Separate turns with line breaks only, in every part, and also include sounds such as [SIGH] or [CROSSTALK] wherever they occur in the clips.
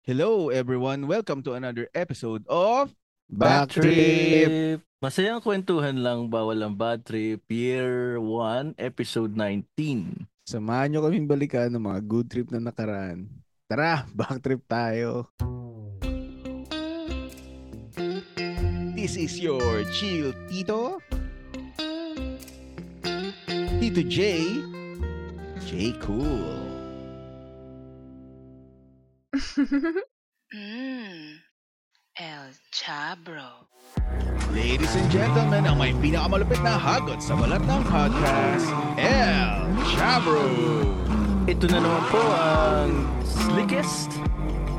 Hello everyone, welcome to another episode of
Back trip! Masayang kwentuhan lang, bawal ang bad trip. Year 1, episode 19.
Samahan nyo kaming balikan ng mga good trip na nakaraan. Tara, back trip tayo.
This is your chill Tito. Tito J. J Cool. [LAUGHS]
mm. El Chabro.
Ladies and gentlemen, ang may pinakamalupit na hagot sa balat ng podcast, El Chabro.
Ito na naman po ang slickest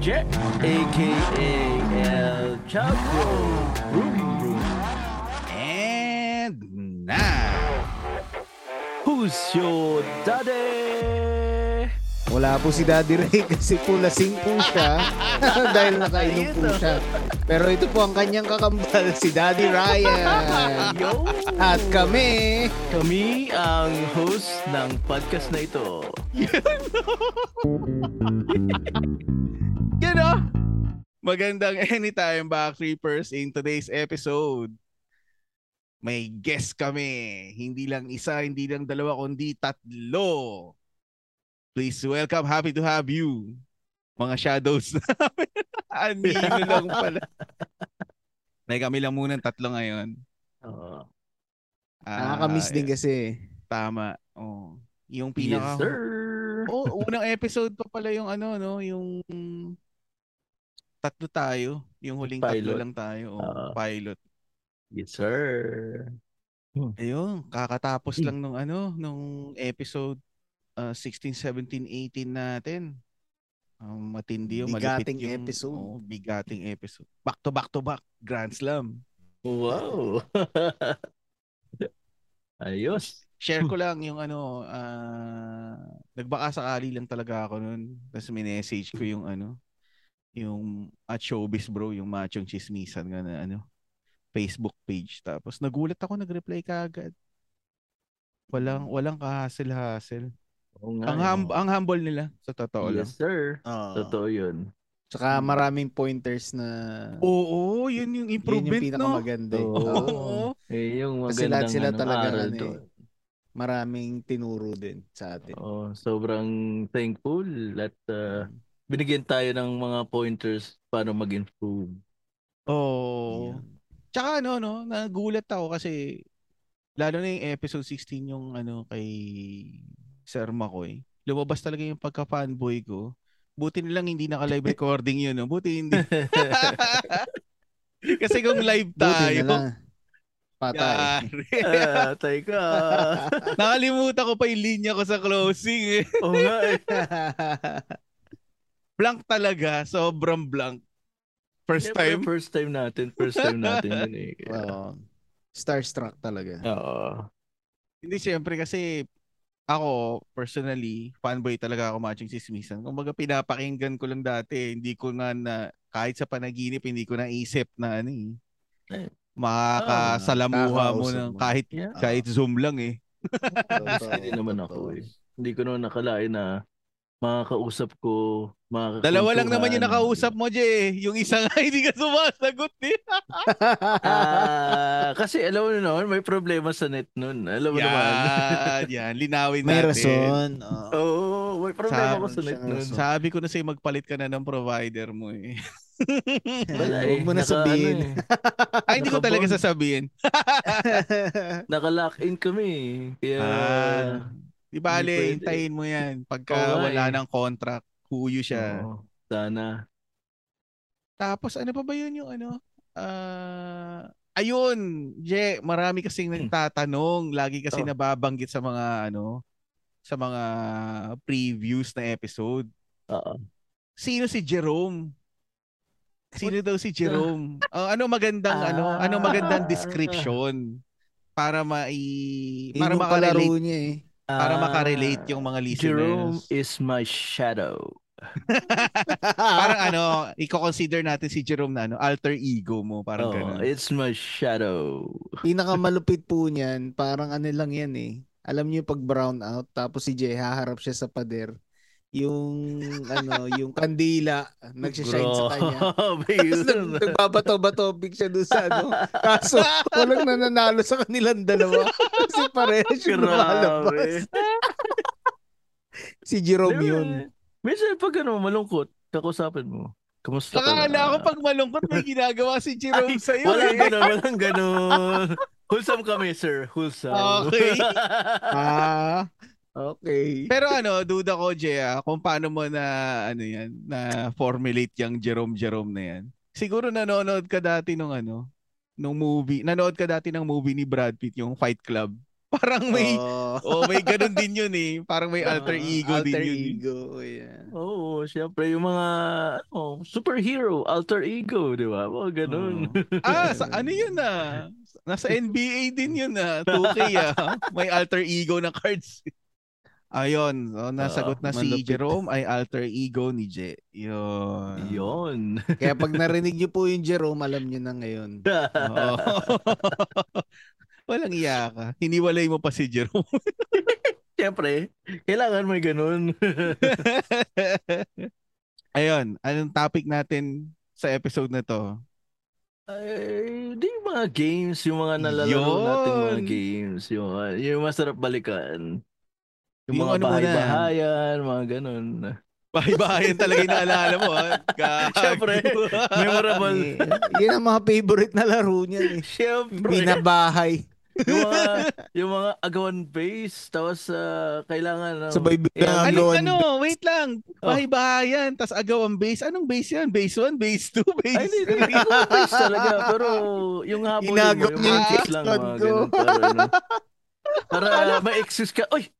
Jet, aka El Chapo. Vroom, vroom.
And now,
Who's your daddy?
Wala po si Daddy Ray [LAUGHS] kasi po lasing po siya [LAUGHS] dahil nakainom po siya. Pero ito po ang kanyang kakambal, si Daddy Ryan.
Yo!
At kami,
Kami ang host ng podcast na ito. [LAUGHS]
you know, magandang anytime back trippers in today's episode. May guest kami. Hindi lang isa, hindi lang dalawa, kundi tatlo. Please welcome, happy to have you. Mga shadows namin. [LAUGHS] Anino lang pala. [LAUGHS] May kami lang muna tatlo ngayon.
Oo.
Ah,
nakakamiss din kasi.
Tama. Oh. Yung
yes,
pinaka
sir.
Oh, unang episode pa pala yung ano no, yung tatlo tayo, yung huling tatlo
Pilot.
lang tayo, oh,
Oo.
pilot.
Yes, sir.
Ayun, kakatapos
Hmm.
lang nung ano, nung episode uh, 16, 17, 18 natin. Um, matindi yung malupit
Bigating
yung
episode.
oh, bigating episode. Back to back to back, Grand Slam.
Wow. [LAUGHS] Ayos.
Share ko lang yung ano, ah, nagbaka sakali lang talaga ako noon. Tapos minessage ko yung ano, yung at showbiz bro, yung machong chismisan nga na ano, Facebook page. Tapos nagulat ako, nag-reply ka agad. Walang walang kahasil-hasil.
Oo nga,
Ang
eh.
hum- ang humble nila sa totoo lang.
Yes, sir.
Oo.
Totoo yun.
Tsaka maraming pointers na
Oo, yun yung
yun
improvement
yung
no.
pinakamaganda. eh.
Oo.
Oo.
Eh, yung
Kasi
magandang
lahat sila
anong
talaga ano eh.
doon.
Maraming tinuro din sa atin.
Oo, sobrang thankful at uh, binigyan tayo ng mga pointers para mag-improve.
Oo.
Yan.
Tsaka ano, no, nagulat ako kasi lalo na yung episode 16 yung ano kay Sir Makoy. Lumabas talaga yung pagka-fanboy ko. Buti na lang hindi naka-live [LAUGHS] recording yun, no? Buti hindi. [LAUGHS] kasi kung live tayo.
Patay.
ah, [LAUGHS] tayo ka.
Nakalimutan ko pa yung linya ko sa closing. Eh.
Oo nga eh.
Blank talaga, sobrang blank. First
Siyempre,
time.
First time natin. First time natin yun eh. Kaya-
Oo. Starstruck talaga.
Oo.
Hindi, siyempre kasi ako, personally, fanboy talaga ako matching sismisan. Kung baga pinapakinggan ko lang dati, hindi ko nga na, kahit sa panaginip, hindi ko naisip na ano eh.
Eh.
Makakasalamuha mo
kakausap
ng
mo.
kahit,
Yeah.
kahit Zoom lang eh.
Hindi naman ako eh. Hindi ko naman nakalain na makakausap ko, makakakwentuhan.
Dalawa lang naman yung nakausap mo, Jay. Yung isa nga [LAUGHS] hindi ka sumasagot eh. [LAUGHS]
Ah, kasi alam mo naman, may problema sa net nun. Alam mo naman.
Yan, [LAUGHS] yan. Linawin
May
natin.
rason. oo.
Oo, may problema
Sa-
ko sa net nun.
rason.
Sabi ko na sa'yo, magpalit ka na ng provider mo eh.
Wala
Huwag
eh,
mo na
naka-
sabihin.
ano eh,
Ay, hindi ko talaga sasabihin.
Naka-lock in kami. eh. Kaya,
Ah, di ba, Ale, hintayin mo yan. Pagka
Oo nga
wala
eh.
ng contract, huyo siya.
oo, sana.
Tapos, ano pa ba yun yung ano? Ah, ayun, Je, marami kasing
Hmm.
nagtatanong. Lagi kasi
Oh.
nababanggit sa mga, ano, sa mga previews na episode.
Oo.
Sino si Jerome? Sino daw si Jerome? Ah, [LAUGHS] ano magandang ano? Ano magandang
Ah.
description para mai para
palaro niya eh.
Para
Ah,
makarelate yung mga
Jerome
listeners.
is my shadow. [LAUGHS]
parang ano, i-consider natin si Jerome na ano, alter ego mo, parang
Oh,
ganun.
it's my shadow.
Pinakamalupit po niyan, parang ano lang yan eh. Alam niyo pag brown out, tapos si Jay haharap siya sa pader. Yung ano, yung kandila nagsishine sa kanya. [LAUGHS] Tapos nag- nagbabato-bato siya doon sa ano. [LAUGHS] Kaso, walang nananalo sa kanilang dalawa. Kasi parehas yung lumalabas. Si Jerome yun.
Minsan pag ano, malungkot, kakusapin mo. Kamusta ka na?
ko pag malungkot may ginagawa si Jerome
Ay,
sa'yo
Walang
eh.
ganun, walang ganun. Wholesome kami, sir. Wholesome.
Okay. [LAUGHS]
Ah, okay.
Pero ano, duda ko, Jea, kung paano mo na, ano yan, na formulate yung Jerome-Jerome na yan. Siguro nanonood ka dati nung ano, nung movie, nanood ka dati ng movie ni Brad Pitt, yung Fight Club. [LAUGHS] Parang may,
Oh,
oh, may ganun din yun eh. Parang may alter
Ah,
ego din
alter
yun. eh.
ego, yeah.
Oo, syempre yung mga ano, superhero, alter ego, di ba? Mga ganun. [LAUGHS]
Ah, sa, ano yun ah? Nasa NBA din yun ah. 2K ah. May alter ego na cards. Ayun, so, nasagot na si. Jerome ay alter ego ni Je. Yun.
Yun.
Kaya pag [LAUGHS] narinig niyo po yung Jerome, alam niyo na ngayon.
Oo. [LAUGHS] Walang iya ka. Hiniwalay mo pa si Jerome. [LAUGHS]
Syempre, kailangan may ganun.
Ayun, anong topic natin sa episode na to?
Ay, di mga games, yung mga nalalaro
Yun.
natin mga games, yung, yung masarap balikan. Yung,
Yung
mga
ano
bahay-bahayan, mga ganun.
Bahay-bahayan talaga yung naalala mo. Ha? [LAUGHS] Gago.
Syempre. Memorable. [LAUGHS]
Yan ang mga favorite na laro niya eh.
Syempre.
Binabahay.
yung mga, [LAUGHS] yung mga agawan base, tapos ah, kailangan ano,
Sabay biglang
Ano,
agawan.
ano, wait lang.
Oh.
Bahay-bahayan, tas agaw ang base. Anong base yan? Base 1, base 2, base
Ay, hindi,
3.
hindi ko base talaga. Pero yung habol mo,
Inagap
yung
niya yung
mga lang, mga ganun. Para, ano, para may excuse ka, oy,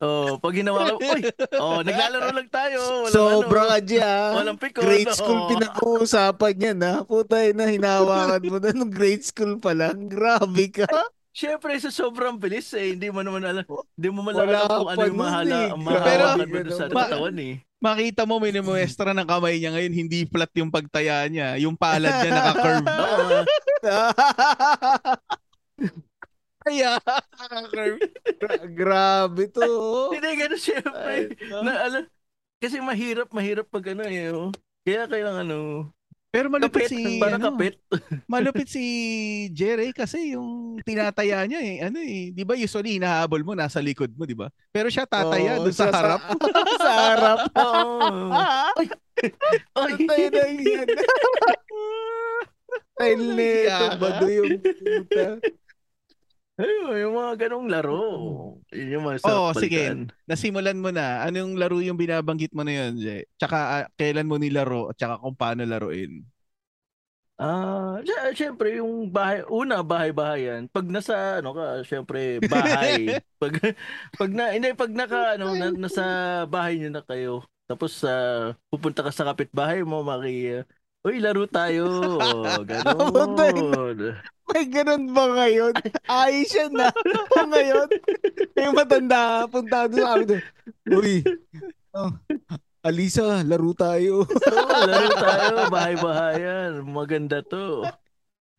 Oh, pag ginawa ka, oy, oh, naglalaro lang tayo. Walang
Sobra
ano,
ka dyan.
Walang pikon.
Grade
oh.
school pinag-uusapan yan ha. Putay na hinawakan mo na nung grade school pa lang. [LAUGHS] Grabe ka.
Siyempre, sa sobrang bilis eh, hindi mo naman alam, hindi mo man
Wala
alam kung ano yung mahala,
eh.
mahawakan mo sa
Ma-
katawan eh.
Makita mo, minimuestra ng kamay niya ngayon, hindi flat yung pagtaya niya. Yung palad niya naka-curve. [LAUGHS] [LAUGHS] Kaya.
Gra- Grabe to. oh.
Hindi, ganun siyempre. Na, alam, kasi mahirap, mahirap pag ano eh. oh. Kaya kailangan ano,
Pero malupit
kapit,
si, ano,
kapit. [LAUGHS]
malupit si Jerry kasi yung tinataya niya eh. Ano eh, di ba usually hinahabol mo nasa likod mo, di ba? Pero siya tataya
Oo,
doon sa harap. [LAUGHS]
sa harap.
Oo. [LAUGHS] Oy.
Putay na yan. Ay, neto ba do yung puta?
Ayun, yung mga ganong laro. Yun yung mga sarap
Oo, sige. Nasimulan mo na. Anong laro yung binabanggit mo na yun, Je? Tsaka ah, kailan mo nilaro at tsaka kung paano laruin?
Ah, sy- syempre yung bahay, una bahay-bahayan. Pag nasa ano ka, syempre bahay. [LAUGHS] pag pag na hindi pag naka ano na, [LAUGHS] nasa bahay niyo na kayo. Tapos sa pupunta ka sa kapitbahay mo, maki Uy, laro tayo. [LAUGHS] Oh, ganun.
May ganun ba ngayon? Ayos yan na. ngayon, yung matanda, punta doon sa amin doon. Uy, oh, Alisa, laro tayo.
Oo, laro tayo, bahay-bahayan. Maganda to.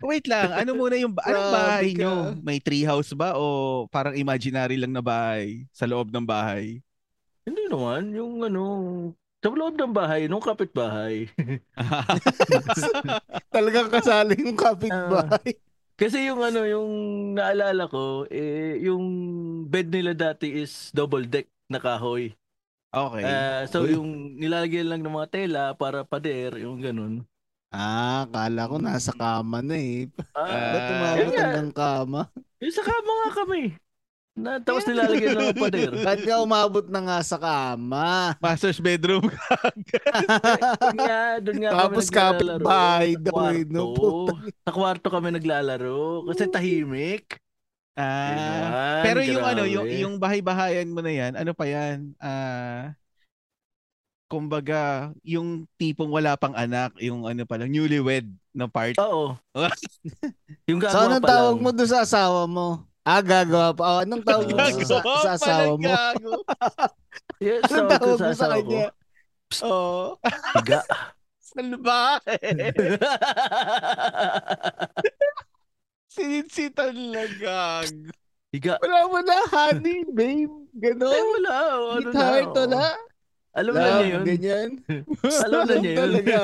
Wait lang, ano muna yung anong bahay nyo? May treehouse ba o parang imaginary lang na bahay sa loob ng bahay?
Hindi naman, yung ano, sa loob ng bahay, nung kapitbahay. [LAUGHS]
Talagang kasali yung kapitbahay.
Kasi yung ano, yung naalala ko, eh, yung bed nila dati is double deck na kahoy.
Okay.
Ah, so
Uy.
yung nilalagyan lang ng mga tela para pader, yung ganun.
Ah, kala ko nasa kama na eh.
Ah,
Ba't umabot hanggang kama?
yung sa kama nga kami. Na, tapos nilalagyan lang [LAUGHS] ng pader.
Ba't ka umabot na nga sa kama?
Master's bedroom. [LAUGHS]
Doon nga, doon nga
Tapos
kami naglalaro. Sa
daw eh, no?
kwarto. Sa kwarto kami naglalaro. Kasi tahimik.
ah.
Ayan,
Pero yung ano, yung
grabe.
yung bahay-bahayan mo na yan, ano pa yan? Ah kumbaga, yung tipong wala pang anak, yung ano pa lang, newlywed na part.
Oo. [LAUGHS] yung
So, anong
pa
tawag
lang.
mo doon sa asawa mo? Ah, gagawa pa. Oh, anong tawag mo sa, sa, asawa mo?
gago.
Yes, [LAUGHS]
Anong
tawag
mo sa kanya? Oo.
Higa. [LAUGHS]
Salbahe. [LAUGHS] Sinisitan lang, gago.
Higa.
Wala mo na, honey, babe.
Ay,
Ganon.
wala. Ano na,
Sweetheart,
oh.
wala.
Alam na niya yun.
ganyan.
Alam na niya yun.
Talaga?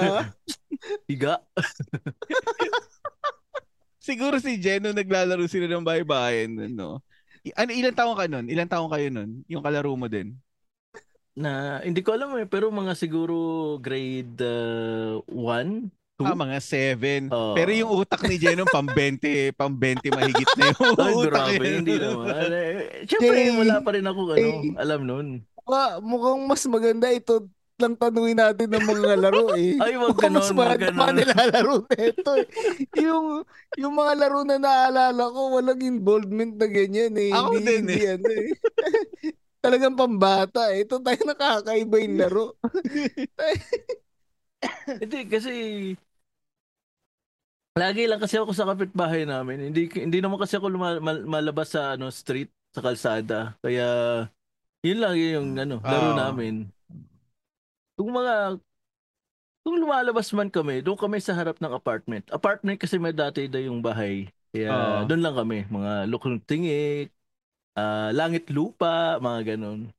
Higa.
Siguro si Jen nung naglalaro sila ng bahay-bahayan nun, no? I- Ano, ilang taong ka nun? Ilang taong kayo nun? Yung kalaro mo din?
Na, hindi ko alam eh, pero mga siguro grade 1, 2.
Ah, mga seven.
Oo.
Pero yung utak ni Jen nung pang 20, pang 20 mahigit na yung [LAUGHS]
Ay,
utak
grabe,
niya.
hindi naman. Eh, Siyempre,
Jay.
wala pa rin ako ano,
Jay.
alam nun.
Mukha- mukhang mas maganda ito lang tanungin natin ng mga laro eh. [LAUGHS]
Ay, wag
Mukhang mas
wag
pa
ganon.
nilalaro nito eh. Yung, yung mga laro na naalala ko, walang involvement na ganyan eh.
Ako
hindi,
din
hindi ano eh. [LAUGHS] Talagang pambata eh. Ito tayo nakakaiba yung laro. [LAUGHS]
Hindi, kasi lagi lang kasi ako sa kapitbahay namin. Hindi hindi naman kasi ako luma- mal- malabas sa ano street, sa kalsada. Kaya yun lang yung ano, laro
Oo.
namin. Kung mga kung lumalabas man kami, doon kami sa harap ng apartment. Apartment kasi may dati daw yung bahay. Kaya
Oo.
doon lang kami, mga lukong tingik, ah, langit lupa, mga ganun.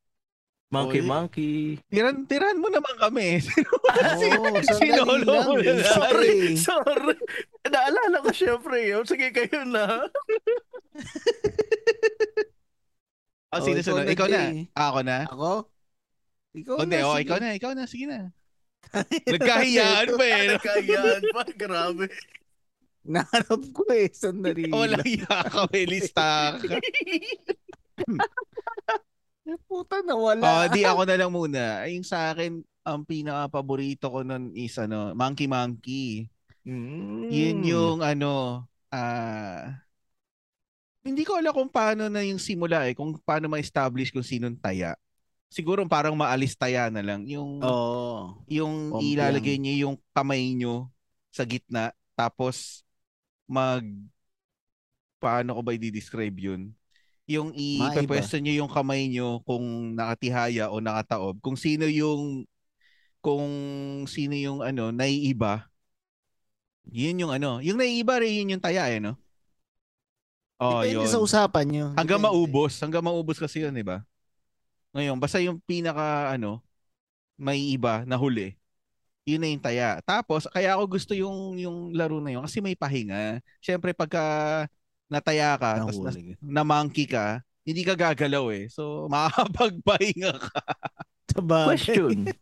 Monkey
Oy.
monkey.
Tiran, tiran mo naman kami. [LAUGHS]
Sandali
Sinolo
lang.
mo na lang.
Sorry.
Sorry. Naalala ko syempre yun. Sige kayo na. [LAUGHS]
Oh,
Oh,
sino
ikaw
sunod?
na,
Ikaw na. Ah, Ako na.
Ako? Ikaw
Oh, Hindi,
na,
oh,
sige.
ikaw na, ikaw na, sige na. Nagkahiyaan pa eh.
Kayaan pa. Grabe.
Nahanap ko eh. Sandali
Walang [LAUGHS] ka, may lista ka. [LAUGHS]
Puta na wala.
Oh, di ako na lang muna. Ay, Yung sa akin, ang pinaka-paborito ko nun is ano, Monkey Monkey.
Mm.
Yun yung ano, ah hindi ko alam kung paano na yung simula eh, kung paano ma-establish kung sinong taya. Siguro parang maalis taya na lang. Yung
Oo.
yung
Pompiang.
ilalagay niyo yung kamay nyo sa gitna tapos mag paano ko ba i-describe yun? Yung ipepwesto niyo yung kamay nyo kung nakatihaya o nakataob. Kung sino yung kung sino yung ano naiiba. Yun yung ano, yung naiiba rin yun yung taya eh no. Oh,
Depende
yun.
sa usapan nyo.
Hanggang
Depende.
maubos, hanggang maubos kasi yun, di ba? Ngayon, basta yung pinaka ano, may iba na huli. Yun na yung taya. Tapos, kaya ako gusto yung yung laro na yun kasi may pahinga. Siyempre, pagka nataya ka, tapos na, na monkey ka, hindi ka gagalaw eh. So, [LAUGHS] makakapagpahinga ka.
Sabagay.
Question. [LAUGHS]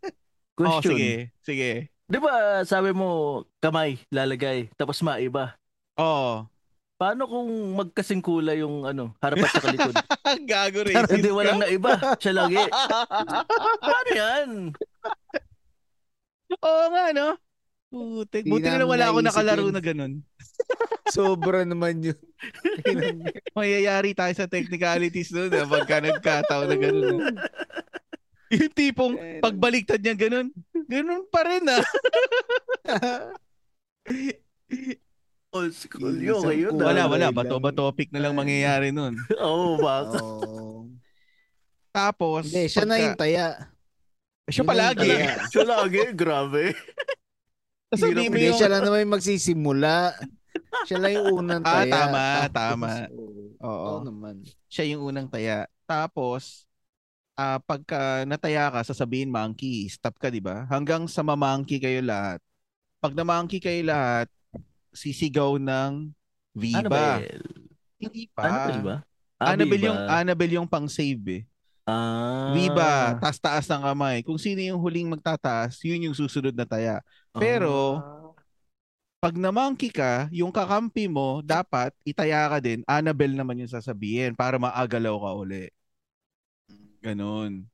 Oh,
Question.
sige, sige.
Di ba sabi mo kamay lalagay tapos maiba?
Oh,
Paano kung magkasing kulay yung ano, harap at saka likod? [LAUGHS]
gago racist
Hindi
ka?
walang naiba. Siya lagi. [LAUGHS] Paano yan?
Oo nga, no? Putik. Buti na lang wala ako nakalaro na ganun. [LAUGHS]
Sobra naman yun.
Mayayari tayo sa technicalities doon eh, pagka nagkataon na gano'n. Yung tipong pagbaliktad niya ganun, ganun pa rin ah.
Old school. Yung okay yun.
kulay
Wala, wala. Bato ba topic na lang mangyayari nun. [LAUGHS]
Oo, baka.
Oo. [LAUGHS]
Tapos,
Hindi, siya na
pagka-
yung taya.
Siya
Yun na
palagi.
taya. [LAUGHS]
Siya lagi. Grabe.
Tapos sabihin mo
Hindi,
yung,
siya lang naman yung magsisimula. Siya lang yung unang
Ah,
taya.
tama,
Tapos,
tama.
Oo.
Oo.
Oo naman.
siya yung unang taya. Tapos, ah pagka nataya ka, sasabihin monkey, stop ka, di ba? Hanggang sa mamangki kayo lahat. Pag namangki kayo lahat, sisigaw ng Viva.
Annabelle.
Hindi pa.
Annabelle ba?
Annabelle
Abiba.
yung Annabelle yung pang-save eh.
Ah.
Viva, taas taas ng kamay. Kung sino yung huling magtataas, yun yung susunod na taya. Pero,
Ah.
Pag namangki ka, yung kakampi mo, dapat itaya ka din. Annabelle naman yung sasabihin para maagalaw ka uli. Ganon.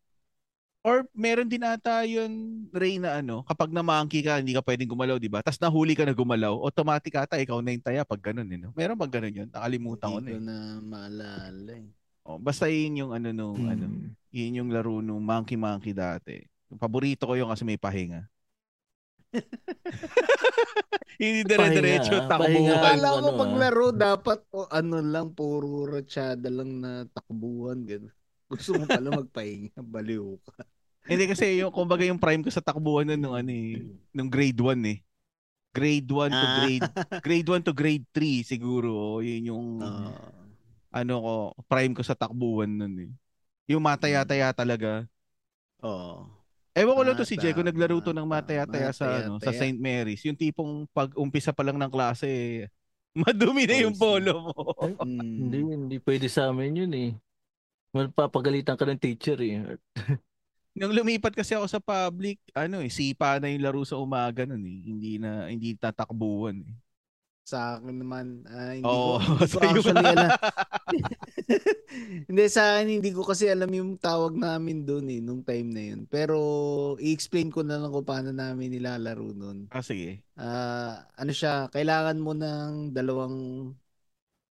Or meron din ata yun, Ray, na ano, kapag namangki ka, hindi ka pwedeng gumalaw, di ba? Tapos nahuli ka na gumalaw, automatic ata ikaw na yung taya pag ganun. Eh, no? Meron pag ganun yun? Nakalimutan ko na
Hindi
eh.
ko na maalala eh.
Oh, basta yun yung ano nung,
Hmm.
ano, yun yung laro nung Monkey Monkey dati. Yung paborito ko yung kasi may pahinga. [LAUGHS] Hindi dire-diretso takbuhan.
Akala ko
ano,
paglaro dapat o ano lang, puro ratsyada lang na takbuhan. Ganun. Gusto mo pala magpahinga, [LAUGHS] baliw ka.
Hindi kasi yung kumbaga yung prime ko sa takbuhan nun nung ano eh, nung grade 1 eh. Grade 1 to
Ah.
grade [LAUGHS] grade 1 to grade 3 siguro. oh. Yun yung
Ah.
ano ko, prime ko sa takbuhan nun eh. Yung mataya-taya talaga.
Oo.
Ewan ko lang to
Ah,
si Jay kung naglaro to ng mataya-taya sa ano, sa. St. Mary's, yung tipong pag umpisa pa lang ng klase, [LAUGHS] madumi na yung polo mo.
Mm.
Hindi, hindi pwede sa amin yun eh. Magpapagalitan ka ng teacher eh. [LAUGHS]
Nung lumipat kasi ako sa public, ano eh, sipa na yung laro sa umaga nun eh. Hindi na, hindi tatakbuhan eh.
Sa akin naman, ah, hindi
Oo,
ko, hindi ko [LAUGHS]
sa'yo.
actually alam. [LAUGHS] hindi, sa akin, hindi ko kasi alam yung tawag namin doon eh, nung time na yun. Pero, i-explain ko na lang kung paano namin nilalaro noon.
Ah, sige.
Ah, ano siya, kailangan mo ng dalawang,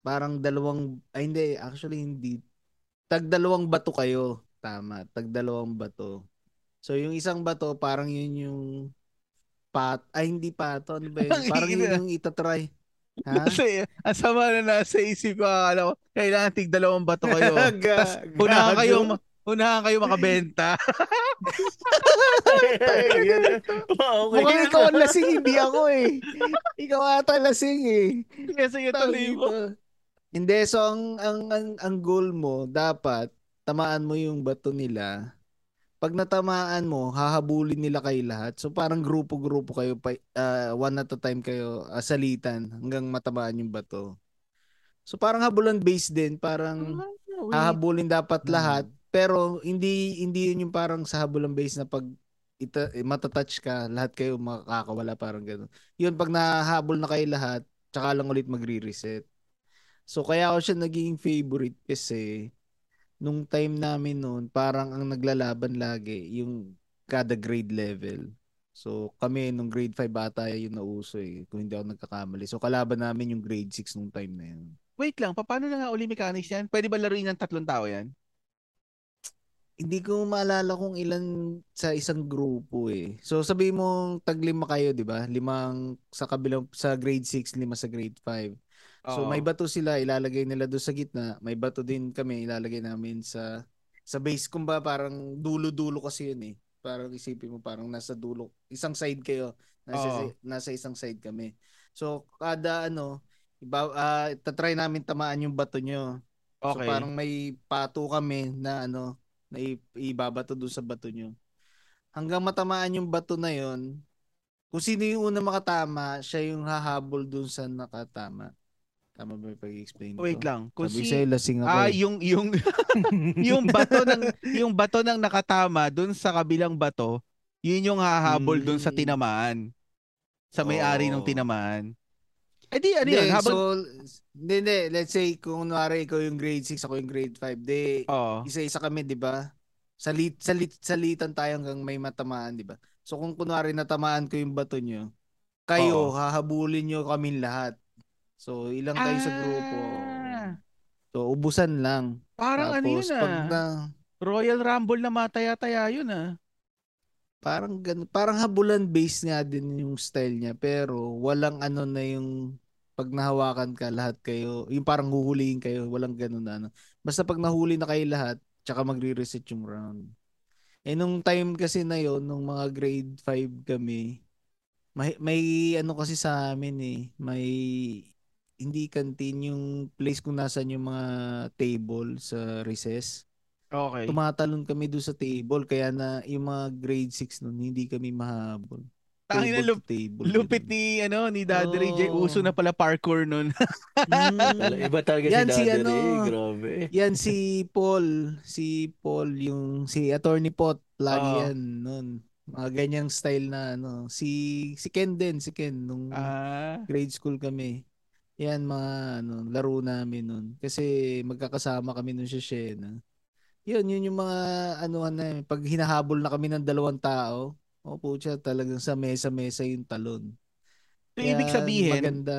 parang dalawang, ay hindi, actually hindi. Tag dalawang bato kayo. Tama, tag dalawang bato. So, yung isang bato, parang yun yung pat, ay hindi pato, ano ba yun?
Ang [LAUGHS]
Parang yun yung itatry. Ha?
Kasi, ang sama na nasa isip ko, akala ko, kailangan tig dalawang bato kayo. [LAUGHS] Tapos, unahan kayo, unahan kayo makabenta. [LAUGHS]
okay.
Mukhang ikaw ang lasing, hindi ako eh. Ikaw ata lasing eh.
Kasi mo.
Tangina. Hindi, so ang, ang, ang, ang goal mo, dapat, tamaan mo yung bato nila. Pag natamaan mo, hahabulin nila kayo lahat. So parang grupo-grupo kayo, pa, ah, one at a time kayo ah, salitan hanggang matamaan yung bato. So parang habulan base din, parang hahabulin dapat
Hmm.
lahat. Pero hindi hindi yun yung parang sa habulan base na pag ita, eh, matatouch ka, lahat kayo makakawala parang gano'n. Yun, pag nahabol na kayo lahat, tsaka lang ulit magre-reset. So kaya ako siya naging favorite kasi nung time namin noon, parang ang naglalaban lagi yung kada grade level. So kami nung grade 5 bata yung nauso eh, kung hindi ako nagkakamali. So kalaban namin yung grade 6 nung time na yun.
Wait lang, pa- paano na nga uli mechanics yan? Pwede ba laruin ng tatlong tao yan?
Hindi ko maalala kung ilan sa isang grupo eh. So sabi mo taglima kayo, 'di ba? Limang sa kabilang sa grade 6, lima sa grade 5. So
Oo.
may bato sila, ilalagay nila doon sa gitna. May bato din kami, ilalagay namin sa sa base. Kumba parang dulo-dulo kasi yun eh. Parang isipin mo parang nasa dulo. Isang side kayo, nasa
Oo.
nasa isang side kami. So kada ano, iba ah, tatry namin tamaan yung bato nyo. So
Okay.
parang may pato kami na ano, na i- ibabato doon sa bato nyo. Hanggang matamaan yung bato na yon, kung sino yung una makatama, siya yung hahabol doon sa nakatama. Tama ba yung pag-explain ko?
Wait lang. Kung
Sabi
si...
sa'yo, lasing ako
Ah,
eh.
yung yung [LAUGHS] yung bato ng yung bato ng nakatama doon sa kabilang bato, yun yung hahabol doon sa tinamaan. Sa may-ari ng
Oo.
tinamaan. Eh di ano yun, habang
so, hindi, hindi. Let's say, kung kunwari ikaw yung grade 6, ako yung grade 5, di,
Oo.
isa-isa kami, di ba? Salit, salit, salitan tayo hanggang may matamaan, di ba? So, kung kunwari natamaan ko yung bato nyo, kayo,
Oo.
hahabulin nyo kami lahat. So, ilang kayo sa grupo.
Ah,
So, ubusan lang.
Parang ano yun
Tapos, pag
ah.
na,
Royal Rumble na mataya-taya yun ah.
parang gan parang habulan base nga din yung style niya pero walang ano na yung pag nahawakan ka lahat kayo yung parang huhulihin kayo walang ganun na ano basta pag nahuli na kayo lahat tsaka magre-reset yung round eh nung time kasi na yon nung mga grade 5 kami may, may ano kasi sa amin eh may hindi canteen yung place kung nasan yung mga table sa recess
Okay.
tumatalon kami doon sa table kaya na yung mga grade 6 nun hindi kami mahabol.
Tangin na
Table
lup-
table.
lupit ni ano ni Daddy Ray J. Uso na pala parkour nun.
Wala,
Mm.
Iba talaga
Yan
si
si
Daddy
ano,
Ray. Grabe.
Yan si Paul, si Paul yung si Attorney Pot lagi
Oo.
yan noon. Mga ganyang style na ano. Si si Ken din, si Ken nung
ah.
grade school kami. Yan mga ano, laro namin noon. Kasi magkakasama kami noon sa Shena. Yun, yun yung mga ano na eh, pag hinahabol na kami ng dalawang tao, o pucha, talagang sa mesa-mesa yung talon.
So, ibig
Kaya
sabihin,
maganda.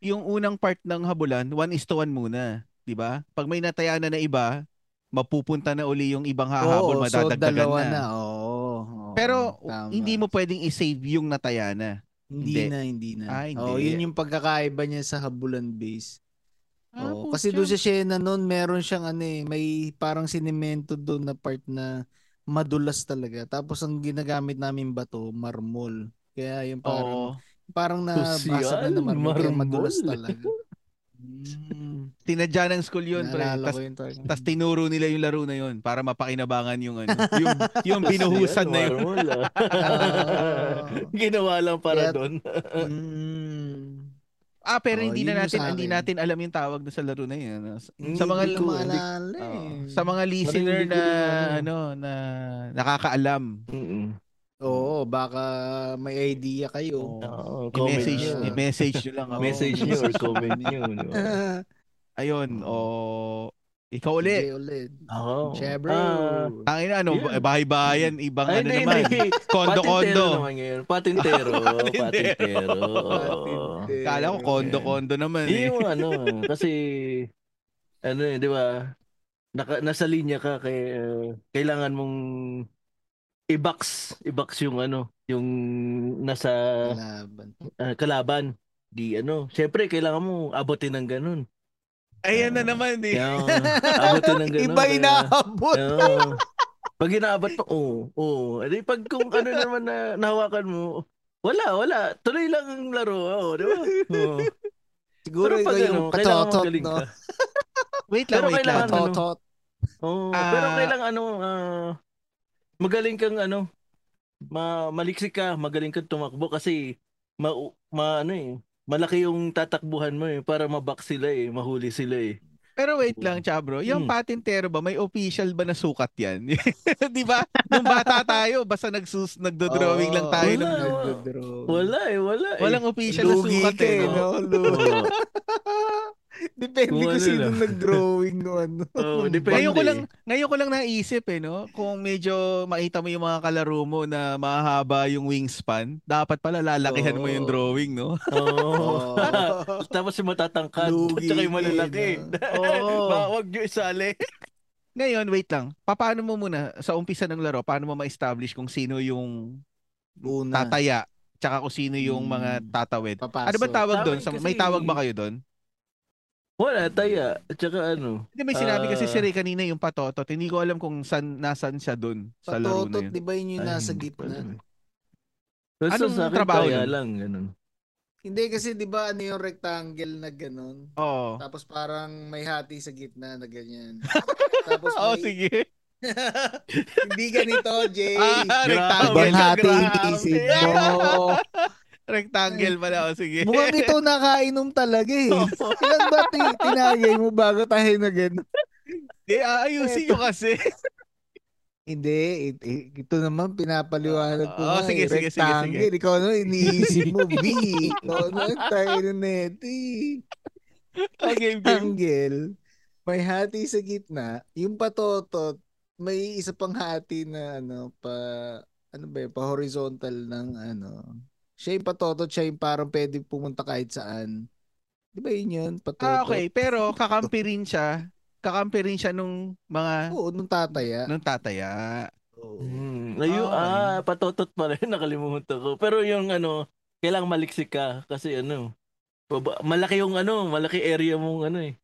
yung unang part ng habulan, one is to one muna. 'di ba? Pag may nataya na na iba, mapupunta na uli yung ibang hahabol,
Oo, so
madadagdagan
dalawa
na.
na. Oo. oo,
Pero
tama.
hindi mo pwedeng i-save yung nataya na.
Hindi,
hindi.
na, hindi na.
Ah, hindi.
Oo, yun yung pagkakaiba niya sa habulan base.
Ah,
Oo, kasi doon sa Shena noon, meron siyang ano eh, may parang sinemento doon na part na madulas talaga. Tapos ang ginagamit namin bato, marmol. Kaya yung parang
Oo.
parang nabasa na
Social,
na marmol, kaya
marmol.
madulas talaga. [LAUGHS] Mm.
tinadya ng school yun, pre.
Naalala
Tas, tas tinuro nila yung laro na yun para mapakinabangan yung ano, [LAUGHS] yung, yung binuhusan na yun. [LAUGHS]
Ginawa lang para
Kaya-
doon.
Mm.
Ah, pero
Oh,
hindi na natin hindi natin alam yung tawag doon sa laro na yun.
Hindi
Sa mga
Hindi ko maalala
Oo.
eh.
sa mga listener na
ano.
ano na nakakaalam.
Mm-mm.
Oo, baka may idea kayo.
Oo, comment
I-message,
nyo.
i-message nyo lang [LAUGHS] ako.
Message nyo or comment nyo. ba? [LAUGHS]
Ayun, o ikaw ulit.
Jay ulit.
Ako.
Siya, bro.
Ah,
Tangina ano,
Yeah.
bahay-bahayan, ibang
ay,
ano
hindi,
naman. Kondo-kondo.
Patintero naman ngayon. Patintero. [LAUGHS]
Patintero.
Patintero. Oo.
Kala ko kondo-kondo naman
Hindi
eh.
yung ano, kasi ano eh, di ba? Naka, nasa linya ka kay uh, kailangan mong i-box, i-box yung ano, yung nasa
Laban.
uh, kalaban. Di ano, syempre kailangan mo abutin ng ganun.
Ayan na naman eh.
Kaya, abutin ng [LAUGHS] ganun.
Iba
kaya-
inaabot.
Oo. Pag inaabot mo, oo, oo. Edi pag kung ano naman na nahawakan mo, wala, wala. Tuloy lang ang laro. Oo, di ba? Oo.
Siguro
Pero pag
yung
ano, kailangan
patotot,
magaling
no?
ka. [LAUGHS]
Wait lang,
Pero
wait lang.
kailangan- ano,
Patotot.
Oo,
Ah.
pero kailangan ano, ah, magaling kang ano, ma maliksik ka, magaling kang tumakbo kasi ma, ma ano eh, malaki yung tatakbuhan mo eh para mabak sila eh, mahuli sila eh.
Pero wait lang, Chabro. Yung
Hmm.
patintero ba, may official ba na sukat yan? [LAUGHS] Di ba? Nung bata tayo, basta nagsus, nagdo-drawing lang tayo.
Wala,
ng-
wala. Wala eh, wala eh.
Walang official na
Lugi
sukat
ka
eh.
eh,
No?
no? [LAUGHS] Depende
Kung
kung
ano
sino
lang.
nag-drawing no ano. [LAUGHS]
Oo, depende.
Ngayon ko lang, ngayon ko lang naisip eh, no? Kung medyo makita mo yung mga kalaro mo na mahaba yung wingspan, dapat pala lalakihan mo yung drawing, no? [LAUGHS]
Oo.
Oh. [LAUGHS]
Tapos yung matatangkad,
Lugi
tsaka yung
eh,
malalaki.
Oo.
Ba, wag nyo isali.
Ngayon, wait lang. Paano mo muna, sa umpisa ng laro, paano mo ma-establish kung sino yung
Una.
tataya, tsaka kung sino yung
Hmm.
mga tatawid?
Papasok.
Ano ba tawag doon? May tawag ba kayo doon?
Wala, taya. At saka ano.
Hindi, may sinabi kasi
Ah.
si Ray kanina yung patotot. Hindi ko alam kung san, nasan siya doon sa laro na
Patotot,
yun.
di ba yun yung nasa gitna?
Basta
Anong
sa akin,
trabaho
taya
nun?
lang, ganun.
Hindi kasi di ba ano yung rectangle na ganun?
Oo.
Tapos parang may hati sa gitna na ganyan. [LAUGHS] Tapos may...
sige. [LAUGHS]
Hindi ganito, Jay.
Ah, rectangle.
Ibang hati
grabe.
yung isip mo. [LAUGHS]
Rectangle pala. O, sige.
Mukhang ito nakainom talaga eh. Ilan ba ti- tinagay mo bago tayo na gano'n?
Hindi, aayusin nyo kasi.
Hindi, it- it- ito naman pinapaliwanag ko nga.
sige, sige, sige, sige.
Ikaw ano, iniisip mo, B. Ikaw ano, [LAUGHS] tayo na net.
Oh, game, game.
Rectangle. May hati sa gitna. Yung patotot, may isa pang hati na ano, pa, ano ba yun, pa horizontal ng ano. Siya yung patotot, siya yung parang pwede pumunta kahit saan. Di ba yun yun? Patotot.
Ah, okay. Pero kakampi rin siya. Kakampi rin siya nung mga
Oo, nung tataya.
nung tataya.
Oo.
Hmm. Ayun,
Ah,
ah, patotot pala yun, [LAUGHS] nakalimutan ko. Pero yung ano, kailangang maliksik ka kasi ano, baba- malaki yung ano, malaki area mong ano eh,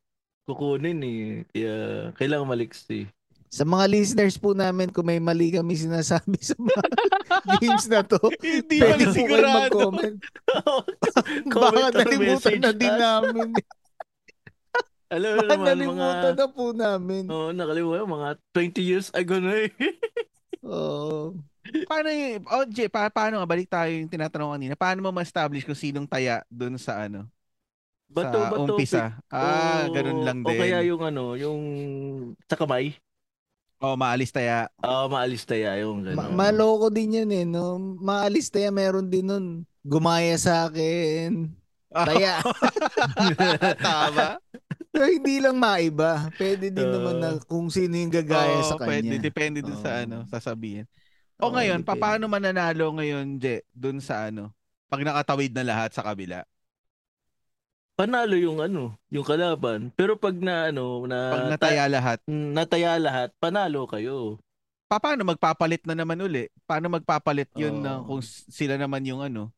kukunin eh. Kaya kailangan maliksik.
Sa mga listeners po namin, kung may mali kami sinasabi [LAUGHS] sa mga games na to,
Hindi
pwede po kayo mag-comment. [LAUGHS] Baka nalimutan na din namin. [LAUGHS]
Alam mo naman, mga,
nalimutan na po namin.
Oo, nakalimutan, mga 20 years ago na eh.
Oo.
Paano yung, oh, Jay, pa, paano nga, balik tayo yung tinatanong kanina, paano mo ma-establish kung sinong taya doon sa ano?
Bato,
sa
bato.
umpisa. Ah,
O-
ganun lang
O
din.
kaya yung ano, yung sa kamay.
Oh, maalis taya.
Ah, maalis taya yung
Ma-
gano'n.
maloko din yan eh, no? Maalis tayo, meron din nun. Gumaya sa akin. Taya. [LAUGHS]
Tama.
Pero hindi lang maiba. Pwede din
Oo.
naman na kung sino yung gagaya
Oo,
sa kanya.
Pwede, depende dun sa
Oo.
ano, sasabihin. O
Oo,
ngayon,
depende.
paano mananalo ngayon, Je, dun sa ano, pag nakatawid na lahat sa kabila?
Panalo yung ano, yung kalaban. Pero pag na ano, na
Pag nataya lahat,
Mm, nataya lahat, panalo kayo.
pa- paano magpapalit na naman uli? Paano magpapalit yun
Oo.
na kung sila naman yung ano?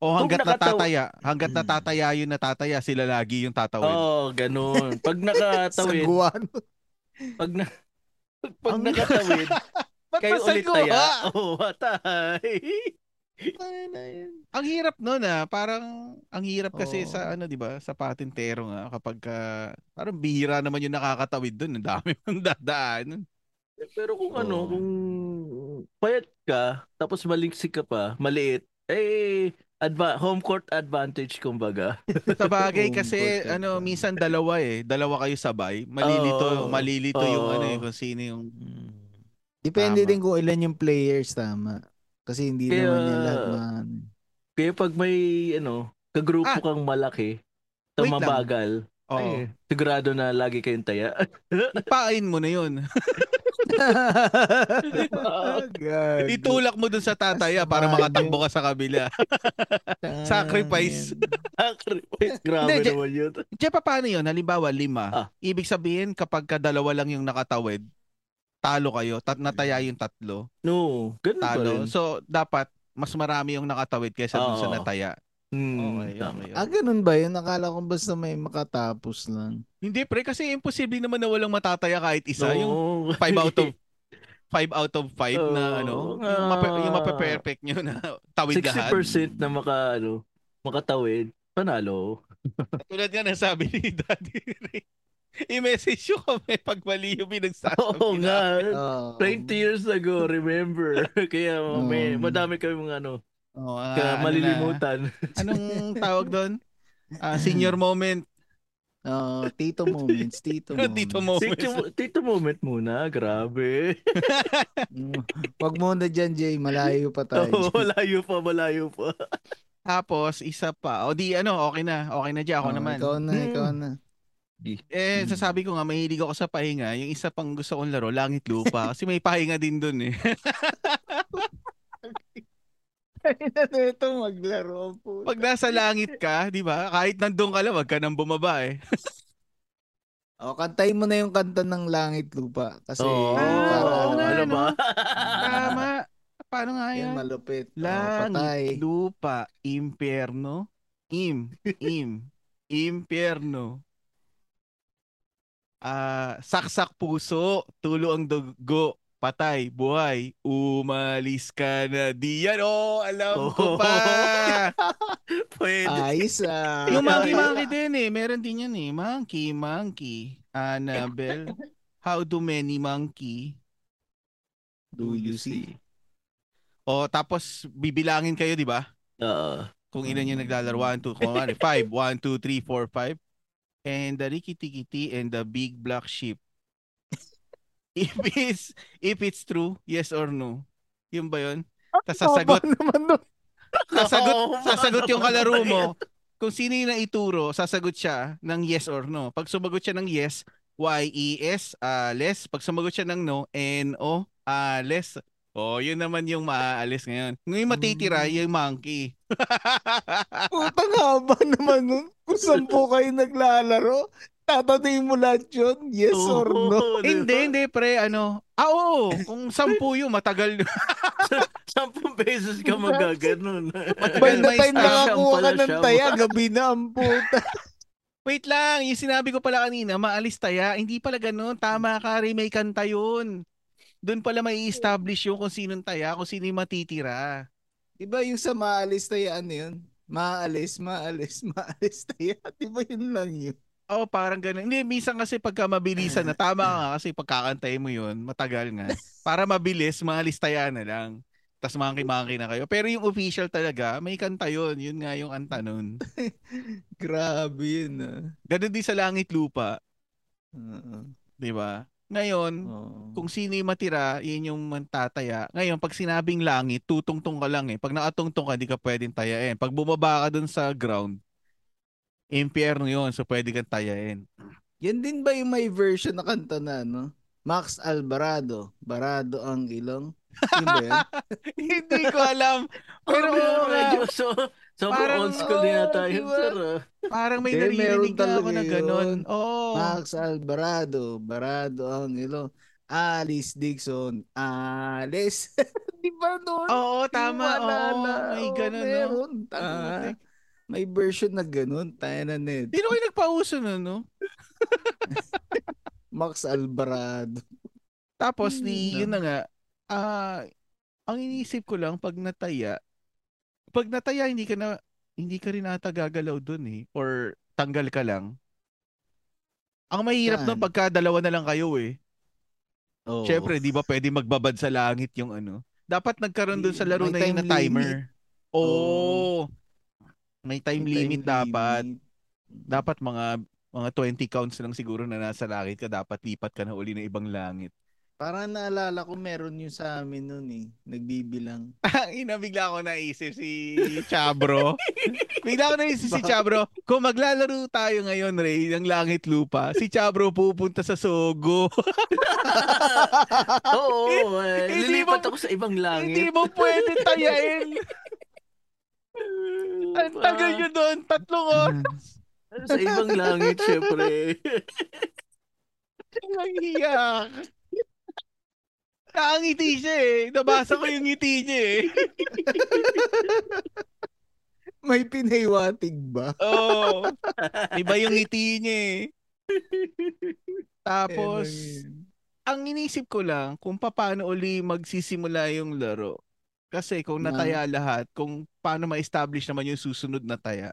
O
Kung
hanggat
nakataw-
natataya, hanggat natataya yun natataya, sila lagi yung tatawid.
Oo, oh, ganun. Pag [LAUGHS] nakatawid,
Saguan.
pag na pag
Ang-
nakatawid, [LAUGHS] kayo ulit taya. Oo, oh, atay.
Ay, na yun.
Ang hirap nun ah, parang ang hirap kasi
Oo.
sa ano 'di ba, sa patintero nga kapag ka, parang bihira naman yung nakakatawid doon, ang dami [LAUGHS] mong dadaanan.
Pero kung ano,
Oo.
kung payat ka, tapos maliksik ka pa, maliit, eh, adva- home court advantage kumbaga. [LAUGHS]
Sa bagay kasi ano, minsan dalawa eh, dalawa kayo sabay, malilito,
Oo.
malilito yung
Oo.
ano eh, kung sino yung
Depende
Tama.
din kung ilan yung players, tama. Kasi hindi
Kaya-
naman yan lahat na...
Kaya pag may, ano, kagrupo
Ah.
kang malaki,
Wait
na
lang.
mabagal,
Oo.
ay, sigurado na lagi kayong taya. [LAUGHS]
Ipain mo na yun.
Gago.
Itulak mo dun sa tataya para
Sabagay.
makatakbo ka sa kabila. Sacrifice.
Sacrifice, grabe naman yun.
Diyan pa paano yun? Halimbawa, lima.
Ah.
Ibig sabihin, kapag ka dalawa lang yung nakatawid, talo kayo, tat nataya yung tatlo,
No, ganun pa
talo.
rin.
So, dapat mas marami yung nakatawid kaysa dun sa nataya.
Hmm,
Okay,
tama.
okay.
Ah, ganun ba yun? Nakala ko basta may makatapos lang.
Hindi pre, kasi imposible naman na walang matataya kahit isa. Yung
No.
5 out of [LAUGHS] 5 out of 5 na
Oo,
ano, yung, mape, yung mape-perfect nyo na [LAUGHS] tawid lahat.
60% na maka, ano, makatawid, panalo.
Tulad nga ng sabi ni Daddy Ray. I-message nyo kami [LAUGHS] pag mali yung pinagsasabi
Oo
na.
nga.
Oh.
20 years ago, remember. [LAUGHS] Kaya may,
Um,
madami kaming ano,
Oh, ah,
ka
ano na?
malilimutan. [LAUGHS]
Anong tawag doon? Ah, senior moment.
Oh, tito moments, tito moments.
Tito moment.
Tito, tito moment muna, grabe.
Wag mo na dyan, Jay. Malayo pa tayo.
Oo, malayo pa, malayo pa.
Tapos, isa pa. O di, ano, okay na. Okay na dyan. Ako
Oh,
naman.
Ikaw na,
Hmm.
ikaw na.
Eh,
Mm.
sasabi ko nga, mahilig ako sa pahinga. Yung isa pang gusto kong laro, Langit Lupa. [LAUGHS] Kasi may pahinga din dun eh.
Ito maglaro po.
Pag nasa langit ka, di ba? Kahit nandun ka lang, wag ka nang bumaba eh. [LAUGHS]
O, kantayin mo na yung kanta ng Langit Lupa. Kasi,
Oo,
Ah,
para,
oo nga,
ano
no?
ba? [LAUGHS]
Tama. Paano nga
Yan,
yan?
malupit. O,
Langit,
patay.
lupa, impierno, im, im, impierno. Ah, saksak puso, tulo ang dugo, patay, buhay, umalis ka na diyan. Oh, alam ko pa. [LAUGHS]
Pwede.
Ayos ah.
Yung monkey monkey din eh, meron din yan eh. Monkey monkey, Annabelle. How do many monkey
Do you see?
O tapos bibilangin kayo, di ba?
Oo.
Kung ilan yung naglalaro. 1, 2, kung ano, 5. 1, 2, 3, 4, 5. And the rikiti-kiti and the big black sheep. [LAUGHS] if it's, if it's true, yes or no. Yun ba yun? Tapos sasagot,
naman nun. [LAUGHS]
sasagot, sasagot yung kalaro mo. Kung sino yung naituro, sasagot siya ng yes or no. Pag sumagot siya ng yes, Y-E-S, ah, less. Pag sumagot siya ng no, N-O, ah, less. Oh, yun naman yung maaalis ngayon. Ngayon matitira,
Mm.
yung monkey. [LAUGHS]
Putang haba naman nun. Kung sampu kayo naglalaro, tatanungin mo lahat yun, yes or no.
Oo, [LAUGHS] di
hindi, hindi, pre, ano. Ah, oo. Kung sampu yun, matagal. [LAUGHS]
Sampung beses ka magaganon.
By the time nakakuha ka ng taya, gabi na ang puta.
Wait lang, yung sinabi ko pala kanina, maalis taya. Hindi pala ganun. Tama ka, remake kanta yun. Doon pala may establish yung kung sinong taya, kung sino yung matitira.
Diba yung sa maalis taya, ano yun? Maalis, maalis, [LAUGHS] maalis taya. Diba yun lang yun?
Oo, parang ganun. Hindi, minsan kasi pagka mabilisan na, tama nga [LAUGHS] kasi pagkakantay mo yun, matagal nga. Para mabilis, mga listaya na lang. Tapos monkey-monkey na kayo. Pero yung official talaga, may kanta yun. Yun nga yung anta nun. [LAUGHS]
Grabe yun ah.
Ganun din sa langit lupa,
Oo.
di ba? Ngayon,
Oo.
kung sino yung matira, yun yung mantataya. Ngayon, pag sinabing langit, tutungtong ka lang eh. Pag nakatungtong ka, di ka pwedeng tayain. Pag bumaba ka dun sa ground, impyerno yun, so pwede kang tayain.
Yan din ba yung may version na kanta na, no? Max Alvarado, Barado ang ilong. Yun ba yan? [LAUGHS]
Hindi ko alam. Pero nga,
medyo so, sobrang
Parang,
old school din yata
oo,
yun,
diba?
sir. ah.
parang may
Hindi,
naririnig na ako na ganun. Oo.
Max Alvarado, Barado ang ilong. Alice Dixon, Alice. [LAUGHS] Di ba noon?
Oo, tama. Oo,
Wala
may ganun, no?
meron. Ah, may version na ganun. Tayo na net.
Sino kayo nagpauso nun, no? [LAUGHS]
Max Alvarado.
Tapos,
Hmm, no.
yun na nga, ah, ang iniisip ko lang, pag nataya, pag nataya, hindi ka na, hindi ka rin ata gagalaw dun eh. Or tanggal ka lang. Ang mahirap
Saan?
pagka dalawa na lang kayo eh.
Oo.
Siyempre, di ba pwede magbabad sa langit yung ano. Dapat nagkaroon dun sa laro
May
na yun na
time
timer. Oo.
Oo.
May time
May
limit dapat.
limit.
Dapat mga mga 20 counts lang siguro na nasa langit ka. Dapat lipat ka na uli ng ibang langit.
Parang naalala ko meron yun sa amin noon eh. Nagbibilang. [LAUGHS]
Ang ina, bigla ako naisip si [LAUGHS] Chabro. bigla ako naisip si Chabro. Kung maglalaro tayo ngayon, Ray, ng langit lupa, si Chabro pupunta sa Sogo. [LAUGHS]
Oo, eh,
Hindi
lilipat
mo-
ako sa ibang
Hindi
langit.
mo pwede tayain. Ang tagal nyo doon, tatlong oras.
Sa ibang langit, syempre.
Ang iyak. Nakangiti siya eh. Nabasa ko yung ngiti niya eh. [LAUGHS]
May pinaywatig ba?
Oo. Iba yung ngiti niya eh. Tapos, ang inisip ko lang kung paano uli magsisimula yung laro. Kasi kung
Na-
nataya lahat, kung paano ma-establish naman yung susunod na taya.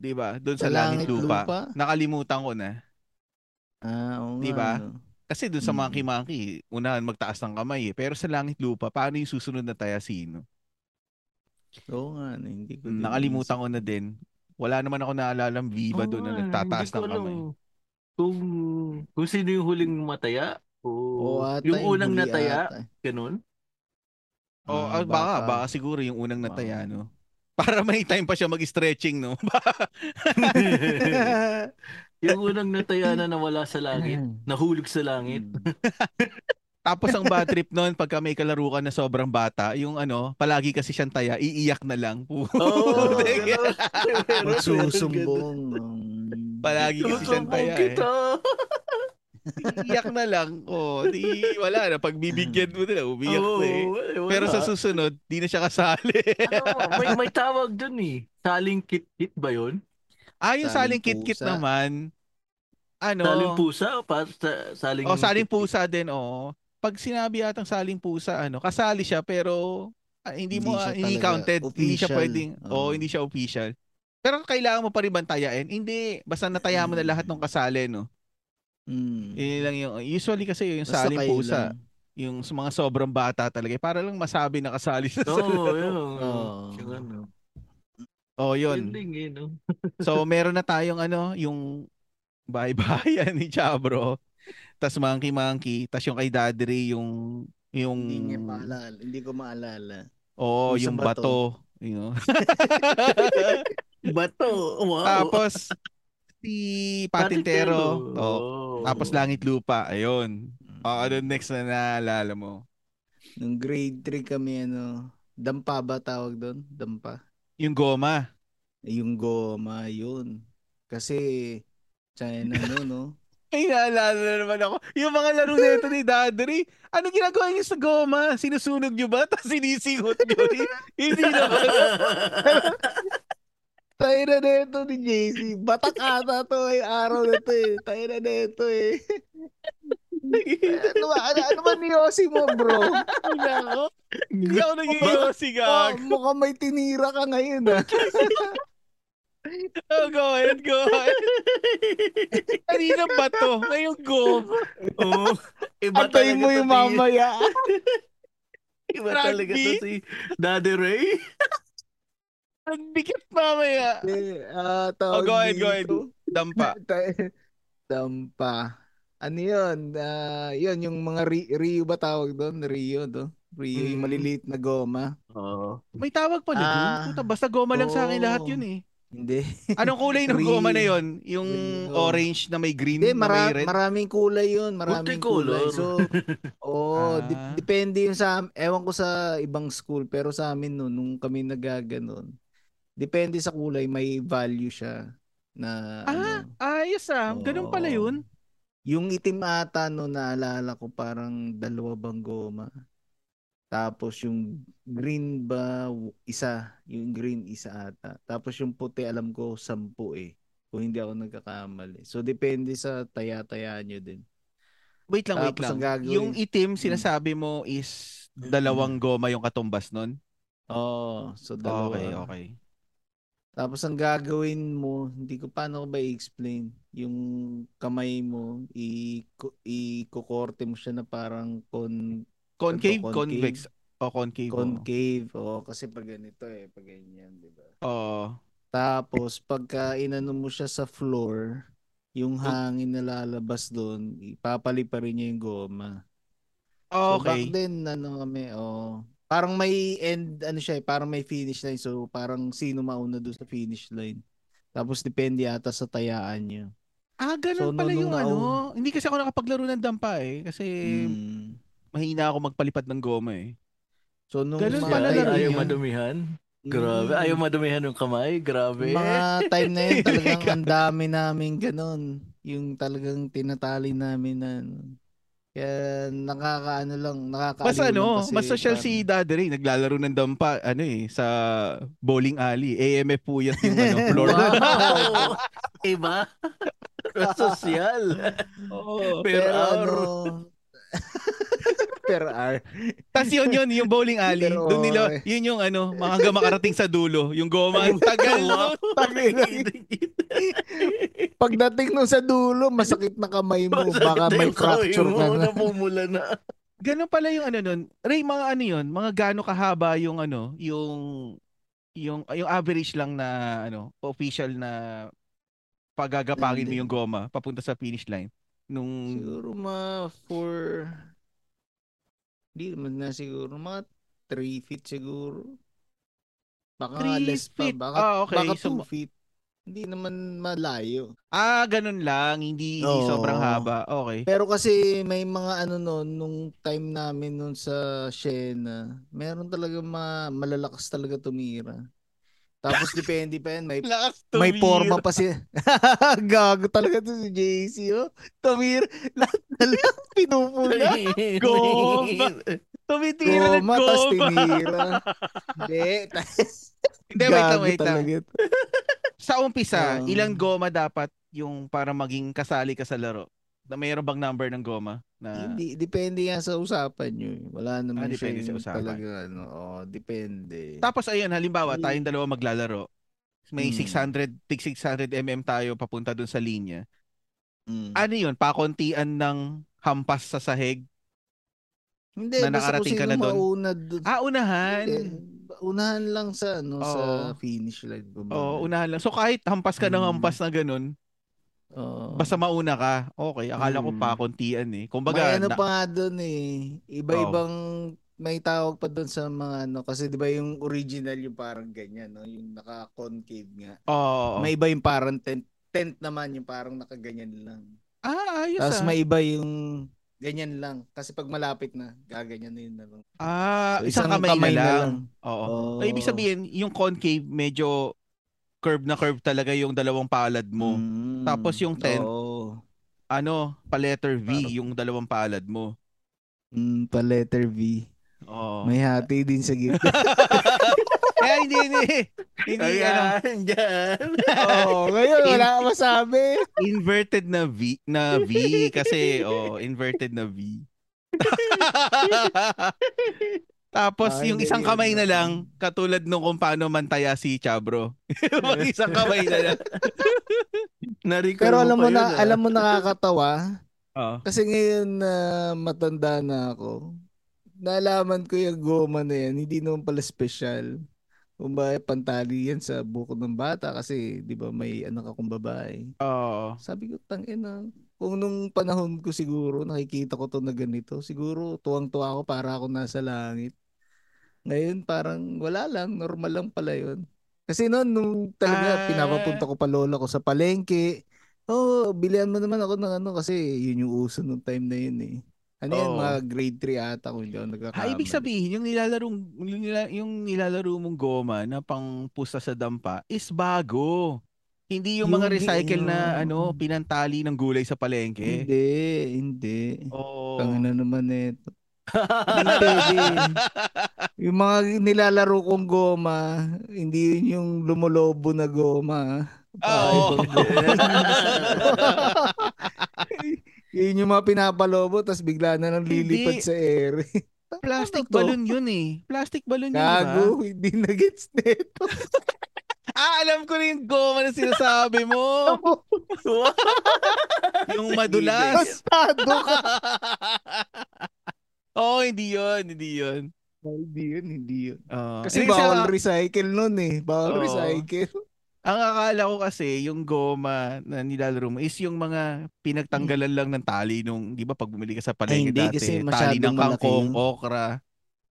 'Di ba? Doon sa,
Sa
langit
langit
lupa.
lupa?
Nakalimutan ko na.
Ah, oo
Di ba?
no.
Kasi doon sa
Mm.
Monkey Monkey, unahan magtaas ng kamay eh. Pero sa langit lupa, paano yung susunod na taya sino?
Oo nga, no, hindi ko din
Nakalimutan ko na din. Wala naman ako naalalang Viva
Oo
doon na
nga,
nagtataas ng
alam
kamay.
Kung, kung sino yung huling mataya. O
ata,
yung unang nataya,
ata.
ganun.
Oh,
Ah,
ah, baka,
baka.
baka siguro yung unang
Baka.
nataya, no? [LAUGHS] Para may time pa siya mag-stretching, no? [LAUGHS] [LAUGHS]
yung unang nataya na nawala sa langit, nahulog sa langit.
Tapos ang bad trip noon, pagka may kalaro ka na sobrang bata, yung ano, palagi kasi siyang taya, iiyak na lang.
Oo, [LAUGHS] meron
Magsusumbong. um,
palagi kasi siyang taya eh.
kita.
Iiyak na lang. Oh, di wala na. Pagbibigyan mo nila, umiyak
Oo,
na eh.
wala.
Pero sa susunod, di na siya kasali.
Ano, may, may tawag dun eh. Saling kit-kit ba yun?
Ah, yung saling
Saling
kit-kit naman, ano,
Saling pusa o pa, sa, saling
oh, saling
kit-kit?
pusa din, oh. Pag sinabi atang saling pusa, ano, kasali siya, pero ah, hindi mo,
Hindi siya
ah, hindi
talaga
counted. Hindi siya
official.
pwedeng, oh,
Oo.
hindi siya official. Pero kailangan mo pa rin bantayain? Hindi. Basta nataya mo na lahat ng kasali, no?
mm.
Yun lang yung, usually kasi yung
Basta
saling pusa,
lang.
yung sa mga sobrang bata talaga, eh, para lang masabi na kasali sa
Oo,
laro.
yun.
Oo.
Oh,
Yun din eh, no? [LAUGHS]
So, meron na tayong ano, yung bahay-bahayan [LAUGHS] ni Chabro. Tas Monkey Monkey. Tas yung kay Daddy Ray, yung, yung,
Hindi niya maalala. Hindi ko maalala.
Oo,
Yung
yung
bato.
bato. You know? [LAUGHS]
Bato. Wow.
Tapos, si Patintero. Oh,
Oo.
tapos Langit Lupa. Ayun. Oh, ano next na naalala mo?
Nung grade 3 kami, ano, dampa ba tawag doon? Dampa.
Yung goma.
Yung goma, yun. Kasi, China, [LAUGHS] no, no?
Ay, naalala na naman ako. Yung mga laro nito ni Daddy Ray, ano ginagawa niyo sa goma? Sinusunog niyo ba? [LAUGHS] Tapos sinisingot niyo? [LAUGHS] Hindi naman.
Tayo na neto ni JC. Batak ata to eh. Araw na to eh. Tayo na neto eh. Ano, ba, ano, ano [LAUGHS] ba niyosi mo, bro?
Hindi ako. Hindi ako naging yosi,
Oh,
gag.
mukhang may tinira ka ngayon, ah.
Oh, go ahead, go ahead. [LAUGHS] Kanina ba to? Ngayon goma.
Oo. Iba
Antayin
talaga
mo yung mamaya. [LAUGHS]
Iba talaga to
Rugby.
si Daddy Ray.
Nagbikit mamaya.
Eh, ah,
Oh, go ahead, go ahead. Dampa.
Dampa. Ano yun? Ah, yun, yung mga ri- Rio ba tawag doon? Rio, do? Rio, yung
Mm.
maliliit na goma.
Oo.
May tawag pala dun.
Ah.
Puta, basta goma lang sa akin lahat yun eh.
Hindi.
Anong kulay ng [LAUGHS] goma na yon? Yung
Rio.
orange na may green
Hindi,
na may
mara-
red?
maraming kulay yun. Maraming kulay. So, [LAUGHS] oh,
Ah.
dip- depende yung sa, ewan ko sa ibang school, pero sa amin noon, nung kami nagaganon, depende sa kulay, may value siya na
Ah,
ano.
ayos ah. Ganun pala yun.
Yung itim ata no naalala ko parang dalawa bang goma. Tapos yung green ba isa, yung green isa ata. Tapos yung puti alam ko sampu eh. Kung hindi ako nagkakamali. So depende sa taya-taya nyo din.
Wait lang, wait
Tapos
lang.
ang gagawin-
Yung itim, sinasabi mo is dalawang goma yung katumbas nun?
Oo, so dalawa.
Okay, okay.
Tapos ang gagawin mo, hindi ko paano ko ba i-explain, yung kamay mo, i i-kokorte mo siya na parang con
Concave,
concave?
convex, o concave. oo.
concave. Oo, kasi pag ganito eh, pag ganyan, di ba?
Oo.
Tapos pagka inano mo siya sa floor, yung hangin na lalabas doon, ipapali pa rin niya yung goma. So back
Okay.
then, ano kami, oh, parang may end, ano siya, eh, parang may finish line. So parang sino mauna doon sa finish line. Tapos depende ata sa tayaan niya.
Ah, ganun
So,
pala
nung
yung
nauna-
ano. Hindi kasi ako nakapaglaro ng dampa eh. Kasi
Mm.
mahina ako magpalipad ng goma eh.
So nung
Ganun
mga
pala
Ay, ayaw
yun.
madumihan. Grabe.
Mm.
Ayaw madumihan ng kamay. Grabe.
Mga time na yun, [LAUGHS] talagang ang dami namin ganun. Yung talagang tinatali namin na ano. Kaya nakakaano lang, nakakaaliw lang
ano,
kasi
basta social
parang-
si Daddy Ray, naglalaro ng dampa, ano eh, sa bowling alley. AMF po yan yung ano, floor.
Wow! [LAUGHS] Iba? Sosyal. [LAUGHS]
Oo.
Per
Pero
hour.
ano, [LAUGHS] per hour.
Tapos yun yun, yung bowling alley,
Pero
doon nila, yun yung ano, mga hanggang makarating sa dulo, yung goma, tagal nun.
Pagdating nung sa dulo, masakit na kamay mo. Baka may fracture ka na.
Napumula na.
Ganun pala yung ano nun. Ray, mga ano yun, mga gaano kahaba yung ano, yung yung yung average lang na ano, official na pagagapangin mo yung goma papunta sa finish line. Nung
Siguro mga four, hindi naman na siguro, mga 3 feet siguro. Baka nga
Three
less pa.
feet.
Baka,
Ah, okay.
baka
So,
2 feet. Hindi naman malayo.
ah, ganun lang, hindi, hindi sobrang haba. Okay.
Pero kasi may mga ano noon, nung time namin noon sa Siena, meron talaga ma malalakas talaga tumira. Tapos [LAUGHS] depende pa yan, may may forma pa si [LAUGHS] Gago talaga to si JC, oh. Tumira, lahat na lang pinupula.
Goma. Tumitira ng
Goma,
goma.
tinira. [LAUGHS] Hindi,
Hindi, wait lang, wait lang. Sa umpisa,
Um,
ilang goma dapat yung para maging kasali ka sa laro? Na mayroon bang number ng goma? Na,
Hindi, depende nga sa usapan nyo. eh. Wala naman
Ah, depende sa usapan.
talaga, ano, oh, depende.
Tapos ayun, halimbawa,
Hmm.
tayong dalawa maglalaro. May
Hmm.
600, tig 600 mm tayo papunta dun sa linya.
Mm.
Ano yun? Pakontian ng hampas sa sahig?
Hindi,
na nakarating ka na doon?
mauna doon.
Ah, unahan.
Hindi, unahan lang sa ano sa
Oo.
finish line ko.
Oo, unahan lang. So kahit hampas ka ng
Hmm.
hampas na ganun,
Oo.
basta mauna ka. Okay, akala ko
Hmm.
pakontian eh.
may
Kumbaga,
ano
na-
pa nga doon eh. Iba-ibang may tawag pa doon sa mga ano kasi 'di ba yung original yung parang ganyan no, yung naka-concave nga.
Oo.
May iba yung parang tent tent naman yung parang nakaganyan lang.
ah, ayos
Tapos
ah.
may iba yung ganyan lang kasi pag malapit na gaganyan na yun na lang.
Ah,
So,
isang, kamay, na lang. Oo.
Oo.
So, ibig sabihin, yung concave, medyo curve na curve talaga yung dalawang palad mo.
Mm,
Tapos yung tent,
Oo.
Ano, pa letter V,
Parang-
yung dalawang palad mo.
Mm, pa letter V.
Oo.
May hati din sa gitna. [LAUGHS]
Kaya hindi, hindi. Hindi, ano,
Ayan, [LAUGHS] dyan. [LAUGHS]
Oo, ngayon wala ka masabi.
inverted na V, na V kasi, oh, inverted na V. Tapos
Ah,
yung
hindi,
isang kamay na lang, katulad nung kung paano mantaya si Chabro. [LAUGHS] Mag [LAUGHS] isang kamay na lang. [LAUGHS]
Pero alam mo
pa
na,
yun, ah.
alam mo nakakatawa
Oo.
kasi ngayon na matanda na ako. Nalaman ko yung goma na yan, hindi naman pala special. Ba pantali yan sa buko ng bata kasi 'di ba may anak akong babae.
Oo.
Sabi ko tangina, kung nung panahon ko siguro nakikita ko to na ganito, siguro tuwang-tuwa ako para ako nasa langit. Ngayon parang wala lang, normal lang pala 'yun. Kasi noon nung talaga
Ah.
pinapapunta ko pa lola ko sa palengke. Oh, bilihan mo naman ako ng ano kasi yun yung uso nung time na yun eh. Ano yan,
Oo.
mga grade 3 ata kung hindi ako
Ah,
nagkakamali.
ibig sabihin, yung nilalaro, yung, nila- yung nilalaro mong goma na pang pusta sa dampa is bago. Hindi yung, mga
Yung-
recycle na
yung-
ano, pinantali ng gulay sa palengke.
Hindi, hindi.
Oo.
Tangina naman nito. [LAUGHS] Yung mga nilalaro kong goma, hindi yun yung lumolobo na goma.
Oo. [LAUGHS]
yun yung mga pinapalobo, tapos bigla na nang lilipad
Hindi.
sa air. [LAUGHS]
Plastic
Ano
balloon yun eh. Plastic balloon yun?
Gago, hindi na gets neto.
Ah, alam ko na yung goma na sinasabi mo. yung madulas.
Bastado ka.
Oo, oh, hindi yun. Hindi yun.
Hindi yun, hindi yun.
Oo.
Kasi
Hindi,
bawal
sa-
recycle nun eh. Bawal
Oo.
recycle.
Ang akala ko kasi, yung goma na nilalaro mo is yung mga pinagtanggalan lang ng tali nung, di ba, pag bumili ka sa palengke
hindi,
dati,
kasi
tali ng
malaki
kangkong,
yun.
okra.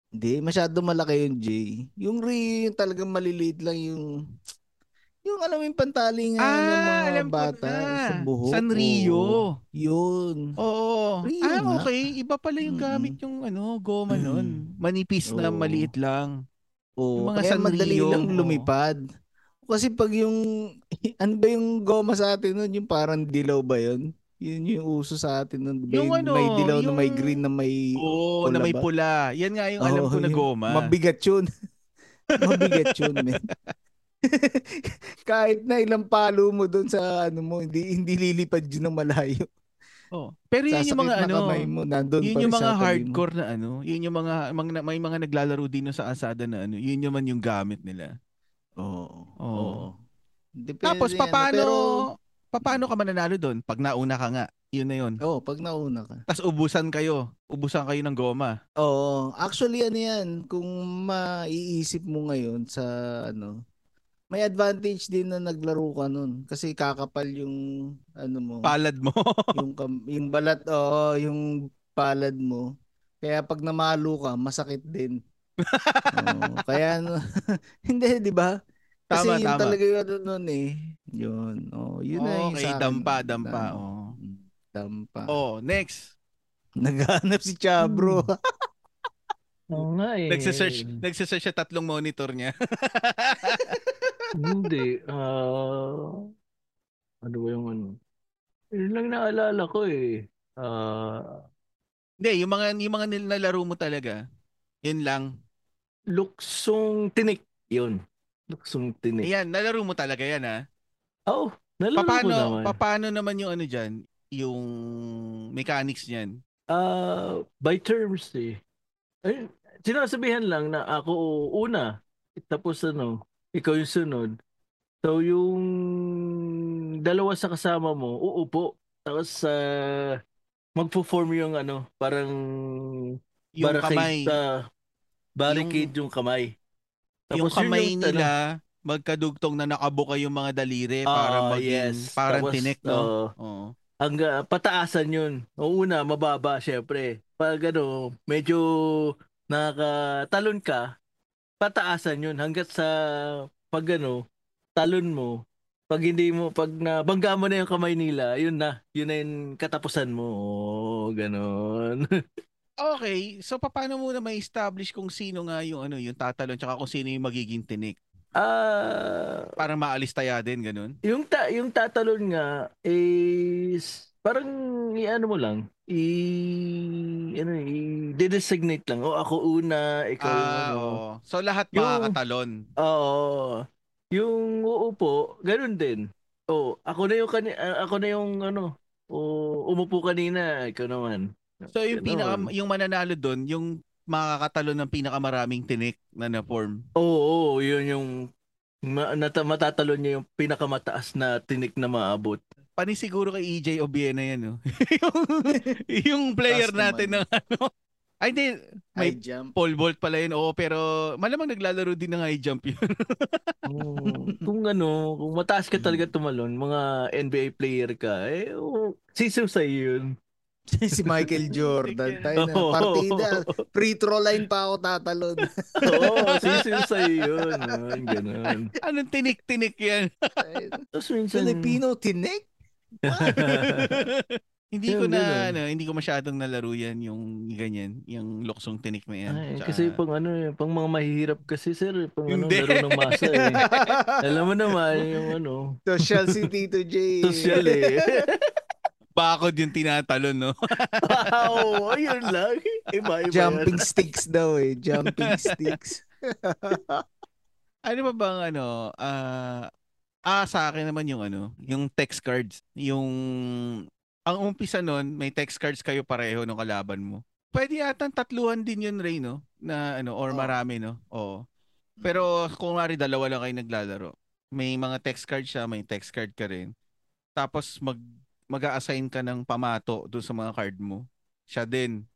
Hindi, masyado malaki yung Jay. Yung re, yung talagang maliliit lang yung yung alam yung pantalingan ng
Ah,
mga
alam ko
bata
na.
sa buhok.
Sanrio.
Oo. Yun.
Oo.
Rio
ah, okay. Iba pala yung gamit yung ano, goma
Mm.
nun. Manipis na
Oo.
maliit lang.
Oo,
Yung mga
kaya madali
Sanrio,
lang lumipad. Kasi pag yung, [LAUGHS] ano ba yung goma sa atin nun? Yung parang dilaw ba yun? Yun yung uso sa atin nun. Ba
Yung ano,
may dilaw na may
yung-
green na may...
Oo, na
pula
may
ba?
pula. Yan nga yung alam
Oo,
ko na goma.
Mabigat yun. [LAUGHS] Mabigat yun, men. [LAUGHS] Kahit na ilang palo mo doon sa ano mo, hindi hindi lilipad yun ng malayo.
Oh. Pero yun yung mga ano,
mo, nandun
yun yung mga
tabi mo.
hardcore na ano, yun yung mga, mga may mga naglalaro din sa asada na ano, yun naman yung gamit nila.
Oo.
Oo.
Oo. Depende
Tapos
yan,
papaano
Pero,
papaano ka mananalo doon pag nauna ka nga? Yun na yun.
oh, pag nauna ka.
Tapos ubusan kayo. Ubusan kayo ng goma.
Oo. Actually, ano yan, kung maiisip mo ngayon sa ano, may advantage din na naglaro ka nun. Kasi kakapal yung, ano mo,
Palad mo. [LAUGHS]
yung, yung balat, oo, yung palad mo. Kaya pag namalo ka, masakit din. [LAUGHS] Oo, kaya, ano, [LAUGHS] hindi, di ba? Kasi
Tama,
yun
tama.
talaga yung ano nun eh. Yun. Oh, yun na yung
okay,
sa akin.
dampa, dampa.
Na-
Oh.
Dampa.
oh, next.
Naghahanap si Chabro.
Oo nga eh.
Nagse-search, nagse-search siya tatlong monitor niya.
Hindi. ah ano ba yung ano? Yun lang naalala ko eh. Ah
Hindi, yung mga yung mga nil- nalaro mo talaga. Yun lang.
luksong tinik. Yun. Luksong tinik.
Ayan, nalaro mo talaga yan ha.
Oo. nalaro ko
Paano,
naman.
paano naman yung ano diyan, yung mechanics niyan?
Ah, by terms eh. Ay, sinasabihan lang na ako una, tapos ano, ikaw yung sunod. So yung dalawa sa kasama mo, uupo. Tapos uh, magpo-form yung ano, parang
Yung
barricade
kamay,
sa- barricade yung, kamay.
yung
yun
kamay
ano,
nila magkadugtong na nakabuka yung mga daliri para
ah,
maging
yes.
parang
Tapos,
tinik, no?
oo.
Oo.
ang pataasan yun. O una, mababa syempre. Pag ano, medyo nakatalon ka, pataasan yun hanggat sa pag ano, talon mo. Pag hindi mo, pag nabangga mo na yung kamay nila, yun na. Yun na yung katapusan mo. Oo, ganon. [LAUGHS]
Okay, so paano mo na ma-establish kung sino nga yung ano, yung tatalon tsaka kung sino yung magiging tinik?
Ah,
Para maalis taya din, ganun?
yung ta yung tatalon nga is parang i-ano mo lang, i ano i-designate lang. O ako una, ikaw
Ah,
ano.
So lahat
Yung-
makakatalon.
Oo. Yung uupo, ganun din. Oh, ako na yung kani ah, ako na yung ano, o umupo kanina, ikaw naman.
So yung pinaka
Ganon.
yung mananalo doon, yung makakatalon ng pinakamaraming tinik na na-form.
Oo, oo, yun yung ma- nata- matatalon niya yung pinakamataas na tinik na maabot.
Panisiguro kay EJ Obiena yan, no? [LAUGHS] yung, yung player natin ng ano. Ay, hindi. May
High jump.
pole vault pala yun. Oo, pero malamang naglalaro din ng high jump yun. [LAUGHS]
Oo. kung ano, kung mataas ka talaga tumalon, mga NBA player ka, eh, oh, sisusay yun.
si Michael Jordan. [LAUGHS] Tayo na,
Oo.
partida. Free throw line pa ako tatalon.
Oo, sisusay yun. Yun, Ganun.
Anong tinik-tinik yan?
Tapos minsan,
Filipino tinik? [LAUGHS]
hindi ko na,
ganun.
ano, hindi ko masyadong nalaro yan, yung ganyan, yung luksong tinik na yan.
Ay,
Tsaka-
kasi pang ano, eh, pang mga mahihirap kasi sir, eh, pang ano, laro ng masa eh. [LAUGHS] Alam mo naman yung ano,
Social si Tito J.
social eh. [LAUGHS]
bakod yung tinatalon, no?
wow, ayun lang. Iba, iba
Jumping sticks daw eh. Jumping sticks.
ano ba bang ano, ah, ah, sa akin naman yung ano, yung text cards. Yung, ang umpisa nun, may text cards kayo pareho ng kalaban mo. pwede yata tatluhan din yun, Ray, no? Na ano, or
Oo.
marami, no? Oo. Pero kung mari dalawa lang kayo naglalaro, may mga text card siya, may text card ka rin. Tapos mag mag-a-assign ka ng pamato doon sa mga card mo. Siya din.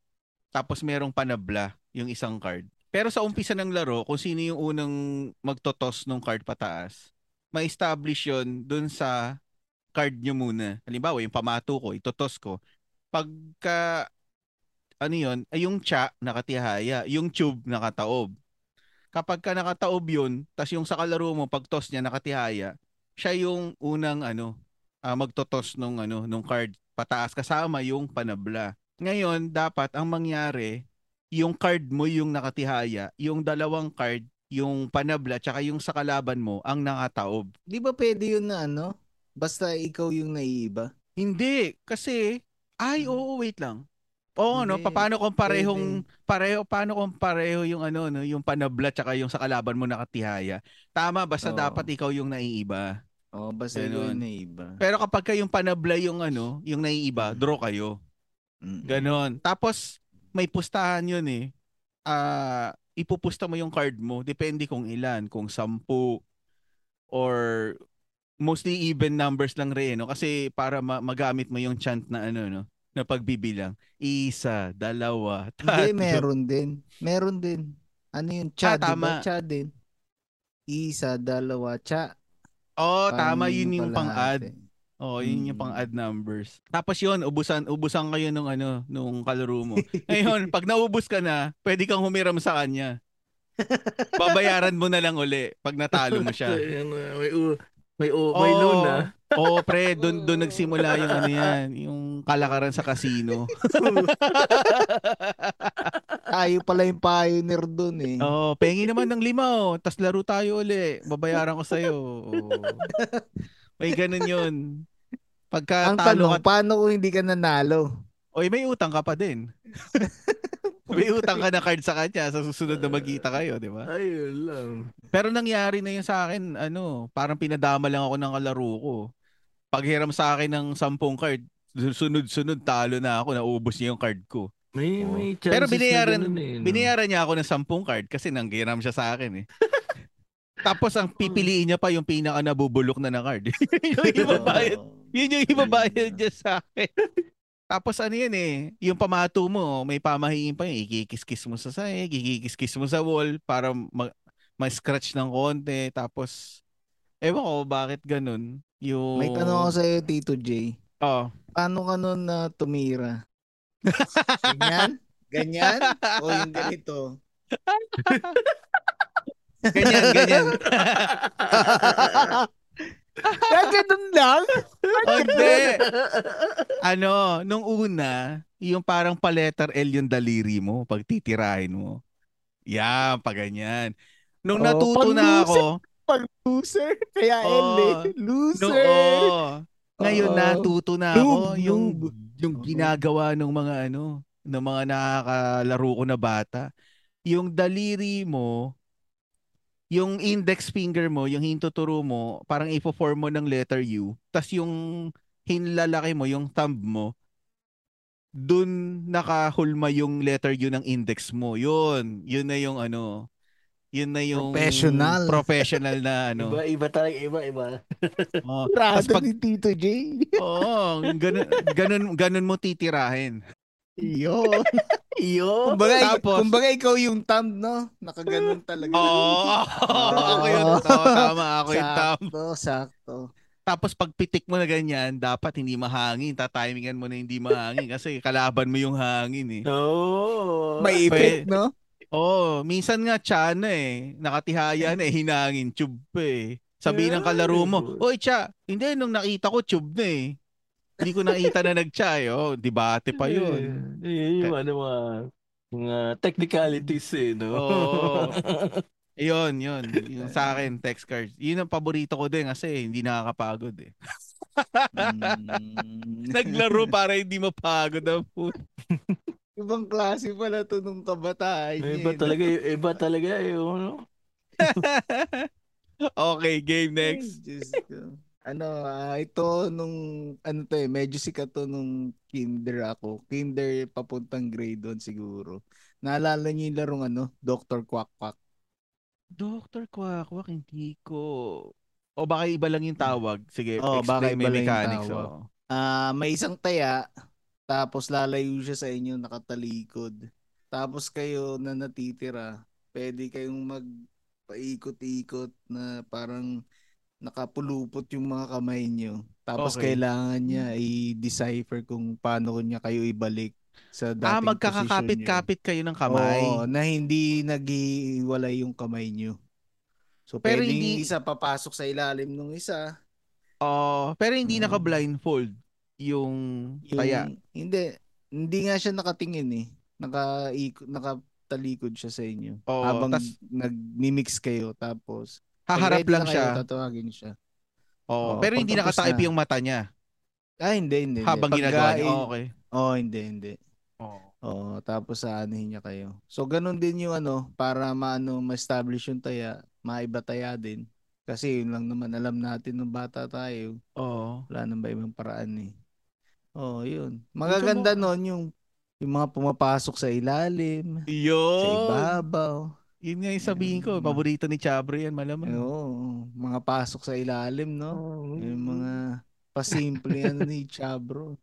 Tapos merong panabla yung isang card. Pero sa umpisa ng laro, kung sino yung unang magtotos ng card pataas, may establish yun doon sa card nyo muna. Halimbawa, yung pamato ko, itotos ko. Pagka, ano yun, ay yung cha, nakatihaya. Yung tube, nakataob. Kapag ka nakataob yun, tas yung sa kalaro mo, pag toss niya, nakatihaya, siya yung unang, ano, ah, magtotos nung, ano, nung card pataas kasama yung panabla. Ngayon, dapat ang mangyari, yung card mo yung nakatihaya, yung dalawang card, yung panabla, tsaka yung sa kalaban mo, ang nakataob.
Di ba pwede yun na ano? Basta ikaw yung naiiba.
Hindi, kasi ay oo, wait lang. Oo, no,
Hindi,
paano kung parehong pareho paano kung pareho yung ano no, yung panabla tsaka yung sa kalaban mo nakatihaya. Tama, basta
Oo.
dapat ikaw yung naiiba.
Oh, basta
Ganun.
yung naiiba.
Pero kapag ka yung panabla yung ano, yung naiiba, draw kayo.
Mm.
Ganon. Tapos may pustahan yun eh. Ah, ipupusta mo yung card mo, depende kung ilan, kung sampu or mostly even numbers lang rin, no? Kasi para ma- magamit mo yung chant na ano, no? Na pagbibilang. Isa, dalawa,
Hindi,
tatlo.
meron din. Meron din. Ano yun? Cha,
Ah, tama.
Cha din. Isa, dalawa, cha.
Oh, tama
Pang-
yun yung pang-add.
Palahati.
Oh, yun yung
Mm.
pang-add numbers. Tapos yun, ubusan ubusan kayo nung ano, nung kalaro mo. [LAUGHS] Ngayon, pag naubos ka na, pwede kang humiram sa kanya. Babayaran mo na lang uli pag natalo mo siya. [LAUGHS]
May, u- may, u- may
Oo.
loan na.
Oo, pre, doon doon nagsimula yung ano yan, yung kalakaran sa casino. [LAUGHS]
Tayo pala yung pioneer dun eh.
Oo, pengi naman ng lima oh, tas laro tayo uli. Babayaran ko sa'yo. Oo. May ganun yun. Pagka
Ang
talo
tanong,
ka,
paano kung hindi ka nanalo?
oy, may utang ka pa din. [LAUGHS] may utang ka na card sa kanya sa susunod na magkita kayo, di ba?
Ayun lang.
Pero nangyari na yun sa akin, ano, parang pinadama lang ako ng kalaro ko. Paghiram sa akin ng sampung card, sunod-sunod talo na ako, naubos niya yung card ko.
May,
Oo.
may chances
Pero binayaran,
na ganun eh, no?
binayaran niya ako ng sampung card kasi nanghiram siya sa akin eh. [LAUGHS] Tapos ang pipiliin niya pa yung pinaka nabubulok na na card. Yun [LAUGHS] yung ibabayad, yun yung ibabayad niya sa akin. Tapos ano yan eh, yung pamato mo, may pamahiin pa yun. Ikikis-kis mo sa sahig, ikikis-kis mo sa wall para ma- ma-scratch ng konti. Tapos, ewan ko bakit ganun. Yung...
May tanong ako sa'yo, Tito J.
Oh.
Paano ka nun na tumira? [LAUGHS] Ganyan? Ganyan? o yung ganito? [LAUGHS]
Ganyan, ganyan. [LAUGHS]
Kaya ganun lang?
Oh, hindi. [LAUGHS] Ano, nung una, yung parang pa letter L yung daliri mo pag titirahin mo. Yan, pa ganyan. Nung
Oh,
natuto na ako,
Pag loser? Kaya
Oo.
L eh.
nung,
Loser!
oo. ngayon
Oo.
natuto na ako
Noob,
yung
noob.
yung
Oo.
ginagawa ng mga ano, ng mga nakakalaro ko na bata. Yung daliri mo, yung index finger mo, yung hintuturo mo, parang ipo-form mo ng letter U. tas yung hinlalaki mo, yung thumb mo, dun nakahulma yung letter U ng index mo. Yun, yun na yung ano, yun na yung
Professional.
professional na [LAUGHS] ano.
Iba, iba talaga, iba, iba. [LAUGHS]
Oh, tas pag-
ni Tito J.
Oo, ganun, ganun, ganun mo titirahin.
Iyo.
Iyo. [LAUGHS]
Kumbaga,
Tapos-
kumbaga ikaw yung thumb, no? Nakaganon talaga.
Oo, [LAUGHS] [LAUGHS] ako yun. Tama, ako yung tam.
Sakto, sakto.
Tapos pag pitik mo na ganyan, dapat hindi mahangin. Tatimingan mo na hindi mahangin kasi kalaban mo yung hangin eh.
Oo.
May effect, no?
Oo, minsan nga tiyan na eh. Nakatihaya na eh, hinangin, tube eh. Sabihin ng kalaro mo, Oy, Cha, hindi, nung nakita ko, tube na eh. Hindi ko nakita na nag-cha eh. Oh, debate pa yun.
Eh, Yun yung ano, mga, mga technicalities eh, no?
Oo. [LAUGHS] Yun, yun. Yung sa akin, text cards. Yun ang paborito ko din kasi hindi nakakapagod eh.
Mm. [LAUGHS]
Naglaro para hindi mapagod ang food. [LAUGHS]
Ibang klase pala to nung kabataan.
Eh,
niya,
Iba
eh.
talaga, iba talaga yung ano.
okay, game
Ay,
next.
Diyos ko. Ano, ah, ito nung, ano to eh, medyo sikat to nung kinder ako. Kinder papuntang grade 1 siguro. Naalala niyo yung larong ano, Dr. Quack Quack.
Dr. Quack, hindi ko. O baka iba lang yung tawag. Sige,
Oh, baka iba
may mechanics.
tawag.
oo.
Ah, may isang taya, tapos lalayo siya sa inyo nakatalikod. Tapos kayo na natitira, pwede kayong mag paikot-ikot na parang nakapulupot yung mga kamay nyo. Tapos
Okay.
kailangan niya i-decipher kung paano niya kayo ibalik sa dating
Ah,
posisyon
magkakakapit-kapit kayo ng kamay.
Oo, na hindi nag-iwalay yung kamay nyo. So,
Pero
pwedeng
hindi-
isa papasok sa ilalim ng isa.
Oo, pero hindi
Oo.
naka-blindfold yung,
Yung,
taya.
Hindi. Hindi nga siya nakatingin eh. Naka, nakatalikod siya sa inyo.
Oo,
habang
tas-
nag-mimix kayo. Tapos,
Haharap lang
na kayo,
siya.
tatawagin siya.
Oo,
Oo,
pero hindi nakatakip
na.
yung mata niya
Ah, hindi, hindi. hindi.
habang
Pagka
ginagawa niya. Oo, okay.
Oo, hindi, hindi.
Oo.
Oo, tapos aanihin niya kayo. So, ganun din yung ano, para maano, ma-establish yung taya, maiba taya din. Kasi yun lang naman alam natin nung bata tayo.
Oo.
Wala nang ba ibang paraan eh. Oo, yun. Magaganda nun yung yung mga pumapasok sa ilalim, sa
Yun.
ibabaw.
Yun nga yung sabihin ko.
Ayun.
Paborito ni Chabro yan, malamang.
Oo, mga pasok sa ilalim, no? Yung mga pasimple ano ni Chabro.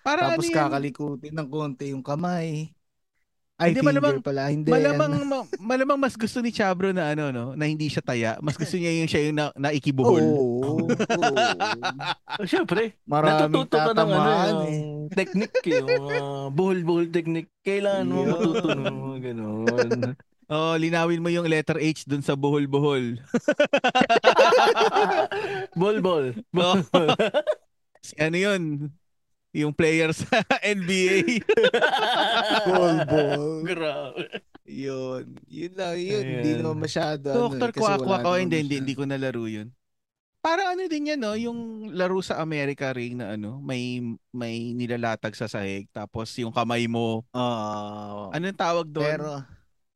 Para
Tapos
ano yan?
kakalikutin ng konti yung kamay. Ay,
Hindi,
finger
malamang-
pala. Hindi.
Malamang,
ano.
ma- malamang mas gusto ni Chabro na ano, no? Na hindi siya taya. Mas gusto niya yung siya yung na, naikibuhol.
Oo. oo. [LAUGHS]
Oh, Siyempre,
Maraming
natututo ka ng ano,
tatamaan eh.
yung technique, yung uh, buhol-buhol technique. Kailangan mo matuto ng mga ganun.
Oh, linawin mo yung letter H dun sa buhol-buhol. [LAUGHS]
Bol-bol. [LAUGHS]
Oh. Si ano yun? Yung player sa [LAUGHS] NBA.
Ball.
Grabe.
Yun. Yun lang yun. Hindi naman masyado. ano,
Dr.
eh,
Quack. Oh, hindi, hindi, hindi ko nalaro yun. Para ano din yan, no? Yung laro sa America ring na ano, may may nilalatag sa sahig. Tapos yung kamay mo,
Oo.
anong tawag doon?
Pero,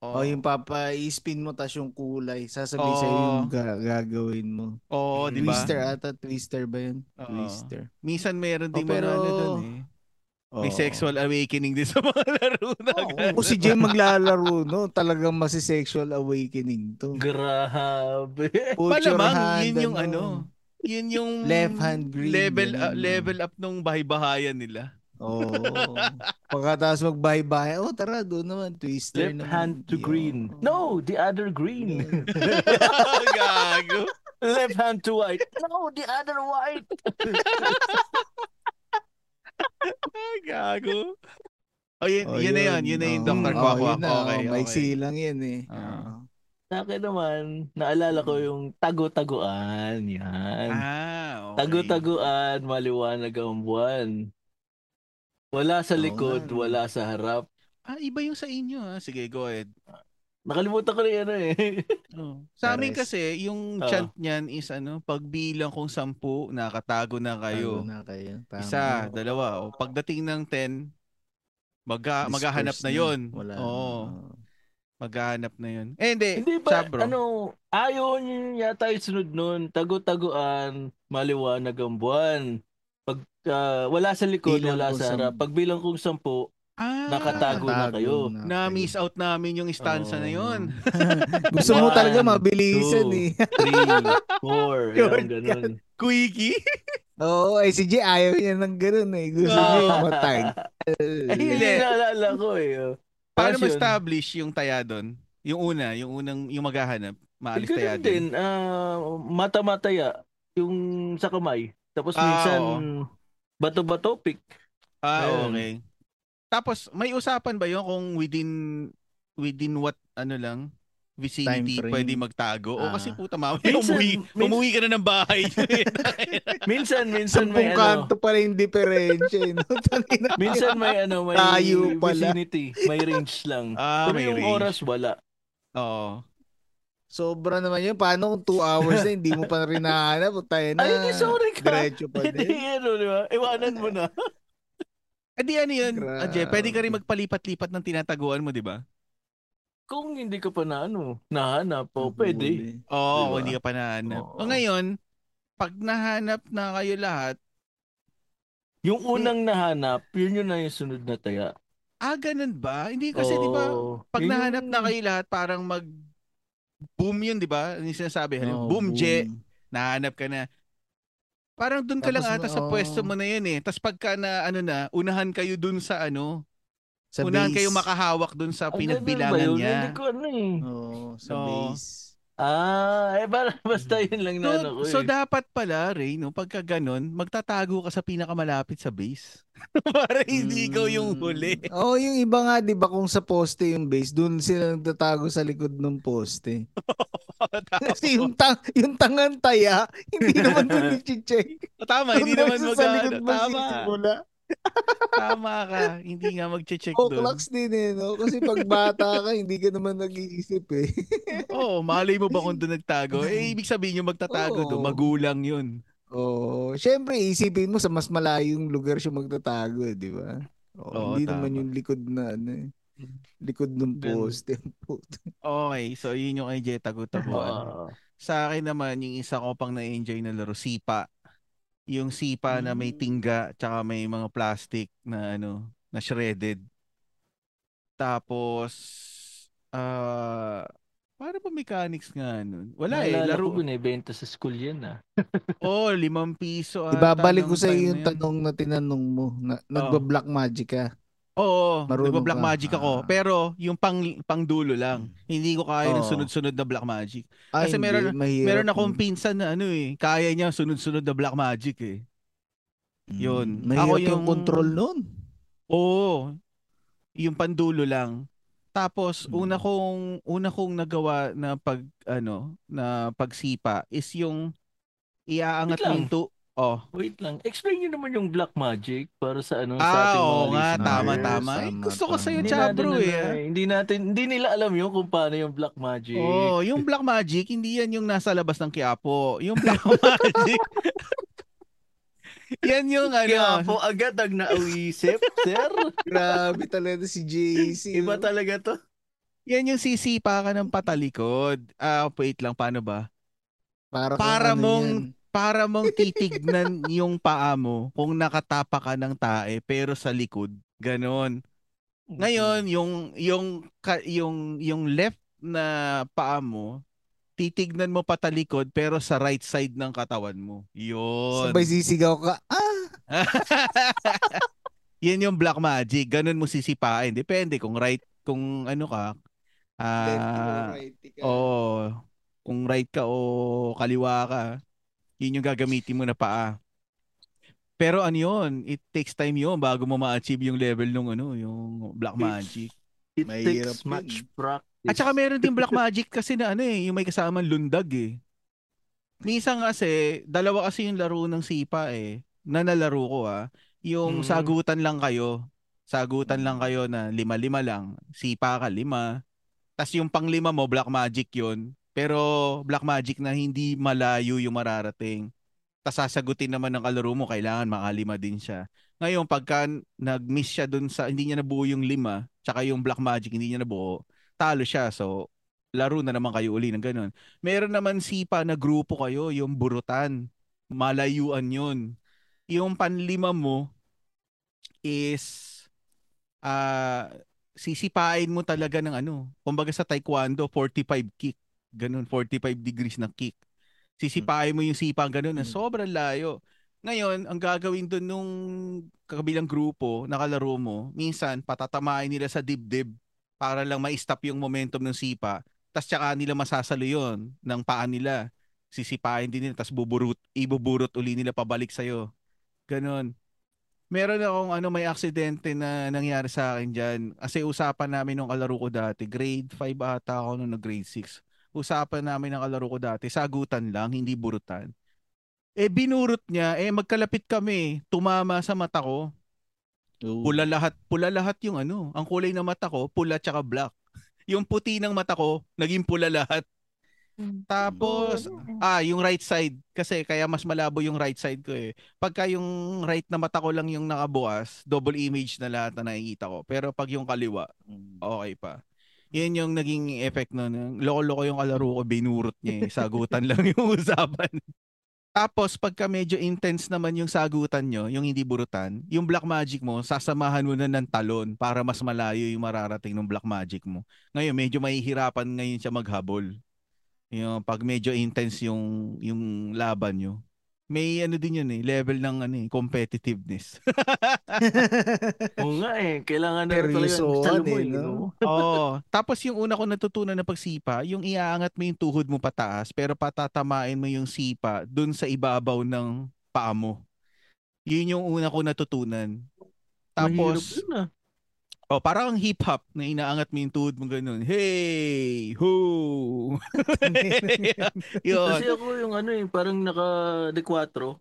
oh, yung papa, i-spin mo tas yung kulay. Sasabihin
Oo.
sa'yo yung ga- gagawin mo.
Oo, di ba?
Twister ata. Twister ba yun?
Oo.
Twister.
Minsan meron
Oh,
din
pero-
mga ano doon eh. May
Oo.
sexual awakening din [LAUGHS] sa mga laro na
Oo,
ganun.
kung si Jay maglalaro, no, talagang masi-sexual awakening to.
Grabe.
Put
Malamang yun yung ano, yun yung
Left hand green,
level
no?
level up nung bahay-bahayan nila.
Oo. Pagkatapos magbay-bye, oh tara, doon naman, twister
Left
naman.
hand to
Yo.
green. No, the other green. [LAUGHS]
Gago.
Left hand to white. No, the other white.
Gago. Oh, yun,
Oh,
yun, na yun. Yun na yung. Dr.
Yun
Quack.
na,
Okay,
oh,
okay.
Maiksi lang yan eh.
Ah.
Oo.
Sa akin naman, naalala ko yung tago-taguan. Yan.
Ah, okay.
Tago-taguan, maliwanag ang buwan. Wala sa likod,
nga.
wala sa harap.
Ah, iba yung sa inyo. Ah. Sige, go ahead.
Nakalimutan ko na yan eh. [LAUGHS]
Oh. Sa amin kasi, yung
Oo.
chant niyan is ano, pagbilang kung sampu, nakatago na kayo.
Tago na kayo. Tama.
Isa, dalawa. O pagdating ng 10, magha,
Disperse
maghahanap na yon.
Wala.
Oo,
Oo.
maghahanap na yon. Eh, hindi.
Hindi ba,
Sabro.
ano, ayaw nyo yata yung sunod nun. Tago-taguan, maliwanag ang buwan. Pag ah, wala sa likod,
Bilang
wala sa harap. Pag bilang kung sampu,
Ah,
nakatago na kayo.
na-miss out namin yung stanza na
Oo.
yon. [LAUGHS]
Gusto mo talaga mabilisan
two.
eh.
three, [LAUGHS] four,
Yun,
yan, ganun.
Quickie.
Oo, ay si Jay ayaw niya ng ganun eh. Gusto
Oo.
niya yung matag. [LAUGHS]
Ay, hindi naalala ko eh. oh.
Paano
Tapos yun,
ma-establish yung taya doon? Yung una, yung unang, yung maghahanap. Maalis taya
din,
doon.
ah, mata-mataya, yung sa kamay. Tapos
Ah,
minsan,
oo.
bato-bato, pick.
Ah,
Ayun.
okay. Tapos, may usapan ba yun kung within, within what, ano lang, vicinity, pwede magtago? O
Ah.
kasi puta mama,
Minsan-
umuwi,
minsan-
umuwi ka na ng bahay. [LAUGHS] [LAUGHS]
Minsan, minsan may
Sampung
ano,
kanto pa rin diferensya eh. No? [LAUGHS]
Minsan may ano, may
Tayo pala.
vicinity, may range lang.
ah,
Pero
may
yung
range.
oras, wala.
Oo.
Sobra naman yun. Paano kung 2 hours na hindi mo pa rin nahanap? Tayo na.
Ay, di, sorry ka.
Diretso pa
Hindi,
din.
ano, di ba? Iwanan mo na. [LAUGHS]
Eh di ano yun, Ajay, pwede ka rin magpalipat-lipat ng tinataguan mo, di ba?
Kung hindi ka pa na, ano, nahanap, o pwede.
Oo,
Diba?
hindi ka pa nahanap.
Oo.
O ngayon, pag nahanap na kayo lahat,
Yung unang nahanap, yun yun na yung sunod na taya.
ah, ganun ba? Hindi kasi, di ba, pag
Yun
nahanap
yung-
na kayo lahat, parang mag boom yun, di ba? Yung sinasabi,
Oh,
boom, Je, nahanap ka na. Parang dun ka lang
Tapos,
ata sa
oo.
pwesto mo na yun eh. Tapos pagka na, ano na, unahan kayo dun sa ano,
Sa
unahan
base.
kayo makahawak dun sa pinagbilangan
yun?
niya.
Hindi ko ano eh.
Oo, sa
Oo.
base.
Ah, eh ba, [LAUGHS] basta yun lang na ano ko
So, so
eh.
dapat pala, Ray, no, pagka ganun, magtatago ka sa pinakamalapit sa base. [LAUGHS] Para hindi ikaw yung huli.
Mm. Oo, yung iba nga, di ba, kung sa poste yung base, dun sila nagtatago sa likod ng poste. [LAUGHS] Kasi yung, tang yung tangan taya, hindi naman dun i-check.
Tama, hindi naman mag
sa likod
Tama. Tama ka. Hindi nga mag-check
O
doon.
clocks din eh, no? Kasi pag bata ka, hindi ka naman nag-iisip eh. [LAUGHS]
Oo, malay mo ba kung doon nagtago? Eh, [LAUGHS] ibig sabihin yung magtatago doon,
Oo.
magulang yun.
Oo. Siyempre, isipin mo sa mas malayong lugar siya magtatago, eh, di ba? Oo,
Oo,
hindi
tama.
naman yung likod na ano eh. Likod ng poste.
Okay, so yun yung kay Jetta Gutabuan.
Oo.
Sa akin naman, yung isa ko pang na-enjoy na laro, Sipa. Yung Sipa na may
Mm.
tingga, tsaka may mga plastic na ano, na shredded. Tapos, ah, paano ba mechanics nga nun? Wala eh,
Naalala
laro.
ko, binibenta sa school yan ah. [LAUGHS]
Oh, limang piso
Ibabalik ko
nung
sa iyo yung
yun.
tanong na tinanong mo. Na, Nagba-black magic ka.
Oo,
Marunong
nagba-black
ka.
magic ako.
Ah. Hmm.
Pero yung pang pang dulo lang. Hindi ko kaya ng
Oo.
sunod-sunod na black magic.
Ah,
Kasi
hindi,
meron-
mahirap
Meron akong
yun.
pinsan na ano eh, kaya niya sunod-sunod na black magic eh. yun.
Mm, Mahirap
Ako
yung
yung-
control nun.
Oo. Yung pandulo lang. Tapos
Mm.
una kong una kong nagawa na pag ano, na pagsipa is yung iaangat
Wait
mo
lang.
yung tu- Oh.
Wait lang. Explain nyo naman yung black magic para sa ano sa
Ah,
ating mga
oo nga,
listeners.
tama tama. Eh,
Tama,
gusto ko sa iyo, Chabro eh.
Hindi natin, hindi nila alam yun kung paano yung black magic.
Oh, yung black magic hindi yan yung nasa labas ng Quiapo. Yung black [LAUGHS] magic Yan yung ano.
Kaya po agad ang nauisip, [LAUGHS] sir.
Grabe talaga si JC.
Iba
no?
talaga to.
Yan yung sisipa ka ng patalikod. Ah, wait lang, paano ba?
Para,
Para
ano
mong
yan.
Para mong titignan [LAUGHS] yung paa mo kung nakatapa ka ng tae pero sa likod. Ganon. Ngayon, yung yung ka- yung yung left na paa mo titignan mo patalikod pero sa right side ng katawan mo. Yun.
Sabay sisigaw ka. Ah! [LAUGHS]
Yan yung black magic. Ganun mo sisipain. Depende kung right, kung ano ka. Ah,
righty ka.
Oo. Kung right ka o kaliwa ka, yun yung gagamitin mo na paa. Pero ano yun, it takes time yun bago mo ma-achieve yung level nung ano, yung black magic.
It
Mahirap
takes
yun.
much practice.
At saka meron din black magic kasi na ano eh, yung may kasamang lundag eh. Minsan kasi, dalawa kasi yung laro ng sipa eh, na nalaro ko ah. Yung
Mm.
sagutan lang kayo. Sagutan lang kayo na lima-lima lang. Sipa ka, lima. Tapos yung panglima mo, black magic yun. Pero black magic na hindi malayo yung mararating. Tapos sasagutin naman ng kalaro mo, kailangan makalima din siya. Ngayon, pagka nag-miss siya dun sa, hindi niya nabuo yung lima, tsaka yung black magic, hindi niya nabuo, talo siya. So, laro na naman kayo uli ng ganun. Meron naman sipa na grupo kayo, yung burutan. Malayuan yun. Yung panlima mo is ah sisipain mo talaga ng ano. Kumbaga sa taekwondo, 45 kick. Ganun, 45 degrees na kick. Sisipain mo yung sipa ganun na
Mm.
sobrang layo. Ngayon, ang gagawin doon nung kabilang grupo, nakalaro mo, minsan patatamain nila sa dibdib para lang ma-stop yung momentum ng sipa. Tapos tsaka nila masasalo yun ng paa nila. Sisipain din nila, tapos buburut, ibuburot uli nila pabalik sa'yo. Ganon. Meron akong ano, may aksidente na nangyari sa akin dyan. Kasi usapan namin nung kalaro ko dati. Grade 5 ata ako nung grade 6. Usapan namin ng kalaro ko dati. Sagutan lang, hindi burutan. Eh binurot niya, eh magkalapit kami. Tumama sa mata ko.
Oo.
Pula lahat, pula lahat yung ano. Ang kulay ng mata ko, pula tsaka black. [LAUGHS] Yung puti ng mata ko, naging pula lahat. Tapos, ah, yung right side. Kasi kaya mas malabo yung right side ko eh. Pagka yung right na mata ko lang yung nakabukas, double image na lahat na nakikita ko. Pero pag yung kaliwa, okay pa. Yan yung naging effect nun. Loko-loko yung kalaro ko, binurot niya eh. Sagutan [LAUGHS] lang yung usapan. Tapos pagka medyo intense naman yung sagutan nyo, yung hindi burutan, yung black magic mo, sasamahan mo na ng talon para mas malayo yung mararating ng black magic mo. Ngayon, medyo mahihirapan ngayon siya maghabol. Yung pag medyo intense yung yung laban nyo. May ano din yun eh, level ng ano eh, competitiveness. [LAUGHS]
Oo nga eh. Kailangan na talaga sa mo
eh, no?
no? [LAUGHS]
Oo. Tapos yung una ko natutunan na pagsipa, yung iaangat mo yung tuhod mo pataas, pero patatamain mo yung sipa dun sa ibabaw ng paa mo. Yun yung una ko natutunan. Tapos,
yun ah.
Oh, parang ang hip-hop na inaangat mo yung tuhod mo ganun. Hey! Ho! [LAUGHS] yun.
Kasi ako yung ano eh, parang naka de 4.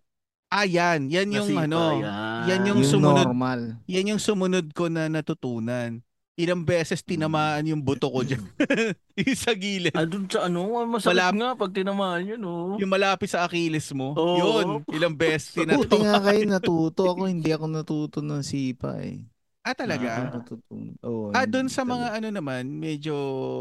Ah, yan. Yan yung
Nasipa,
ano.
yan.
yan yung
yung
sumunod.
normal.
Yan yung sumunod ko na natutunan. Ilang beses tinamaan yung buto ko dyan. [LAUGHS] yung sa gilid.
Ah, dun sa ano, masakit
Malap-
nga pag tinamaan yun, oh.
Yung malapit sa Achilles mo.
Oo.
Yun. Ilang beses
Buti
tinatawa.
nga kayo natuto. Ako hindi ako natuto ng sipa eh.
Ah, talaga?
Ako natutunan. Oh,
Ah,
hindi
doon sa mga ano naman, medyo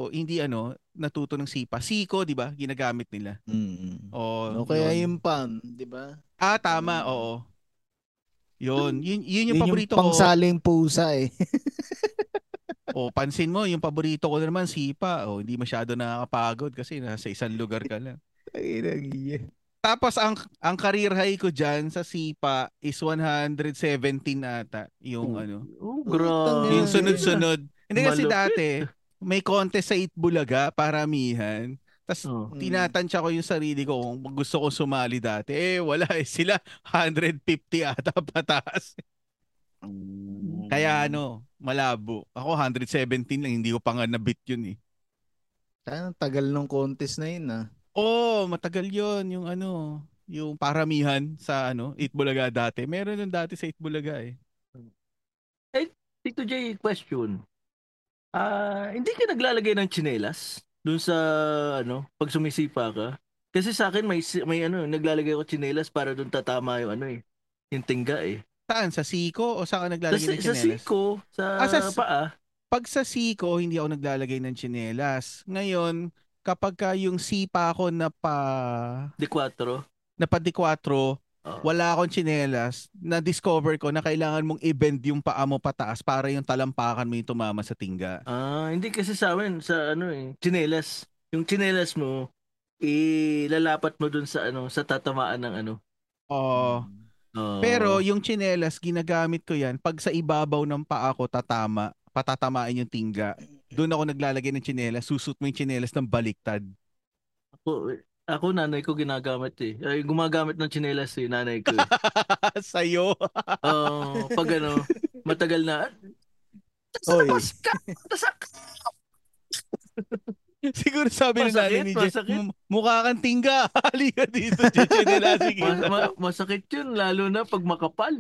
hindi ano, natuto ng sipa. Siko, di ba? Ginagamit nila.
Mm.
O,
O kaya
yun.
yung pan, di ba?
Ah, tama. Oo. Yun. Yun, yun yung
Yun
paborito
yung
ko.
pangsaling pusa eh. [LAUGHS]
O, pansin mo, yung paborito ko naman, sipa. O, hindi masyado nakakapagod kasi nasa isang lugar ka lang.
Ay, nagiya.
Tapos ang ang career high ko diyan sa Sipa is 117 ata yung
Oh,
ano.
Oh, grabe.
Yung sunod-sunod. Hindi kasi
Malupit.
dati may contest sa Itbulaga, paramihan. Tapos
Oh.
Mm.
tinatansya ko yung sarili ko kung gusto ko sumali dati. Eh wala eh sila 150 ata [LAUGHS] pataas. Kaya ano, malabo. Ako 117 lang, hindi ko pa nga nabit yun eh.
Tagal nung contest na yun ah.
Oh, matagal yon yung ano, yung paramihan sa ano, Itbulaga dati. Meron nun dati sa Itbulaga eh.
Tito J, question. Ah, hindi ka naglalagay ng tsinelas dun sa ano, pag sumisipa ka? Kasi sa akin may si- may ano, naglalagay ako tsinelas para dun tatama yung ano eh, yung tingga eh.
Saan? Sa Siko o saan ka
Sa,
naglalagay ng
sa
tsinelas?
siko, sa,
Ah, sa-
paa.
Pag sa Siko, hindi ako naglalagay ng tsinelas. Ngayon, kapag ka yung sipa ko na pa
De 4.
na pa di 4,
Oh.
wala akong tsinelas, na-discover ko na kailangan mong i-bend yung paa mo pataas para yung talampakan mo yung tumama sa tingga.
Ah, hindi kasi sa amin sa ano eh, tsinelas. Yung tsinelas mo ilalapat mo dun sa ano, sa tatamaan ng ano.
Oo.
Oh.
Pero yung tsinelas, ginagamit ko yan pag sa ibabaw ng paa ko tatama, patatamain yung tingga. Doon ako naglalagay ng tsinelas, susut mo yung tsinelas ng baliktad.
ako, ako nanay ko ginagamit eh. Ay, gumagamit ng tsinelas eh, nanay ko. eh. [LAUGHS]
Sa'yo.
Oo, pag ano, matagal na.
Oy.
Labas ka! Tasak! [LAUGHS]
Siguro sabi ng nanay ni Jeff,
masakit.
"M- mukha kang tingga. [LAUGHS] Halika dito, tsinelas.
Mas, ma- masakit yun, lalo na pag makapal.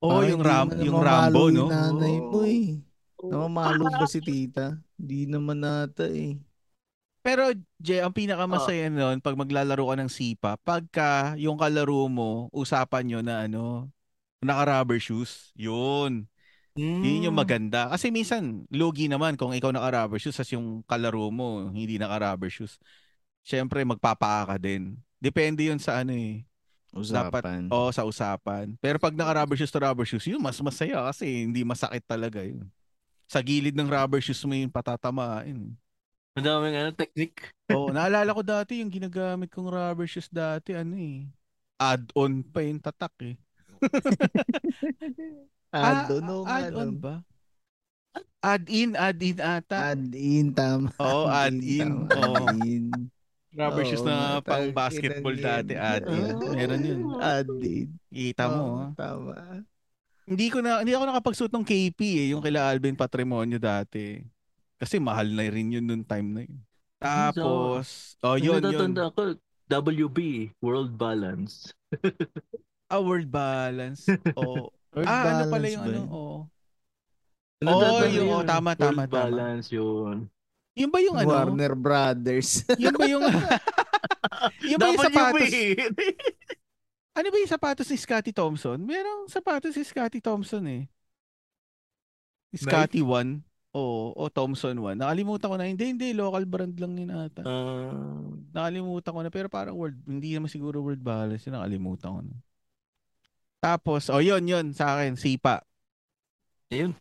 Oh, yung, ram, yung Rambo, no?
nanay mo eh. Namamalo ba si [LAUGHS] tita? Hindi naman nata eh.
Pero, Jay, ang pinakamasaya
Oh.
nun, pag maglalaro ka ng sipa, pagka yung kalaro mo, usapan nyo na ano, naka-rubber shoes, yun. Yun yung
Mm.
maganda. Kasi minsan, logi naman kung ikaw naka-rubber shoes, as yung kalaro mo, hindi naka-rubber shoes. Siyempre, magpapaa ka din. Depende yun sa ano eh.
Usapan.
Oo, sa usapan. Pero pag naka-rubber shoes to rubber shoes, yun, mas masaya kasi hindi masakit talaga yun. Sa gilid ng rubber shoes mo yung patatamain.
Madaming ano, technique. [LAUGHS]
Oo, naalala ko dati yung ginagamit kong rubber shoes dati, ano eh. Add-on pa yung tatak eh. [LAUGHS]
Add-on o nga
Add-on ba? Add-in, add-in ata.
Add-in, tama.
Oo, [LAUGHS] add-in.
tama,
Oo.
Add-in.
Rubber shoes
Oo,
na pang basketball dati, add-in. Meron yun.
Add-in.
Kita mo,
Oo,
ah.
Tama.
Hindi ko na hindi ako nakapagsuot ng KP eh, yung kila Alvin Patrimonio dati. Kasi mahal na rin yun nung time na yun. Tapos, oh yun,
Yung
yun.
natatanda ko, WB, World Balance. [LAUGHS]
Ah, World Balance. Oh. [LAUGHS]
World
ah, ano pala
balance
yung
ba
ano,
yun?
oh.
Natatanda
Oo, yung-
yun,
oh, tama, tama,
World
tama.
Balance yun.
Yun ba yung ano?
Warner Brothers.
Yun ba yung [LAUGHS] Yun ba yung sapatos? Ano ba yung sapatos ni Scotty Thompson? Merong sapatos si Scotty Thompson eh. Scotty 1. O, o Thompson 1. Nakalimutan ko na. Hindi, hindi. Local brand lang yun ata.
Ah,
Nakalimutan ko na. Pero parang world, hindi naman siguro world balance. Yun, nakalimutan ko na. Tapos, oh yun, yun, sa akin, sipa.
ayun.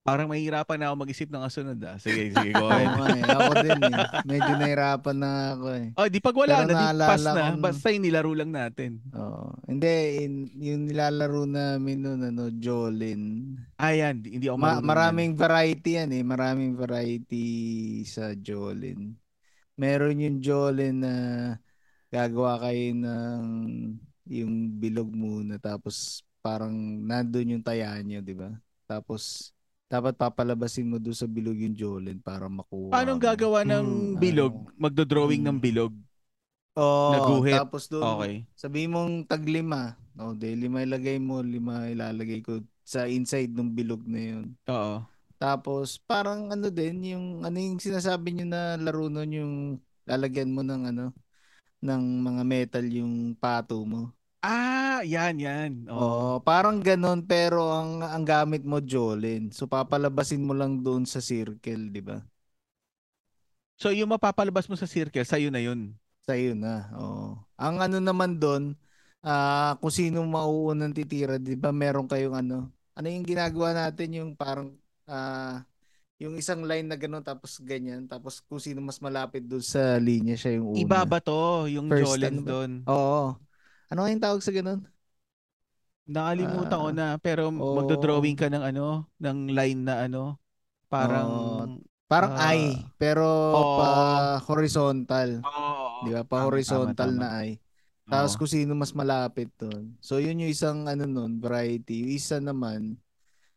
Parang mahihirapan na ako mag-isip ng kasunod ah. Sige, [LAUGHS] sige, go
Oo
ahead.
nga eh. Ako din eh. Medyo nahirapan na ako eh.
Oh, di pag wala
Pero
na, di pass na.
ko-
Basta yung nilaro lang natin.
Oo. Hindi, in- yung nilalaro namin noon, ano, Jolin.
Ayan, hindi ako
Ma- maraming variety yan eh. Maraming variety sa Jolin. Meron yung Jolin na gagawa kayo ng yung bilog muna tapos parang nandun yung taya nyo, di ba? Tapos dapat papalabasin mo doon sa bilog yung Jolin para makuha. mo.
gagawa ng
Hmm,
bilog? Magdo-drawing ng
Hmm.
bilog.
Oo,
Naguhit.
tapos doon,
Okay.
sabihin mong tag lima. O, de, lima ilagay mo, lima ilalagay ko sa inside ng bilog na yun.
Oo.
Tapos parang ano din yung ano yung sinasabi niyo na laro nun yung lalagyan mo ng ano ng mga metal yung pato mo.
Ah, yan, yan. Oo.
Oo, parang ganun pero ang ang gamit mo Jolin. So papalabasin mo lang doon sa circle, 'di ba?
So, yung mapapalabas mo sa circle, sa'yo na yun.
Sa iyo na. Oo. Ang ano naman doon, ah kung sino mauunang titira, 'di ba? Meron kayong ano. Ano yung ginagawa natin yung parang ah yung isang line na gano'n tapos ganyan tapos kung sino mas malapit doon sa linya siya yung una.
Iba ba to, yung
First,
Jolens
ano
doon?
Oo. Ano yung tawag sa ganun?
Nakalimutan ko
Ah,
na, pero
oo.
magdo-drawing ka ng ano, ng line na ano, parang...
Parang
Ah,
eye, pero
oo.
pa horizontal.
Oo.
Di ba? Pa horizontal
tama,
na
tama.
eye. Tapos
Oo.
kung sino mas malapit doon. So yun yung isang ano nun, variety. Yung isa naman,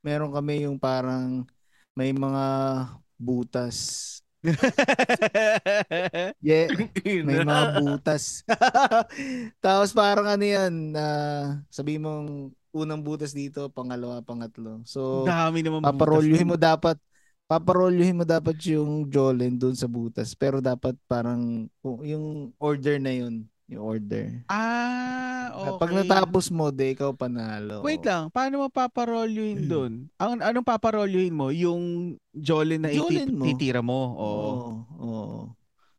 meron kami yung parang may mga butas. [LAUGHS] Yeah, may mga butas. [LAUGHS] Tapos parang ano yan, uh, sabi mong unang butas dito, pangalawa, pangatlo. So
Dami naman nun.
mo dapat paparolyuhin mo dapat yung Jolen doon sa butas pero dapat parang yung order na yun yung order
Ah, okay.
pag natapos mo de ikaw panalo
Wait lang, paano mo paparolyuhin doon? Ang anong paparolyuhin mo? Yung Jolin na
Jolin
iti-
mo.
titira mo. Oo.
oo oo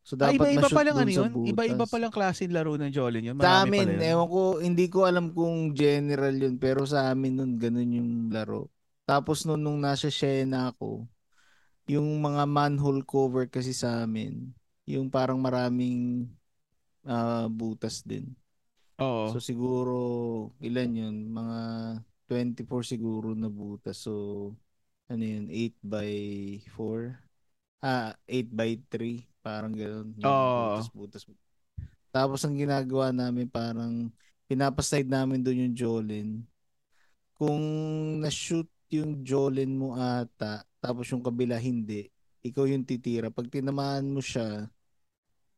so
Ah,
dapat
iba-iba pa lang ano
sa
yun? Iba-iba pa lang klase ng laro ng Jolin yun.
sa
Marami
amin
pala yun.
ewan ko hindi ko alam kung general yun pero sa amin nun ganun yung laro tapos nun nung nasa Siena ako yung mga manhole cover kasi sa amin yung parang maraming ah, butas din
Oo.
So siguro ilan yun? Mga 24 siguro na butas. So ano yun? 8 by 4? Ah, 8 by 3. Parang gano'n. Yung
Oo.
Butas, butas. Tapos ang ginagawa namin parang pinapaside namin doon yung Jolin. Kung na-shoot yung Jolin mo ata, tapos yung kabila hindi, ikaw yung titira. Pag tinamaan mo siya,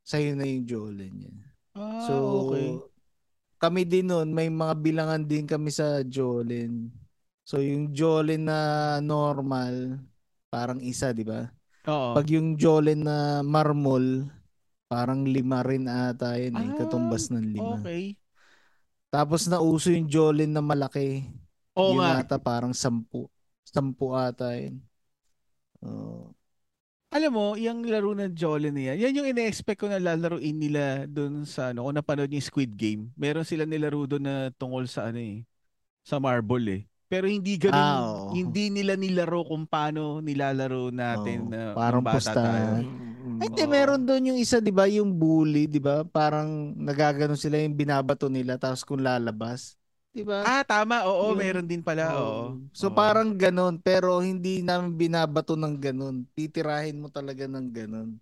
sa'yo na yung Jolin niya.
Ah,
So,
okay.
kami din nun, may mga bilangan din kami sa Jolin. So, yung Jolin na normal, parang isa, di ba?
Oo.
Pag yung Jolin na marmol, parang lima rin ata yun eh,
Ah,
katumbas ng lima.
Okay.
Tapos nauso yung Jolin na malaki.
Oo
yun
nga.
ata parang sampu. Sampu ata yun. Oh.
Alam mo, yung laro ng Jolin na yan, yan yung ine-expect ko na lalaruin nila doon sa ano, kung napanood yung Squid Game. Meron sila nilaro doon na tungkol sa ano eh, sa marble eh. Pero hindi ganun,
Ah, oo.
hindi nila nilaro kung paano nilalaro natin
Oo,
na
parang
nung bata tayo.
pustahan.
Mm,
Ay, hindi,
Oo.
meron doon yung isa, di ba? Yung bully, di ba? Parang nagagano sila yung binabato nila tapos kung lalabas. Di ba?
Ah, tama. Oo,
Yung-
meron din pala. Oo.
So
Oo.
parang ganon, pero hindi namin binabato ng ganon. Titirahin mo talaga ng ganon.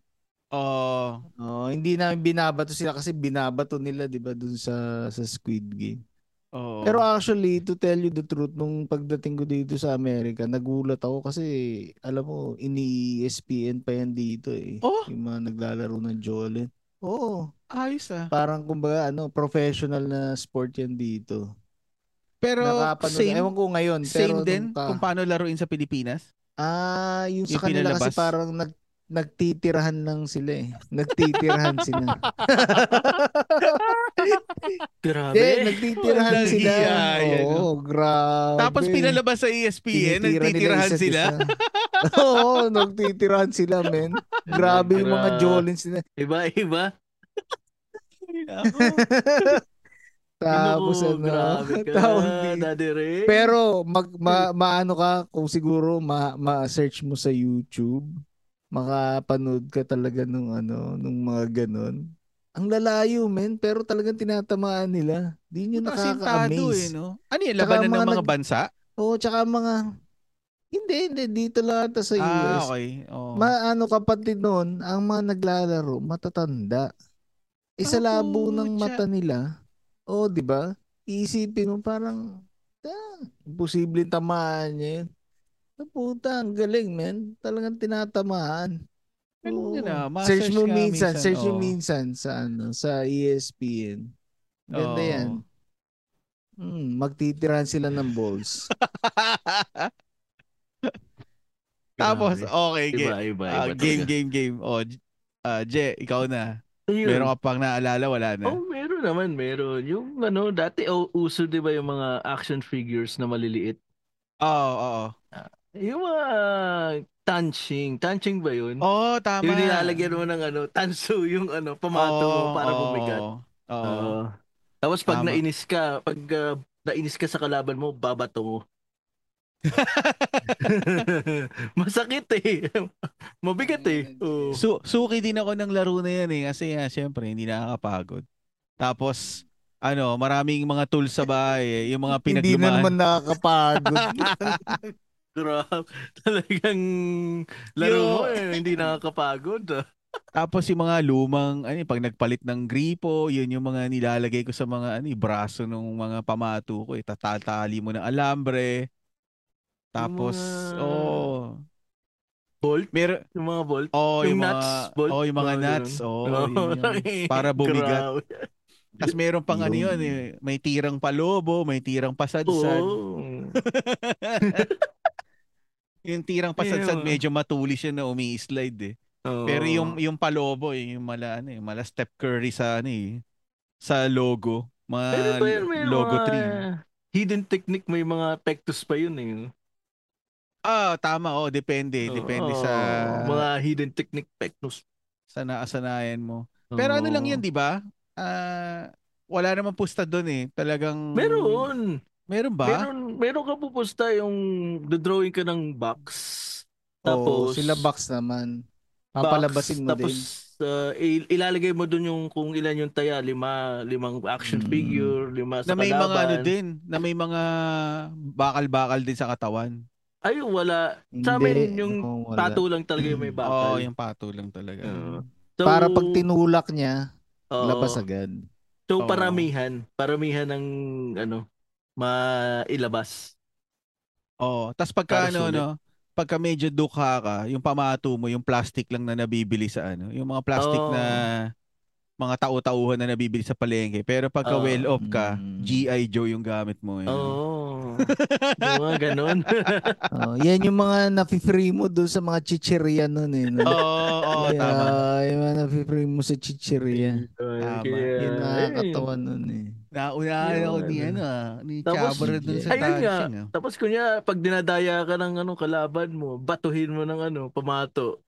Oo.
Oh, hindi namin binabato sila kasi binabato nila, 'di ba, dun sa sa Squid Game.
Oo.
Pero actually, to tell you the truth, nung pagdating ko dito sa Amerika, nagulat ako kasi alam mo, ini-ESPN pa yan dito eh.
Oh!
Yung mga naglalaro ng Jolin. Oo.
ayos ah.
Parang kumbaga ano, professional na sport yan dito.
Pero
Nakapanood,
same,
ewan ko ngayon,
same
pero
din
nung ka-
kung paano laruin sa Pilipinas?
Ah, yung sa
Yung
kanila kasi
pinalabas?
parang nag nagtitirahan lang sila eh. Nagtitirahan sila. [LAUGHS]
Grabe.
Eh, nagtitirahan
Walang
sila.
hiya yan,
Oo, grabe.
Tapos pinalabas sa ESPN,
Tinitira nila
nagtitirahan sila. [LAUGHS]
Oo, nagtitirahan sila, men. Grabe yung mga Jolins nila.
Iba, iba. [LAUGHS]
Tapos
Naku,
ano, tawag dito. Pero mag [LAUGHS] ma, maano ka kung siguro ma, ma-search mo sa YouTube, makapanood ka talaga nung ano, nung mga ganun. Ang lalayo, men, pero talagang tinatamaan nila. Di nyo nakaka-amaze.
eh, no? Ano yung labanan ng
mga nag-
bansa?
Oo, tsaka mga hindi, hindi dito lang ata sa US.
Ah, okay. Oh.
Maano kapatid noon, ang mga naglalaro matatanda. Isa
Ah,
labo ng mata nila. Oh, 'di ba? Iisipin mo parang ah, imposible tamaan niya yun. Ah, puta, ang galing, man. Talagang tinatamaan.
Ganun yun ah.
Search mo
ka
minsan, search mo
oo.
minsan sa ano, sa ESPN. Ganda
Oo.
yan. Hmm, magtitirahan sila ng balls. [LAUGHS]
Tapos, okay,
Iba,
game.
iba, iba.
game,
talaga.
game, game. Oh, J- ah, Je, ikaw na.
Ayun.
Meron ka pang naalala, wala na.
Oh, meron naman, meron. Yung ano, dati oh, uso 'di ba yung mga action figures na maliliit?
Oo, oo.
Yung mga tanching, tanching ba 'yun?
Oo, tama.
Yung nilalagyan mo ng ano, tanso yung ano, pamato mo
Oo,
para
oo,
bumigat.
Oo.
Oo. Tapos pag
Tama.
nainis ka, pag ah, nainis ka sa kalaban mo, babato mo. [LAUGHS] Masakit eh. Mabigat eh. Oo.
Su suki din ako ng laro na yan eh. Kasi nga, syempre, hindi nakakapagod. Tapos, ano, maraming mga tools sa bahay eh. Yung mga
Hindi na
pinaglumaan.
naman nakakapagod. [LAUGHS]
Grabe. Talagang laro
Yo.
mo eh. Hindi nakakapagod. ah.
Tapos yung mga lumang, ano, eh, pag nagpalit ng gripo, yun yung mga nilalagay ko sa mga, ano, eh, braso ng mga pamato ko. Eh. Tatatali mo ng alambre. Tapos,
mga-
oh,
Bolt?
meron,
Yung mga bolt?
oh,
yung
yung,
nuts,
mga,
bolt?
oh, yung mga
Mga
nuts, oh, yun yung- [LAUGHS] para bumigat. Tapos meron pang ano yun,
Yun.
eh, may tirang palobo, may tirang pasadsad.
Oo. [LAUGHS]
Yung tirang pasadsad
Ayun.
medyo matulis siya na umi-slide eh.
Oo.
Pero yung yung palobo eh, yung mala ano eh, mala Steph Curry sa ano eh, sa logo, mga
Pero ba yun, may
logo
mga
3.
hidden technique, may mga pectus pa yun eh.
Ah, tama oh, depende, depende
Oo,
sa
mga hidden technique pectus.
sa naasanayan mo. Pero ano lang. 'yan, 'di ba? Ah, wala namang pusta doon eh. Talagang
Meron.
Meron ba?
Meron, meron ka pupusta yung drawing ka ng box. Tapos,
sila box naman. Papalabasin mo
tapos,
din.
uh, il- ilalagay mo dun yung kung ilan yung taya, lima, limang action
Mm.
figure, lima sa
na may mga
kalaban.
ano din, na may mga bakal-bakal din sa katawan.
Ay, wala. Sa amin, yung
Oo, wala.
tattoo lang talaga yung may
Oo,
bakal.
yung pato lang talaga.
Oo. So,
Para pag tinulak niya,
oo.
labas agad.
So,
Oo.
paramihan. Paramihan ng, ano, mailabas.
Oo. Tapos pagka
Para
ano,
sulit.
no, pagka medyo dukha ka, yung pamato mo, yung plastic lang na nabibili sa ano, yung mga plastic
Oo.
na mga tau-tauhan na nabibili sa palengke. Pero pagka
Oo.
well off ka,
Mm.
G.I. Joe yung gamit mo. Eh.
Oo. [LAUGHS] Yung mga ganun. [LAUGHS]
Oh, yan yung mga nafi-free mo doon sa mga chicheria noon eh. No?
Oo, oo,
Kaya,
tama.
Yung mga nafi-free mo sa chicheria.
Tama.
Kaya,
Yun nakakatawa nun eh.
Naunahan
Yung
ako ni
ano.
ah, ni
Tapos,
Chabra dun sa
ayun nga.
dancing. ah.
Tapos kunya, pag dinadaya ka ng ano, kalaban mo, batuhin mo ng ano, pamato.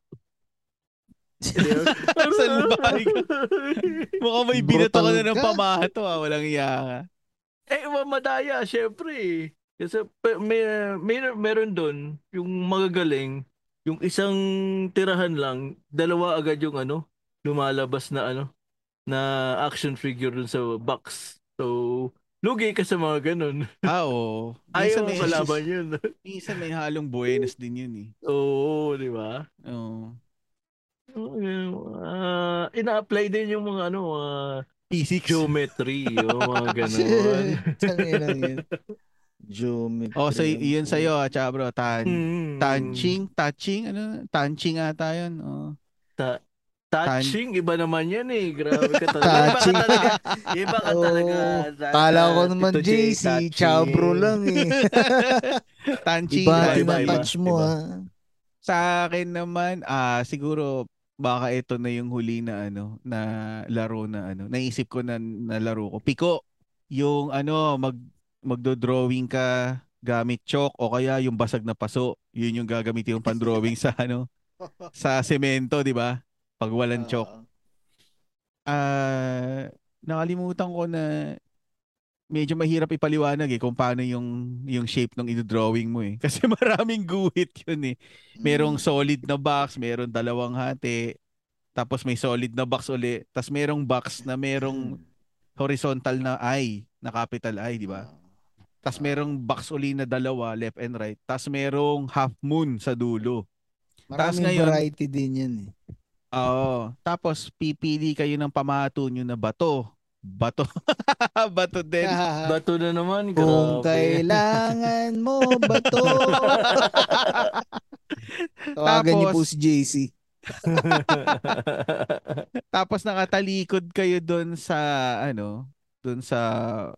[LAUGHS]
Salbahe [LAUGHS] ka. Mukhang may binato ka na ng pamato ah, walang iya ka.
eh, mamadaya, syempre. eh. Kasi may, may, meron doon, yung magagaling, yung isang tirahan lang, dalawa agad yung ano, lumalabas na ano, na action figure dun sa box. So, lugi ka sa mga ganun. [LAUGHS]
Ah, oo.
Ayaw
may,
kalaban yun.
minsan may halong buenas din yun eh.
Oo, di ba?
Oo.
Uh, ina-apply din yung mga ano, uh,
Physics.
geometry, yung mga [LAUGHS] ganun. [LAUGHS]
Geometry.
Oh, so yun sa'yo, ah, Chabro. Tan
Hmm.
Tanching, touching, ano? Tanching ata yun. Oh.
Touching, iba naman yan eh. Grabe ka talaga.
Touching.
Iba ka talaga. Iba ka talaga. [LAUGHS]
Kala ko naman JC,
touching.
Chabro lang eh.
Tanching.
Iba
iba,
din
iba,
touch mo
Iba.
ha.
Sa akin naman, ah siguro baka ito na yung huli na ano, na laro na ano. Naisip ko na nalaro ko. Piko, yung ano, mag magdo-drawing ka gamit chalk o kaya yung basag na paso. Yun yung gagamitin yung pan-drawing sa ano, [LAUGHS] sa semento, di ba? Pag walang chalk. Ah, nakalimutan ko na medyo mahirap ipaliwanag eh kung paano yung yung shape ng i-drawing mo eh. [LAUGHS] Kasi maraming guhit yun eh. Merong
Mm.
solid na box, merong dalawang hati, tapos may solid na box uli, tapos merong box na merong horizontal na eye, na capital I, di ba? Tapos merong box uli na dalawa, left and right, tapos merong half moon sa dulo.
Maraming
ngayon-
variety din yan eh.
Oo. Tapos pipili kayo ng pamato nyo na bato. Bato. [LAUGHS] bato din. [LAUGHS]
Bato na naman.
Kung
grabe.
kailangan mo [LAUGHS] ba to? Tawagan niyo po si JC.
Tapos nakatalikod kayo doon sa ano, doon sa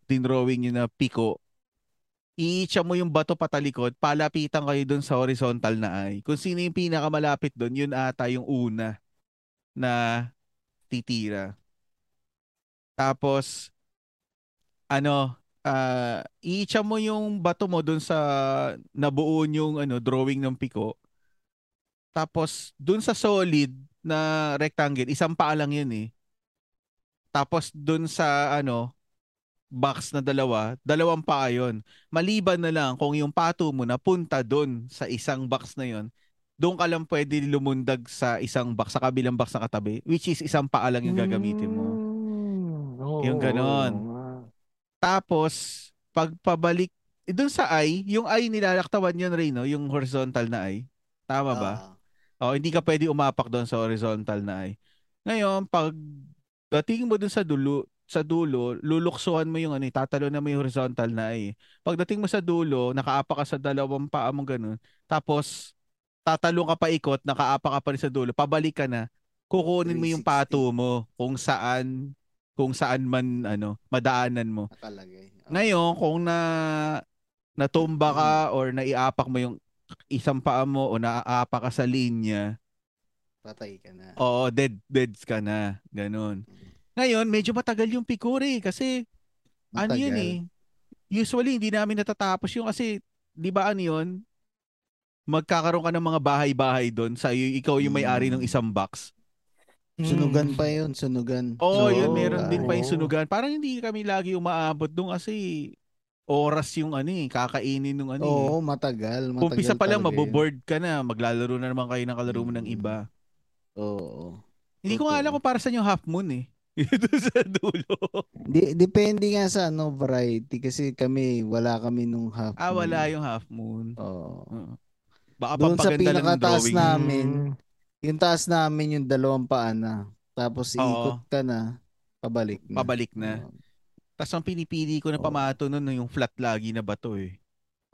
dinrawing nyo na piko. Iitsa mo yung bato patalikod, palapitan kayo doon sa horizontal na eye. Kung sino yung pinakamalapit doon, yun ata yung una na titira. Tapos ano, ah iitsa mo yung bato mo doon sa nabuo yung ano drawing ng piko. Tapos doon sa solid na rectangle, isang paa lang yun eh. Tapos doon sa ano box na dalawa, dalawang paa yun. Maliban na lang kung yung pato mo napunta doon sa isang box na yun, doon ka lang pwede lumundag sa isang box, sa kabilang box na katabi, which is isang paa lang yung gagamitin mo.
Oo,
Yung ganon. Tapos, pagpabalik, eh, doon sa eye, yung eye nilalaktawan yun rin, no? yung horizontal na eye. Tama ba?
Ah.
Oh, hindi ka pwede umapak doon sa horizontal na eye. Ngayon, pag dating mo doon sa dulo, sa dulo, luluksuhan mo yung ano, eh, tatalo na mo yung horizontal na eye. Pagdating mo sa dulo, nakaapa ka sa dalawang paa mo ganun. Tapos tatalo ka pa ikot, nakaapa ka pa rin sa dulo, pabalik ka na. Kukunin mo yung
360.
pato mo kung saan kung saan man ano, madaanan mo.
Nakalagay. Ah.
Ngayon, kung na natumba ka or naiapak mo yung isang paa mo o naaapak ka sa linya,
Patay ka na.
oo, dead deads ka na. Ganun. Ngayon, medyo matagal yung pikuri kasi ano yun
Matagal.
eh. Usually, hindi namin natatapos yung kasi, di ba ano yun? Magkakaroon ka ng mga bahay-bahay doon sa ikaw yung may-ari ng
Mm.
isang box.
Sunugan
Mm.
pa yun, sunugan.
Oo,
Oo,
yun, meron din pa yung
oo.
sunugan. Parang hindi kami lagi umaabot doon kasi oras yung ano eh, kakainin ng ano eh.
Oo, matagal. matagal
Umpisa pa lang, maboboard ka na. Maglalaro na naman kayo ng kalaro mo ng
Mm.
iba.
Oo.
Hindi ko nga alam kung para saan yung half moon eh. [LAUGHS] Doon sa dulo.
Di, depende nga sa ano, variety. Kasi kami, wala kami nung half
Ah,
moon.
wala yung half moon.
Oo.
Oo. Baka
Doon sa
pampaganda lang ng
pinakataas namin. Yung taas namin yung dalawang paa na. Tapos
Oo.
iikot ka na, pabalik na.
Pabalik na.
Oo.
Tapos ang pinipili ko na
Oo.
pamato nun yung flat lagi na bato eh.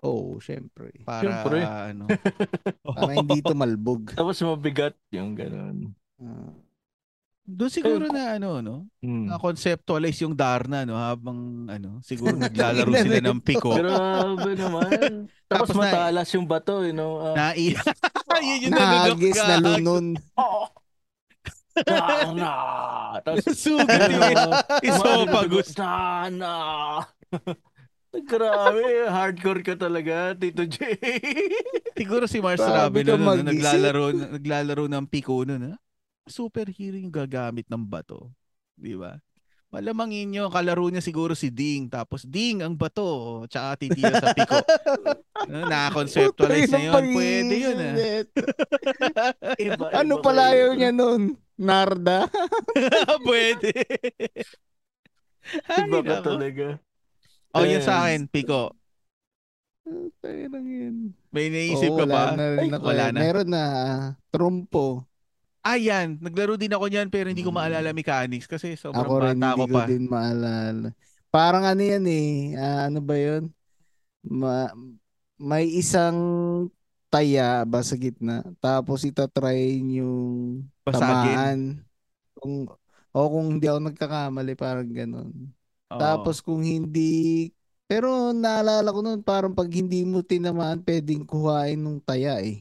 Oo, syempre.
Para
Syempre.
ano.
Para hindi tumalbog. [LAUGHS]
Tapos mabigat yung ganun.
Ah.
Doon siguro na ano no,
Mm.
na conceptualize yung Darna no habang ano, siguro [LAUGHS] naglalaro sila
na
ng piko.
Grabe naman. [LAUGHS] Tapos,
Tapos na-
matalas yung bato, you know. ah,
Na [LAUGHS] yun yung ka.
na lunon.
na, na. Tapos,
Sugat yung esophagus.
Na, na. Grabe, hardcore ka talaga, Tito J.
Siguro si Mars
Grabe ka
no,
mag-isip.
naglalaro naglalaro ng piko nun, ha? Superhero yung gagamit ng bato. Di ba? Malamangin nyo, kalaro niya siguro si Ding. Tapos Ding ang bato. Tsaka titira sa piko. [LAUGHS] No, Na-conceptualize na yun. Pwede yun, ah. [LAUGHS]
Iba,
Ano pala yun niya nun? Narda? [LAUGHS]
Pwede.
Iba ka talaga.
Oh, yun sa akin, piko.
Tayo lang yun.
May naisip
Oo,
ka ba?
Na rin
Ay,
ako
wala na.
Meron na. Trumpo.
Ah, yan. Naglaro din ako niyan pero hindi ko maalala mechanics kasi sobrang
Ako rin
bata
hindi
ko
ko
pa.
din maalala. Parang ano yan eh. ah, ano ba yun? Ma- may isang taya ba sa gitna. Tapos itatry yung
Basagin.
tamaan. Kung, o kung hindi ako nagkakamali, parang ganun.
Oo.
Tapos kung hindi, pero naalala ko nun, parang pag hindi mo tinamaan, pwedeng kuhain nung taya eh.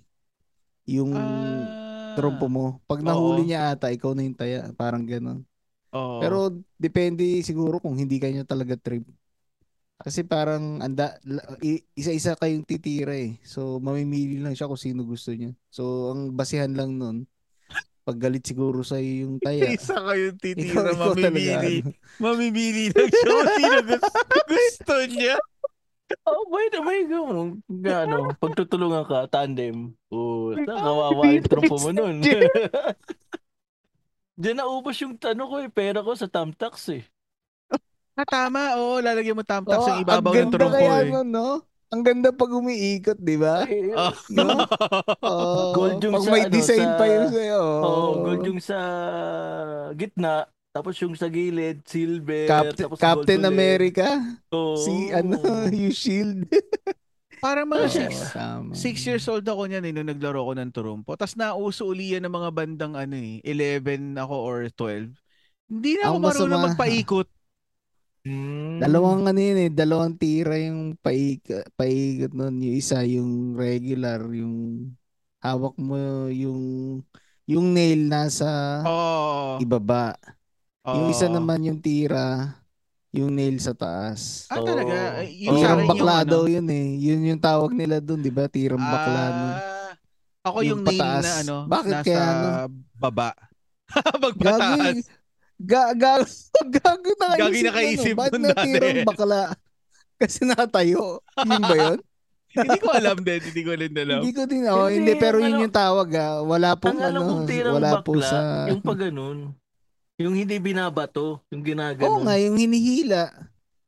yung
Ah.
Trompo mo. Pag nahuli
Oo.
niya ata, ikaw na yung taya. Parang gano'n.
Oo.
Pero depende siguro kung hindi kayo talaga trip. Kasi parang anda, la- i- isa-isa kayong titira eh. So mamimili lang siya kung sino gusto niya. So ang basihan lang nun, pag galit siguro sa yung taya.
isa kayong titira, mamimili.
ano.
Mamimili lang siya kung sino gusto, gusto niya.
Oh, may may gano'n. Ano, [LAUGHS] pagtutulungan ka, tandem. Oh, kawawa yung trompo mo nun. [LAUGHS] Diyan naubos yung ano ko eh, pera ko sa Tamtax eh.
Ah, tama. Oo, lalagyan mo tamtax
Oo,
yung ibabaw
ang
ng
kaya
eh.
nun, no? Ang ganda pag umiikot, di ba?
Oh.
No? [LAUGHS] Oo.
Gold yung
pag
sa
may
ano,
design
sa-
pa yun sa'yo.
oh, gold yung sa gitna, tapos yung sa gilid, silver,
Cap-
tapos
Captain
gold.
America.
Oo.
Si ano, [LAUGHS] yung shield.
Parang mga
Oo,
six,
tama.
six years old ako niyan eh, nung naglaro ko ng trompo. Tapos nauso uli yan ng mga bandang ano eh, 11 ako or 12. Hindi na ako
Ang
marunong
masama-
magpaikot.
Mm.
Dalawang ano yun eh, dalawang tira yung paikot, paikot nun. Yung isa, yung regular, yung hawak mo yung yung nail nasa
Oo.
ibaba. Yung isa naman yung tira, yung nail sa taas.
Ah,
Oo.
talaga? Ay, Yung
Tirang
akin yung
bakla
ano,
daw yun eh. Yun yung tawag nila doon, di ba? Tirang bakla nun.
Ah, ako
Yung
yung, nail
pataas.
na ano,
Bakit
nasa
kaya ano?
baba. [LAUGHS] Pag
Gagi,
pataas.
ga, ga, [LAUGHS] gagi nakaisip,
Gagi nakaisip
nun,
nun
na
dati.
tirang bakla? [LAUGHS] Kasi nakatayo. Yun ba yun?
hindi ko alam din, hindi ko rin alam.
Hindi ko din. Oh,
Hindi,
hindi, pero yun
ano-
yung tawag ah. Wala pong ano, wala po
bakla,
sa...
yung pag ganun, yung hindi binabato, yung ginaganon.
Oo nga, yung hinihila.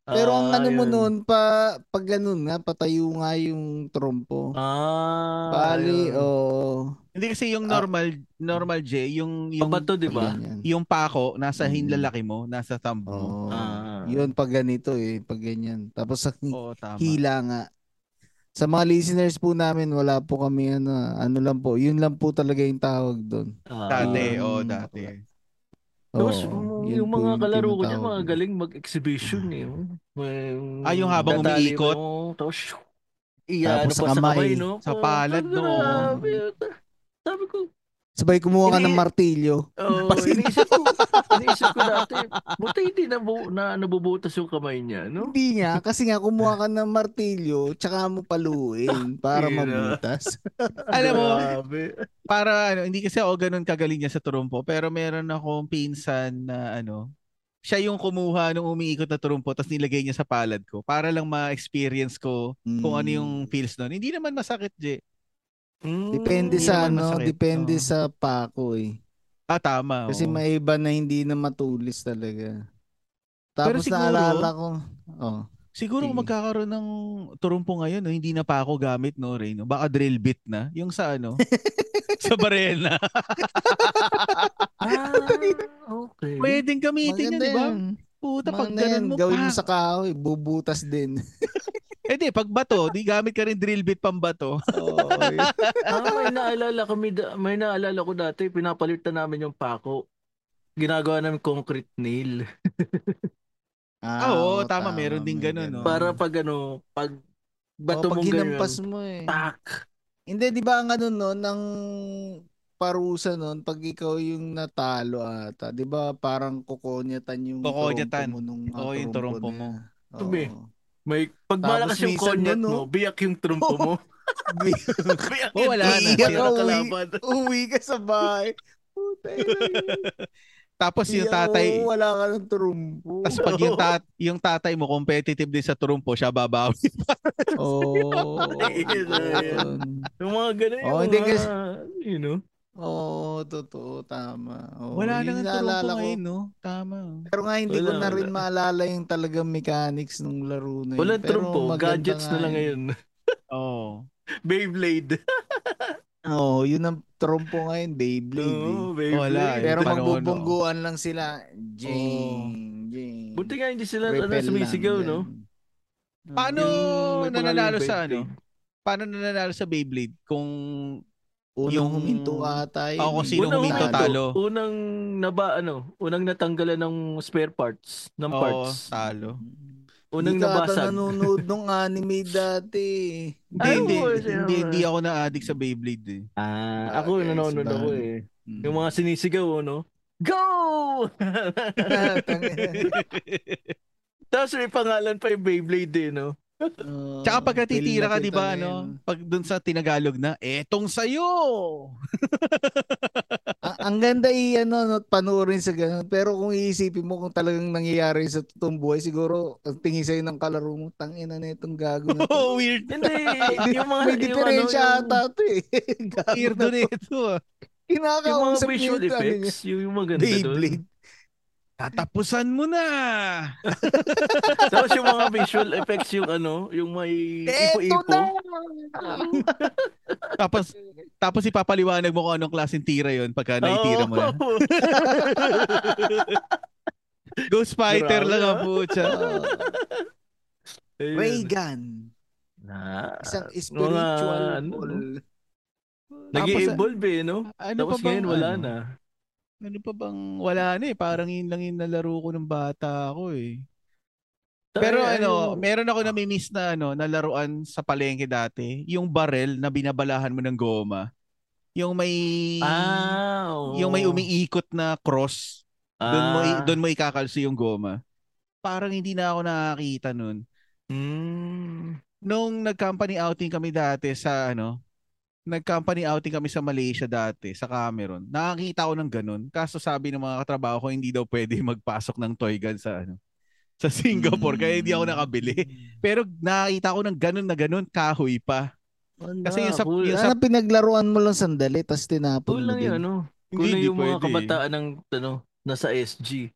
Pero ang
Ah,
ano mo
yun.
nun, pa, pag ganun nga, patayo nga yung trompo.
Ah,
Bali,
ayun.
oh.
Hindi kasi yung
Ah.
normal, normal J, yung yung
Pabato, di ba?
yung pako nasa
Mm.
hinlalaki mo, nasa thumb mo.
Oo.
Ah.
Yun pag ganito eh, pag ganyan. Tapos sa
tama.
hila nga. Sa mga listeners po namin, wala po kami ano, ano lang po, yun lang po talaga yung tawag doon.
Ah,
Dati,
Yung-
oh, dati.
Tapos
Oo,
yung,
yun po
mga kalaro ko dyan,
tinatawag
mga galing mag-exhibition eh. May,
Ah, yung habang
tatali
umiikot?
mo, tapos shoo, iya, ano
Tapos
pa
sa
sa
kamay.
kamay, no?
Sa
Oh,
palad, no?
grabe. Sabi ko,
Sabay kumuha ka ng martilyo.
oh,
Pasin-
iniisip ko, iniisip ko dati, buti hindi na, bu- na nabubutas yung kamay niya, no?
Hindi nga, kasi nga kumuha ka ng martilyo, tsaka mo paluin para mabutas. [LAUGHS]
Alam mo, para ano, hindi kasi ako ganun kagaling niya sa trumpo, pero meron akong pinsan na ano, siya yung kumuha nung umiikot na trumpo tapos nilagay niya sa palad ko para lang ma-experience ko kung ano yung
Mm.
feels nun. Hindi naman masakit, J.
Mm,
Depende sa ano,
masakit.
depende
Oo.
sa pako eh.
Ah, tama.
Kasi
oo.
may iba na hindi na matulis talaga. Tapos
siguro-
naalala ko, oh,
Siguro kung magkakaroon ng turumpo ngayon, no, hindi na pa ako gamit, no, Ray, no? Baka drill bit na. Yung sa ano, [LAUGHS] sa barena. [LAUGHS]
Ah, okay.
Pwedeng gamitin yun,
maganda
di ba? Puta, pag
Maganda yan.
ganun mo,
Gawin mo sa kahoy, bubutas din. [LAUGHS]
Eh di, pag bato, di gamit ka rin drill bit pang bato.
Yun. [LAUGHS]
ah, may naalala kami, da- may naalala ko dati, pinapalitan namin yung pako. Ginagawa namin concrete nail.
Ah, oo, tama, meron din
may
ganun, no?
Para pag ano, pag bato
Oo, pag
mong ganyan,
mo eh.
pak.
Hindi, di ba ang ano no, ng parusa nun, pag ikaw yung natalo ata, di ba parang kukonyatan yung
Kukonyatan.
trompo mo nung
Oo, yung trompo mo.
Sabi.
Oo.
May, pag
Tapos
malakas yung
minsan
konyat
yun, no?
mo, biyak yung trumpo mo. [LAUGHS] biyak [LAUGHS]
Oh, wala na.
trumpo mo
ka, uwi.
kalaban.
Uwi ka sa bahay. Puta [LAUGHS]
Tapos yung tatay,
oo, wala ka ng trompo.
tapos pag yung, tat, yung tatay mo competitive din sa trumpo, siya babawi.
Ayun. Yung mga ganun,
Oh,
yung
hindi
mga,
kasi-
you know.
Oo, totoo, tama. Oo,
Wala na trumpo
ko.
ngayon, no? Tama.
Pero nga hindi ko
Wala,
na rin
wala.
maalala yung talagang mechanics ng laro na yun.
Walang
maganda
gadgets na lang
yun.
ngayon. [LAUGHS]
Oo.
Beyblade. [LAUGHS]
Oo, yun ang trompo ngayon, Beyblade.
Oo, Beyblade.
Wala, eh.
Pero magbubungguan lang sila. Jing, jing.
Buti nga hindi sila ano, sumisigaw, no?
Paano nananalo sa ano? Paano nananalo sa Beyblade? Kung
Unang
Yung-
huminto ata yun.
Oo, kung
eh.
sino
Unang
huminto, talo.
Unang naba, ano, unang natanggalan ng spare parts, ng
Oo,
parts.
talo.
Unang
Hindi
nabasag.
nanonood [LAUGHS] nung anime dati.
Hindi,
Ay,
hindi, hindi, hindi ako na-addict sa Beyblade eh.
Ah, ako
Bagay,
nanonood ako eh.
Mm.
Yung mga sinisigaw, no? Go! [LAUGHS] Tapos may pangalan pa yung Beyblade eh, no?
Tsaka pag natitira ka, di ba, ano, pag dun sa Tinagalog na, etong sayo!
Ang, ang ganda i ano no, panoorin sa ganun. Pero kung iisipin mo kung talagang nangyayari sa totoong buhay, siguro ang tingin sa'yo ng kalaro mo, tangina na itong gago na to. [LAUGHS]
Oh, weird.
Hindi, yung mga,
May
yung
diferensya
ano, yung,
ata to eh. [LAUGHS] Gago
Weird
na to.
ito ah.
yung mga
Kinakausap
visual
yung ano niya.
effects, yung, yung maganda doon.
Tatapusan mo na! [LAUGHS]
Tapos yung mga visual effects, yung ano, yung may ipo-ipo. [LAUGHS]
Tapos, tapos ipapaliwanag mo kung anong klaseng tira yon pagka naitira mo na. [LAUGHS] Ghost Fighter
Grabe,
lang
ah.
ang putya.
Ayun.
Ray gun.
Na,
Isang
mga,
spiritual
ano,
ball.
Nag-i-evolve eh, no?
Ano
Tapos
pa bang,
ngayon wala
ano?
na.
Ano pa bang, wala na eh. Parang yun lang yung nalaro ko ng bata ako eh. Pero
Ay,
ano,
ayun.
meron ako nami-miss na ano, na laruan sa palengke dati. Yung barrel na binabalahan mo ng goma. Yung may
Ah, oo.
yung may umiikot na cross. Doon mo
Ah.
doon mo ikakalso yung goma. Parang hindi na ako nakakita nun.
Mm.
Nung nag-company outing kami dati sa ano, nag-company outing kami sa Malaysia dati, sa Cameron. Nakakita ko ng ganun. Kaso sabi ng mga katrabaho ko, hindi daw pwede [LAUGHS] magpasok ng toy gun sa ano, sa Singapore. Kaya hindi ako nakabili. [LAUGHS] Pero nakakita ko ng ganun na ganun, kahoy pa. Kasi yung sa,
cool.
yung sa
Sana pinaglaruan mo lang sandali, tapos tinapon
Cool
mo
lang
din.
yun, ano?
Hindi,
Kung
hindi
yung mga
pwede.
kabataan ng, ano, nasa SG.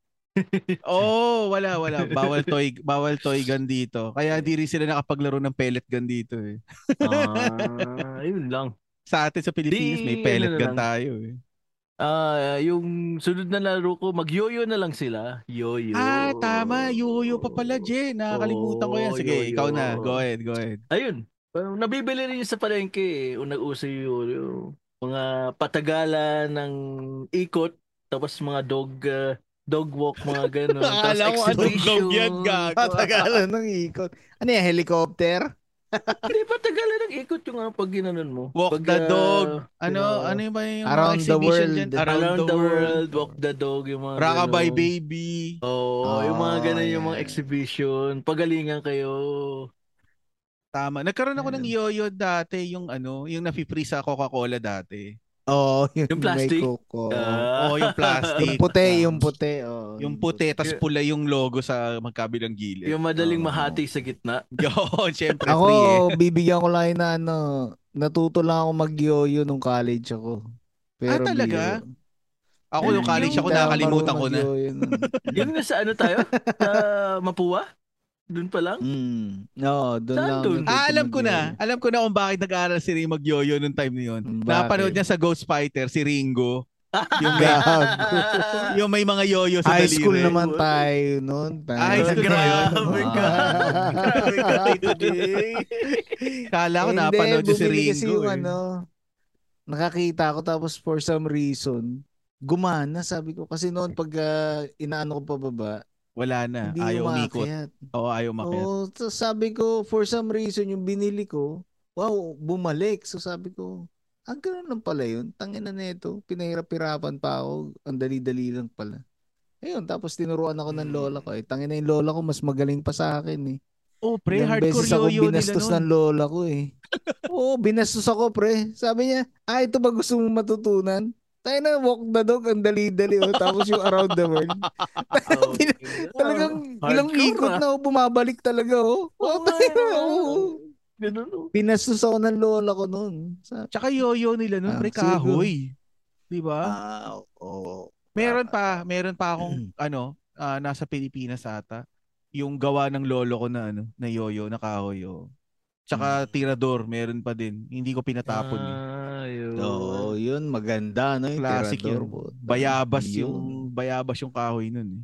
Oh, wala wala. Bawal toy bawal toy gun dito. Kaya hindi rin sila nakapaglaro ng pellet gun dito eh.
Ah, yun lang.
Sa atin sa Pilipinas may
Di,
pellet
ano
gun
lang.
tayo eh.
Ah, yung sunod na laro ko, mag-yoyo na lang sila. Yoyo.
Ah, tama. Yuyo pa pala, Jen. Nakakalimutan ko yan. Sige,
yo-yo.
ikaw na. Go ahead, go ahead.
Ayun. Uh, nabibili rin sa palengke eh. Unang uso yung, yung mga patagalan ng ikot, tapos mga dog uh, dog walk, mga ganun. [LAUGHS] tapos
Akala ko
exhibition.
dog yan, gago.
Patagalan ng ikot. Ano yan, helicopter? [LAUGHS]
Hindi, patagalan ng ikot yung uh, pag ginanon mo.
Walk
Pag,
the
ah,
dog. Ano,
pina-
ano yung ba yung
Around the
exhibition
world.
dyan?
Around, the, world, walk the dog, yung mga
Rockabye
ganun.
baby.
Oo, yung mga
Oh,
ganun yung mga
yeah.
exhibition. Pagalingan kayo.
Tama. Nagkaroon ako ng
Ayan.
yoyo dati, yung ano, yung nafi-free sa Coca-Cola dati.
Oo, oh, yun,
Yung plastic?
May coco.
Ah.
Oo, yung plastic.
yung puti, yung puti. Oh,
Yung puti, tas pula yung logo sa magkabilang gilid.
Yung madaling
Oo.
mahati sa gitna. [LAUGHS]
Yo, syempre
Ako,
free eh.
bibigyan ko lang na ano, natuto lang ako mag-yoyo nung college ako.
Ah, talaga?
biro.
Ako nung
Yung-
college ako,
Hindi ako
nakalimutan ko na.
Yung nasa ano tayo? [LAUGHS] Sa Mapua? Doon pa lang?
Mm. Oo, doon
Saan
lang.
dun?
Ah, alam ko na. Alam ko na kung bakit nag-aaral si Ring mag-yoyo nung time na yun.
Bakit?
Napanood niya sa Ghost Fighter, si Ringo. [LAUGHS] Yung may, yung may mga yoyo sa
High
daliri.
school naman tayo noon.
Ah, high school na yun.
ka. Grabe ka. [LAUGHS]
Kala ko
Hindi,
napanood niya si
bumili kasi
Ringo.
yung
eh.
ano, nakakita ko tapos for some reason, gumana sabi ko. Kasi noon pag ah, inaano ko pababa,
Wala na.
hindi
Ayaw umikot. Oo, ayaw umakyat.
Oo, so sabi ko, for some reason, yung binili ko, wow, bumalik. So sabi ko, ah, ganun lang pala yun. Tangina na ito. Pinahirap-hirapan pa ako. Ang dali-dali lang pala. Ayun, tapos tinuruan ako ng lola ko. Eh, tangina yung lola ko, mas magaling pa sa akin eh.
Oh, pre,
Ilang
hardcore
beses ako binastos ng lola ko eh. [LAUGHS] Oo, binastos ako pre. Sabi niya, ah, ito ba gusto mong matutunan? Tayo na, walk the dog, ang dali-dali. Oh. Tapos yung around the world. [LAUGHS]
Oh, [LAUGHS]
Talagang
hardcore,
ilang ikot
ah.
na ako, bumabalik talaga oh.
Oo
Oh,
nga,
tayo na,
oh.
Ako ng lola ko noon. Sa,
Tsaka yoyo nila nun,
Ah,
pre, kahoy. Di ba?
ah, oo.
Meron pa, meron pa akong ano, ah, nasa Pilipinas ata, yung gawa ng lolo ko na ano, na yoyo, na kahoy. Oh. Tsaka
Hmm.
tirador, meron pa din. Hindi ko pinatapon. eh.
Ah, yun.
Oo, yun, maganda, no? Yung
Classic
tirador
yun. Bayabas
Yun.
yung bayabas yung kahoy nun. Eh.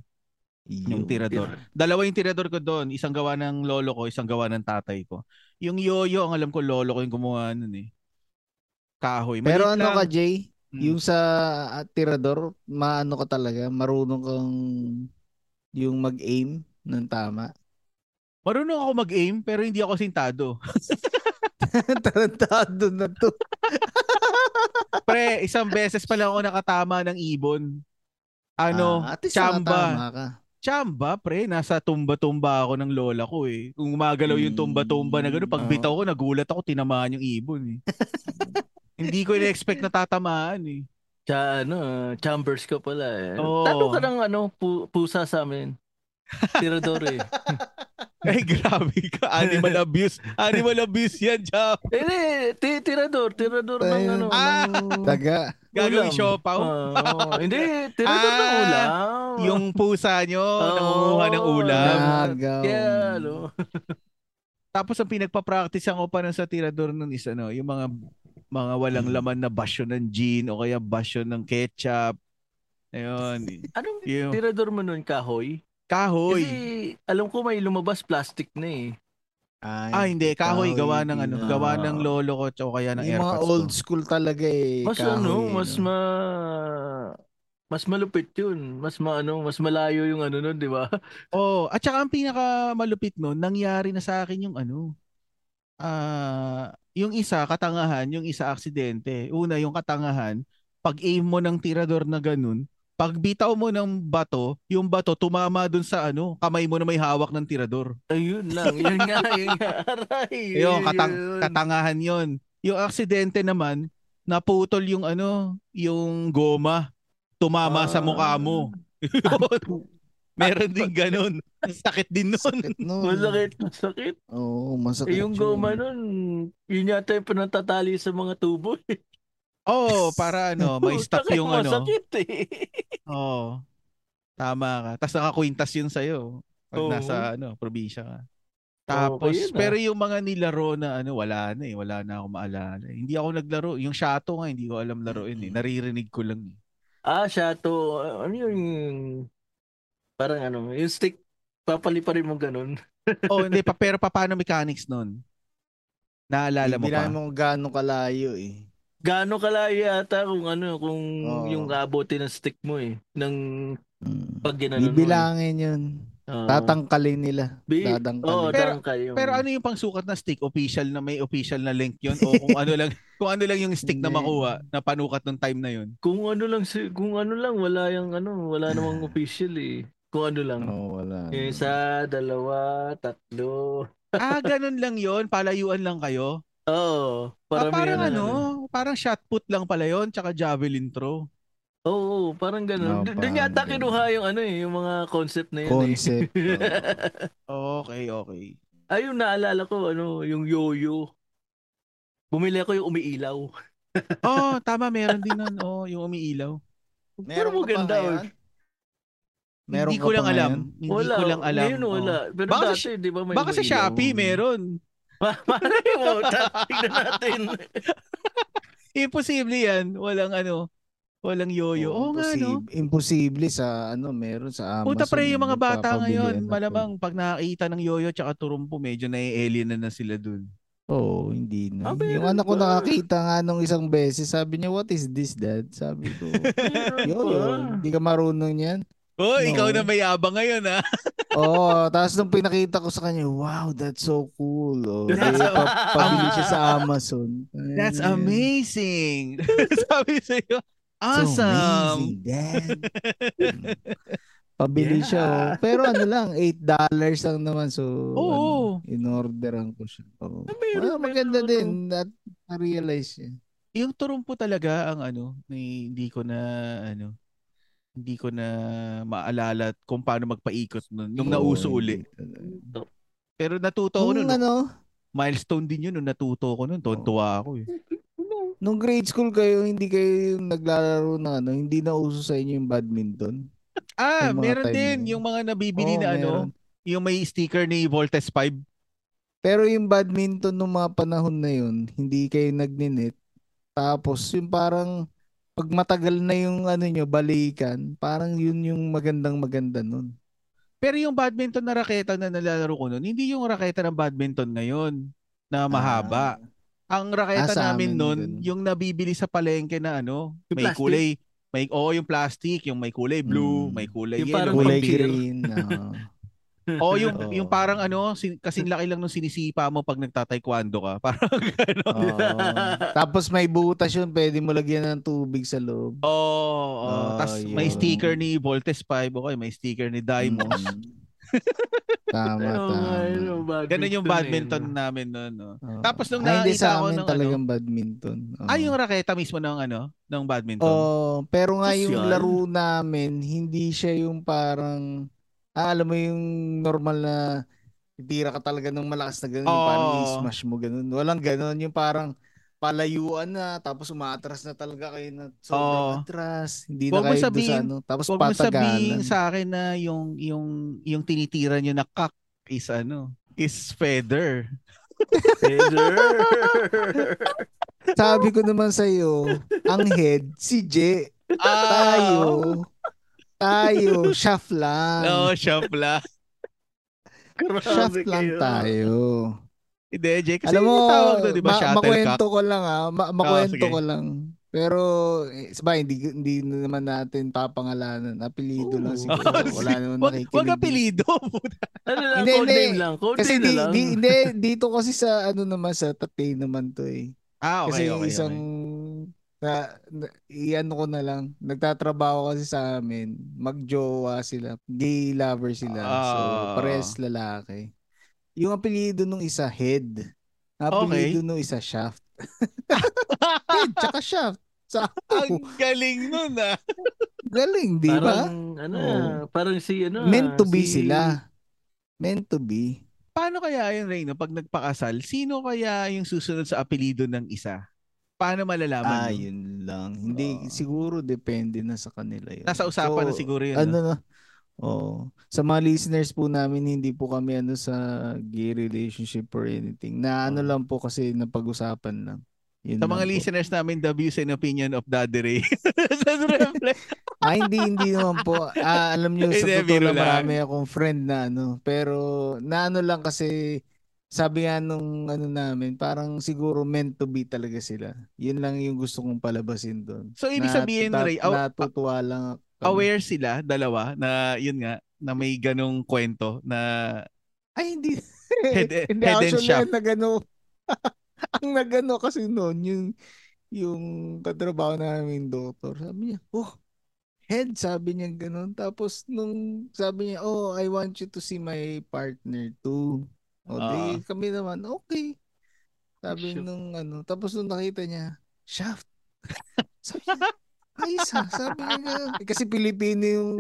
Yung
Yun.
tirador. Dalawa yung tirador ko doon, isang gawa ng lolo ko, isang gawa ng tatay ko. Yung yoyo, ang alam ko lolo ko yung gumawa nun eh. Kahoy. Maliit
Pero ano
lang.
ka, Jay?
Hmm.
Yung sa ah, tirador, maano ka talaga, marunong kang yung mag-aim ng tama.
Marunong ako mag-aim pero hindi ako sintado. [LAUGHS] [LAUGHS]
Tarantado na to. [LAUGHS]
Pre, isang beses pa lang ako nakatama ng ibon. Ano,
Ah,
chamba.
ka.
Chamba, pre. Nasa tumba-tumba ako ng lola ko eh. Kung gumagalaw yung tumba-tumba na gano'n, pag bitaw ko, nagulat ako, tinamaan yung ibon eh. [LAUGHS] Hindi ko in-expect na tatamaan eh.
Cha, ano, ah, chambers ka pala eh.
Oo.
Tanong ka ng ano, pu- pusa sa amin. Tirador eh.
Ay, grabe ka. Animal [LAUGHS] abuse. Animal abuse yan, Jam.
Hindi, ti- tirador. Tirador ng ano.
Ah!
ng
Daga.
Gagawin siopaw?
Oo. hindi, tirador ng
Ah,
ulam.
Yung pusa nyo,
Oo.
nangunguha ng ulam.
Nagaw.
Kaya, ano. [LAUGHS]
Tapos ang pinagpa-practice ko pa nun sa tirador nun is ano, yung mga mga walang laman na basyo ng gin o kaya basyo ng ketchup. Ayun.
Anong
Yung
tirador mo nun, kahoy?
Kahoy.
Kasi alam ko may lumabas plastic na eh.
Ay,
Ah, hindi. Kahoy, gawa ng ano,
na.
gawa ng lolo ko o kaya ng
Yung mga
airpods
old
ko.
school talaga eh.
Mas
kahoy,
ano,
eh,
mas
no?
ma mas malupit yun. Mas maano, mas malayo yung ano nun, di ba? [LAUGHS]
Oh, at saka ang pinaka malupit nun, nangyari na sa akin yung ano. Ah, yung isa katangahan, yung isa aksidente. Una, yung katangahan, pag aim mo ng tirador na ganun, pag bitaw mo ng bato, yung bato tumama dun sa ano, kamay mo na may hawak ng tirador.
Ayun lang. Yun nga, yun nga. [LAUGHS] Aray.
Yung
yun,
katang
yun.
katangahan yon. Yung aksidente naman, naputol yung ano, yung goma, tumama sa mukha mo. Yun. [LAUGHS] Meron din ganun. Sakit din nun.
Sakit nun.
Masakit, masakit.
Oo, masakit
Eh, yung
yun.
goma nun, yun yata yung panantatali sa mga tubo. eh.
Oo, oh, [LAUGHS] para ano, may stop
Sakit,
yung ano.
Masakit eh.
Oo. Tama ka. Tapos nakakwintas yun sa'yo. Pag
Oo.
nasa ano, probinsya ka. Tapos,
ah.
pero yung mga nilaro na ano, wala na eh. Wala na ako maalala. Hindi ako naglaro. Yung shato nga, hindi ko alam laruin eh. Naririnig ko lang eh.
Ah, shato. Ano yung... Parang ano, yung stick, papaliparin mo ganun. [LAUGHS]
oh, hindi pa. Pero pa, paano mechanics nun? Naalala mo
Hindi
pa?
namin mo gaano kalayo eh.
Gaano kalayo yata kung ano, kung
Oo.
yung abote ng stick mo eh. Ng
Hmm.
pag ginano mo.
Bibilangin yun.
Oo.
Tatangkalin nila.
Bi-
Dadangkalin.
Oo,
Pero-
yung...
Pero ano yung pangsukat na stick? Official na may official na link yun? o kung ano lang [LAUGHS] kung ano lang yung stick na makuha na panukat nung time na yun?
Kung ano lang, si- kung ano lang, wala yung ano, wala namang [LAUGHS] official eh. Kung ano lang.
Oo, wala.
Isa, dalawa, tatlo.
ah, ganun lang yun. Palayuan lang kayo.
Oo.
Ah,
Parang
parang
may
ano, parang shot put lang pala yun, tsaka javelin throw.
Oo, parang ganun. D- Doon yata kinuha yung ano eh, yung mga concept na yun
Concept. [LAUGHS]
eh.
Okay, okay.
Ay, yung naalala ko, ano, yung yo-yo. Bumili ako yung umiilaw. [LAUGHS]
Oh, [LAUGHS] tama, meron din nun. Oh, yung umiilaw.
Pero
ka pa
maganda.
ngayon?
oh.
Meron
Hindi ko
pa
lang alam.
ngayon?
Hindi
Wala.
ko lang alam.
Ngayon wala. Pero
Baka sa
dati, di ba may
Baka sa? Shopee meron.
Malay [LAUGHS] mo, tignan natin. [LAUGHS]
Imposible yan. Walang ano, walang yoyo. Oo nga, no?
Imposible sa ano, meron sa Amazon.
Puta pre, yung mga bata ngayon,
ako.
malamang pag nakakita ng yoyo tsaka turumpo, medyo na-alien na, na sila dun.
Oo, hindi na.
Ah, meron
yung anak ko nakakita nga nung isang beses, sabi niya, what is this, dad? Sabi ko, [LAUGHS] yo, yo, hindi ka marunong yan.
Oh, ikaw
No.
na mayabang ngayon, ha? [LAUGHS]
Oo, tapos nung pinakita ko sa kanya, wow, that's so cool. Oh,
That's
eh, pa- pabili siya sa [LAUGHS] Amazon.
That's
Ay,
amazing. [LAUGHS] Sabi sa'yo,
So
awesome.
amazing, dad. Pabili
Yeah.
siya. Oh. Pero ano lang, $8 lang naman. So,
Oo.
ano, in-orderan ko siya. Oh.
meron,
Well, maganda
meron.
din. At na-realize niya.
yung turumpo talaga ang ano, ni- hindi ko na ano, hindi ko na maalala kung paano magpaikot nun, nung nauso uli. Pero natuto ko
Nung
nun.
ano,
Milestone din yun nung natuto ko nun. Tuwan-tuwa ako eh.
nung grade school kayo, hindi kayo naglalaro na ano, hindi na uso sa inyo yung badminton. [LAUGHS]
Ah,
Yung mga
meron din
yun.
yung mga nabibili
Oo,
na ano,
meron.
yung may sticker ni Voltes 5.
Pero yung badminton nung mga panahon na yun, hindi kayo nagninit. Tapos yung parang pag matagal na yung ano nyo, balikan, parang yun yung magandang maganda nun.
Pero yung badminton na raketa na nalalaro ko nun, hindi yung raketa ng badminton ngayon na mahaba. Ang raketa
Ah,
namin
amin,
nun,
ganun.
yung nabibili sa palengke na ano,
Yung
may
plastic?
kulay, may oo yung plastic, yung may kulay blue,
Mm.
may kulay
Yung
yellow,
parang
may
Kulay green. [LAUGHS]
O yung [LAUGHS]
Oo.
yung parang ano, sin, kasing laki lang nung sinisipa mo pag nagtataekwondo ka. [LAUGHS] Parang gano'n.
Oo. Tapos may butas yun, pwede mo lagyan ng tubig sa loob.
Oo. Oh,
Oh,
Tapos may
yun.
sticker ni Voltes 5 okay, may sticker ni Dimos.
Mm. tama,
nga, [LAUGHS]
tama.
Ganun yung
eh,
badminton
no?
namin noon, no.
Oo.
Tapos nung
Ay, hindi
nakita
sa
ko
amin
ng
talagang badminton. Oo.
Ah, yung raketa mismo ng ano, ng badminton.
Oh, pero nga yung laro namin, hindi siya yung parang ah, alam mo yung normal na tira ka talaga ng malakas na ganun, yung parang
Oo.
i-smash mo ganun. Walang ganun, yung parang palayuan na tapos umaatras na talaga kayo na sobrang
Oo.
atras. Hindi
Wag
na kayo doon sa
sabihin-
ano. Tapos
Huwag mo sabihin sa akin na yung yung yung tinitira nyo na kak is ano, is feather. [LAUGHS]
Heather.
Sabi ko naman sa iyo, ang head si J. Tayo. Tayo, shaft lang.
No, shop la.
shaft lang
kayo.
tayo.
Hindi, Jay, kasi
Alam mo,
tawag doon, di ba,
ma- makwento ko lang ah. Ma- makwento
sige.
ko lang. Pero, eh, sabay, hindi, hindi naman natin papangalanan. Apelido lang
Oo.
siguro. [LAUGHS] Wala naman
Wag,
nakikinig.
wag apelido. [LAUGHS]
Ano lang,
Hindi,
code
hindi.
name lang. Code
Kasi
name na
di,
lang.
di, [LAUGHS] hindi, dito kasi sa ano naman sa Tatay naman to eh.
ah,
Kasi
okay, okay,
isang
okay.
Na, na, iyan ko na lang. Nagtatrabaho kasi sa amin. Magjowa sila. Gay lover sila. so,
Ah.
pares lalaki. Yung apelido nung isa, head. Apelido nung isa, shaft. [LAUGHS] head, tsaka shaft. Sa
Ang galing nun, ah.
galing, di ba?
Parang, ano,
Oo.
parang si, ano,
Meant to be
si-
sila. Meant to be.
Paano kaya yun, Reyno, pag nagpakasal, sino kaya yung susunod sa apelido ng isa? Paano malalaman?
Ah, yun lang. Hindi,
Oo.
siguro depende na sa kanila yun.
Nasa usapan na
So,
siguro yun.
ano
no?
na oh sa mga listeners po namin hindi po kami ano sa gay relationship or anything na ano
Oh.
lang po kasi napag-usapan lang Yun
Sa mga
po.
listeners namin, the views and opinion of Daddy Ray. [LAUGHS]
Ah hindi hindi naman po ah, alam niyo sa totoo lang. marami akong friend na ano pero na ano lang kasi sabi nga nung ano namin parang siguro meant to be talaga sila yun lang yung gusto kong palabasin doon
So, ibig
Na-
sabihin,
na-
Ray, aw-
natutuwa lang kami.
aware sila, dalawa, na yun nga, na may ganong kwento na
Ay, hindi. [LAUGHS]
Head-
hindi,
head and shaft.
ang nagano, ang nagano kasi noon, yung, yung katrabaho namin doktor, sabi niya, oh, head, sabi niya ganun. Tapos, nung sabi niya, oh, I want you to see my partner too. O, di, kami naman, okay. Sabi
Shaft.
nung ano, tapos nung nakita niya, shaft. [LAUGHS] sabi niya, ayos ha, sabi niya. Eh, kasi Pilipino yung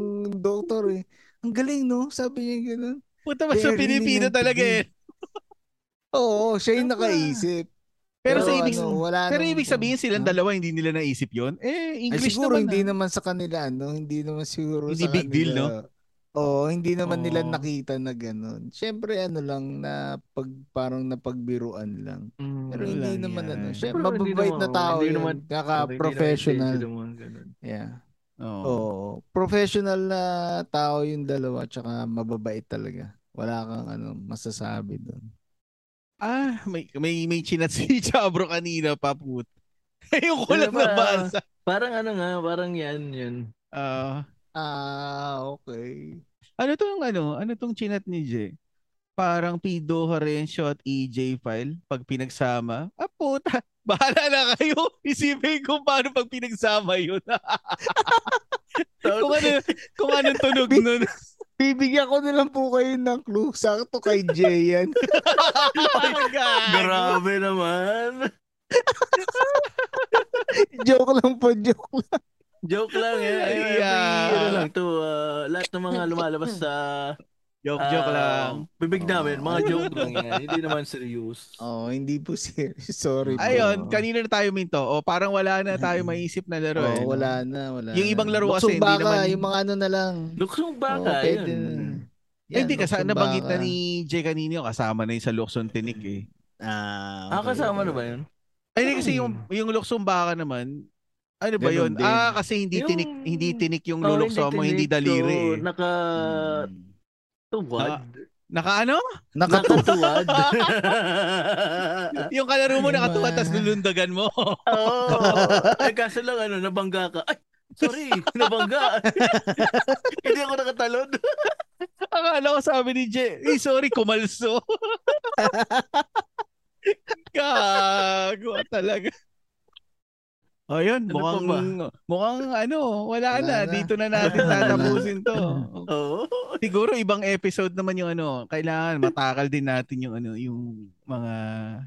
doktor eh. Ang galing, no? Sabi niya ganun.
Puta, mas sa Pilipino talaga eh.
Oo, siya yung
Tama.
nakaisip.
Pero, sa ibig,
ano, wala
pero
nang-
ibig sabihin silang
Ha?
dalawa hindi nila naisip yon Eh,
Ay,
English
siguro
naman.
hindi
ah.
naman sa kanila, no? Hindi naman siguro
Hindi
sa
big deal, no?
Oo, hindi naman nila
Oo.
nakita na ganun. Siyempre, ano lang, na pag, parang napagbiruan lang.
Mm,
Pero
Wala
hindi naman,
yan.
ano, siya,
Pero hindi
mababait na tao
hindi
yun.
naman-
Kaka-professional.
Hindi naman ganun.
Yeah.
Oo.
Oo. Professional na tao yung dalawa, tsaka mababait talaga. Wala kang, ano, masasabi doon.
Ah, may may may chinat si [LAUGHS] Chabro kanina pa put. [LAUGHS] Yung ko lang
Ano ba?
nabasa.
Parang ano nga, parang yan, yun.
Ah,
Ah, okay.
ano tong ano? Ano tong chinat ni Jay? Parang Pido Horencio at EJ file pag pinagsama. Ah, puta. [LAUGHS] Bahala na kayo. Isipin ko paano pag pinagsama yun. [LAUGHS] kung ano, kung anong tunog nun.
Bibigyan ko na lang po kayo ng clue. Sakto kay Jay yan. [LAUGHS]
Gago.
Grabe naman.
joke lang po, joke lang.
Joke lang eh. Every,
Yeah.
ano lang to, ah, lahat ng mga lumalabas sa
Joke,
ah,
joke lang.
bibig namin, mga
Oh. [LAUGHS]
joke lang yan. Hindi naman serious.
Oh, hindi po serious. Sorry po.
Ayun, kanina na tayo minto. O parang wala na tayo maisip na laro. eh,
Oh,
no?
wala na, wala
Yung
na.
ibang laro kasi hindi
baka,
naman-
yung mga ano na lang.
Luksong
Oh,
baka,
pwede
yun.
na.
Eh, hindi kasi nabanggit na ni Jay kanina yung kasama na yung sa Luxon Tinik eh.
Ah,
Ah,
okay,
kasama
okay.
na ba yun?
Ay, hindi kasi
Hmm.
yung yung luksong baka naman, ano ba
Ganun
yun?
din.
Ah, kasi hindi
Yung-
tinik hindi tinik yung
Oh,
lulukso mo, hindi daliri.
So,
eh.
naka...
Hmm.
Tuwad.
Naka ano?
Nakatu-
Nakatuwad.
Yung kalaro mo
Yung
nakatuwa
mga-
tas lulundagan mo.
Oo. Ay, kaso lang, ano, nabangga ka. Ay, sorry, [LAUGHS] nabangga. [LAUGHS] Hindi ako nakatalon.
Akala ko sabi ni Jay, eh sorry, kumalso. [LAUGHS] Gago talaga. O yun,
Ano
mukhang, mukhang ano, wala, na.
Wala na.
Dito na natin
Wala [LAUGHS] na.
tatapusin to.
Oo.
Siguro ibang episode naman yung ano, kailangan matakal din natin yung ano, yung mga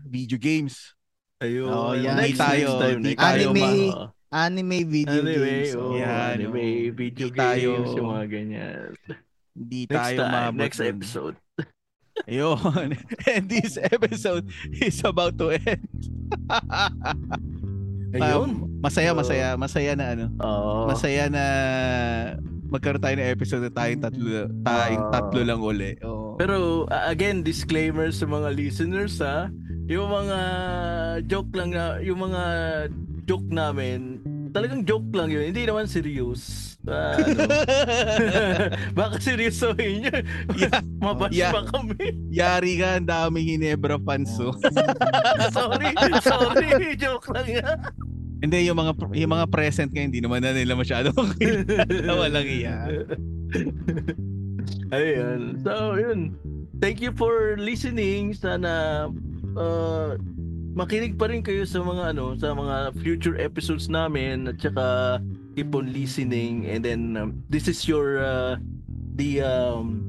video games.
Ayun.
Oo, yan.
Next,
tayo-
next time, next
tayo
time.
ma-. Anime video
Anime,
games.
oh,
Yan,
anime,
oh.
video
Di tayo-
games, yung mga ganyan.
Hindi
Next
tayo
time,
maabot
next episode.
Ayun. [LAUGHS] And this episode [LAUGHS] is about to end.
Ayun.
Um, masaya, masaya, masaya na ano.
Oo.
Masaya na magkaroon tayo ng episode na tayong tatlo, tayong
Oo.
tatlo lang uli. Oo.
Pero uh, again, disclaimer sa mga listeners ha. Yung mga joke lang na, yung mga joke namin, talagang joke lang yun. Hindi naman serious. Ah, ano, [LAUGHS] baka seryosohin nyo.
Yeah.
Mabash
Yeah.
pa kami.
Yari ka, ang daming Hinebra fans. oh. [LAUGHS]
sorry, sorry. Joke lang yan.
Hindi, yung mga yung mga present ngayon, hindi naman na nila masyado [LAUGHS] Walang iya.
Ayun. So, yun. Thank you for listening. Sana uh, makinig pa rin kayo sa mga ano, sa mga future episodes namin at saka keep on listening and then um, this is your uh, the um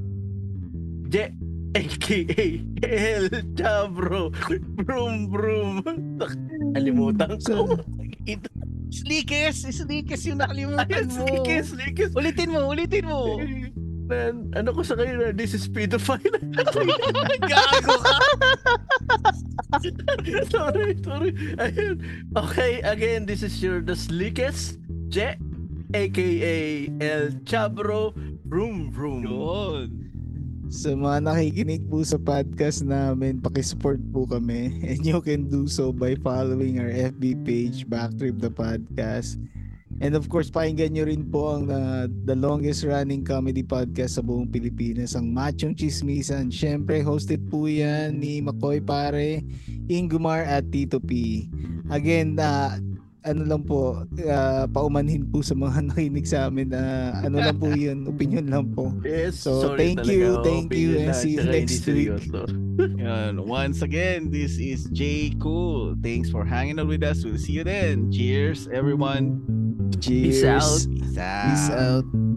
Je aka El Chabro Broom Broom Alimutan ko
Slickes! Slickes yung nakalimutan mo.
Slikis, Slikis
Ulitin mo, ulitin mo.
Man, ano ko sa kanila, this is pedophile. [LAUGHS]
Gago ka. [LAUGHS]
sorry, sorry. Ayun. Okay, again, this is your the slickest Je, aka El Chabro Vroom Vroom.
Yun.
Sa mga nakikinig po sa podcast namin, pakisupport po kami. [LAUGHS] And you can do so by following our FB page, Backtrip the Podcast. And of course, pakinggan nyo rin po ang uh, the longest running comedy podcast sa buong Pilipinas, ang Machong Chismisan. Siyempre, hosted po yan ni Makoy Pare, Ingumar at Tito P. Again, uh, ano lang po, uh, paumanhin po sa mga [LAUGHS] nakinig sa amin na ano lang po [LAUGHS] yun, opinion lang po.
Yes,
So,
sorry
thank you, thank you, and see you next week. [LAUGHS]
Yan. Once again, this is Jay Cool. Thanks for hanging out with us. We'll see you then. Cheers, everyone.
Cheers.
Peace out.
Peace out.
Peace out.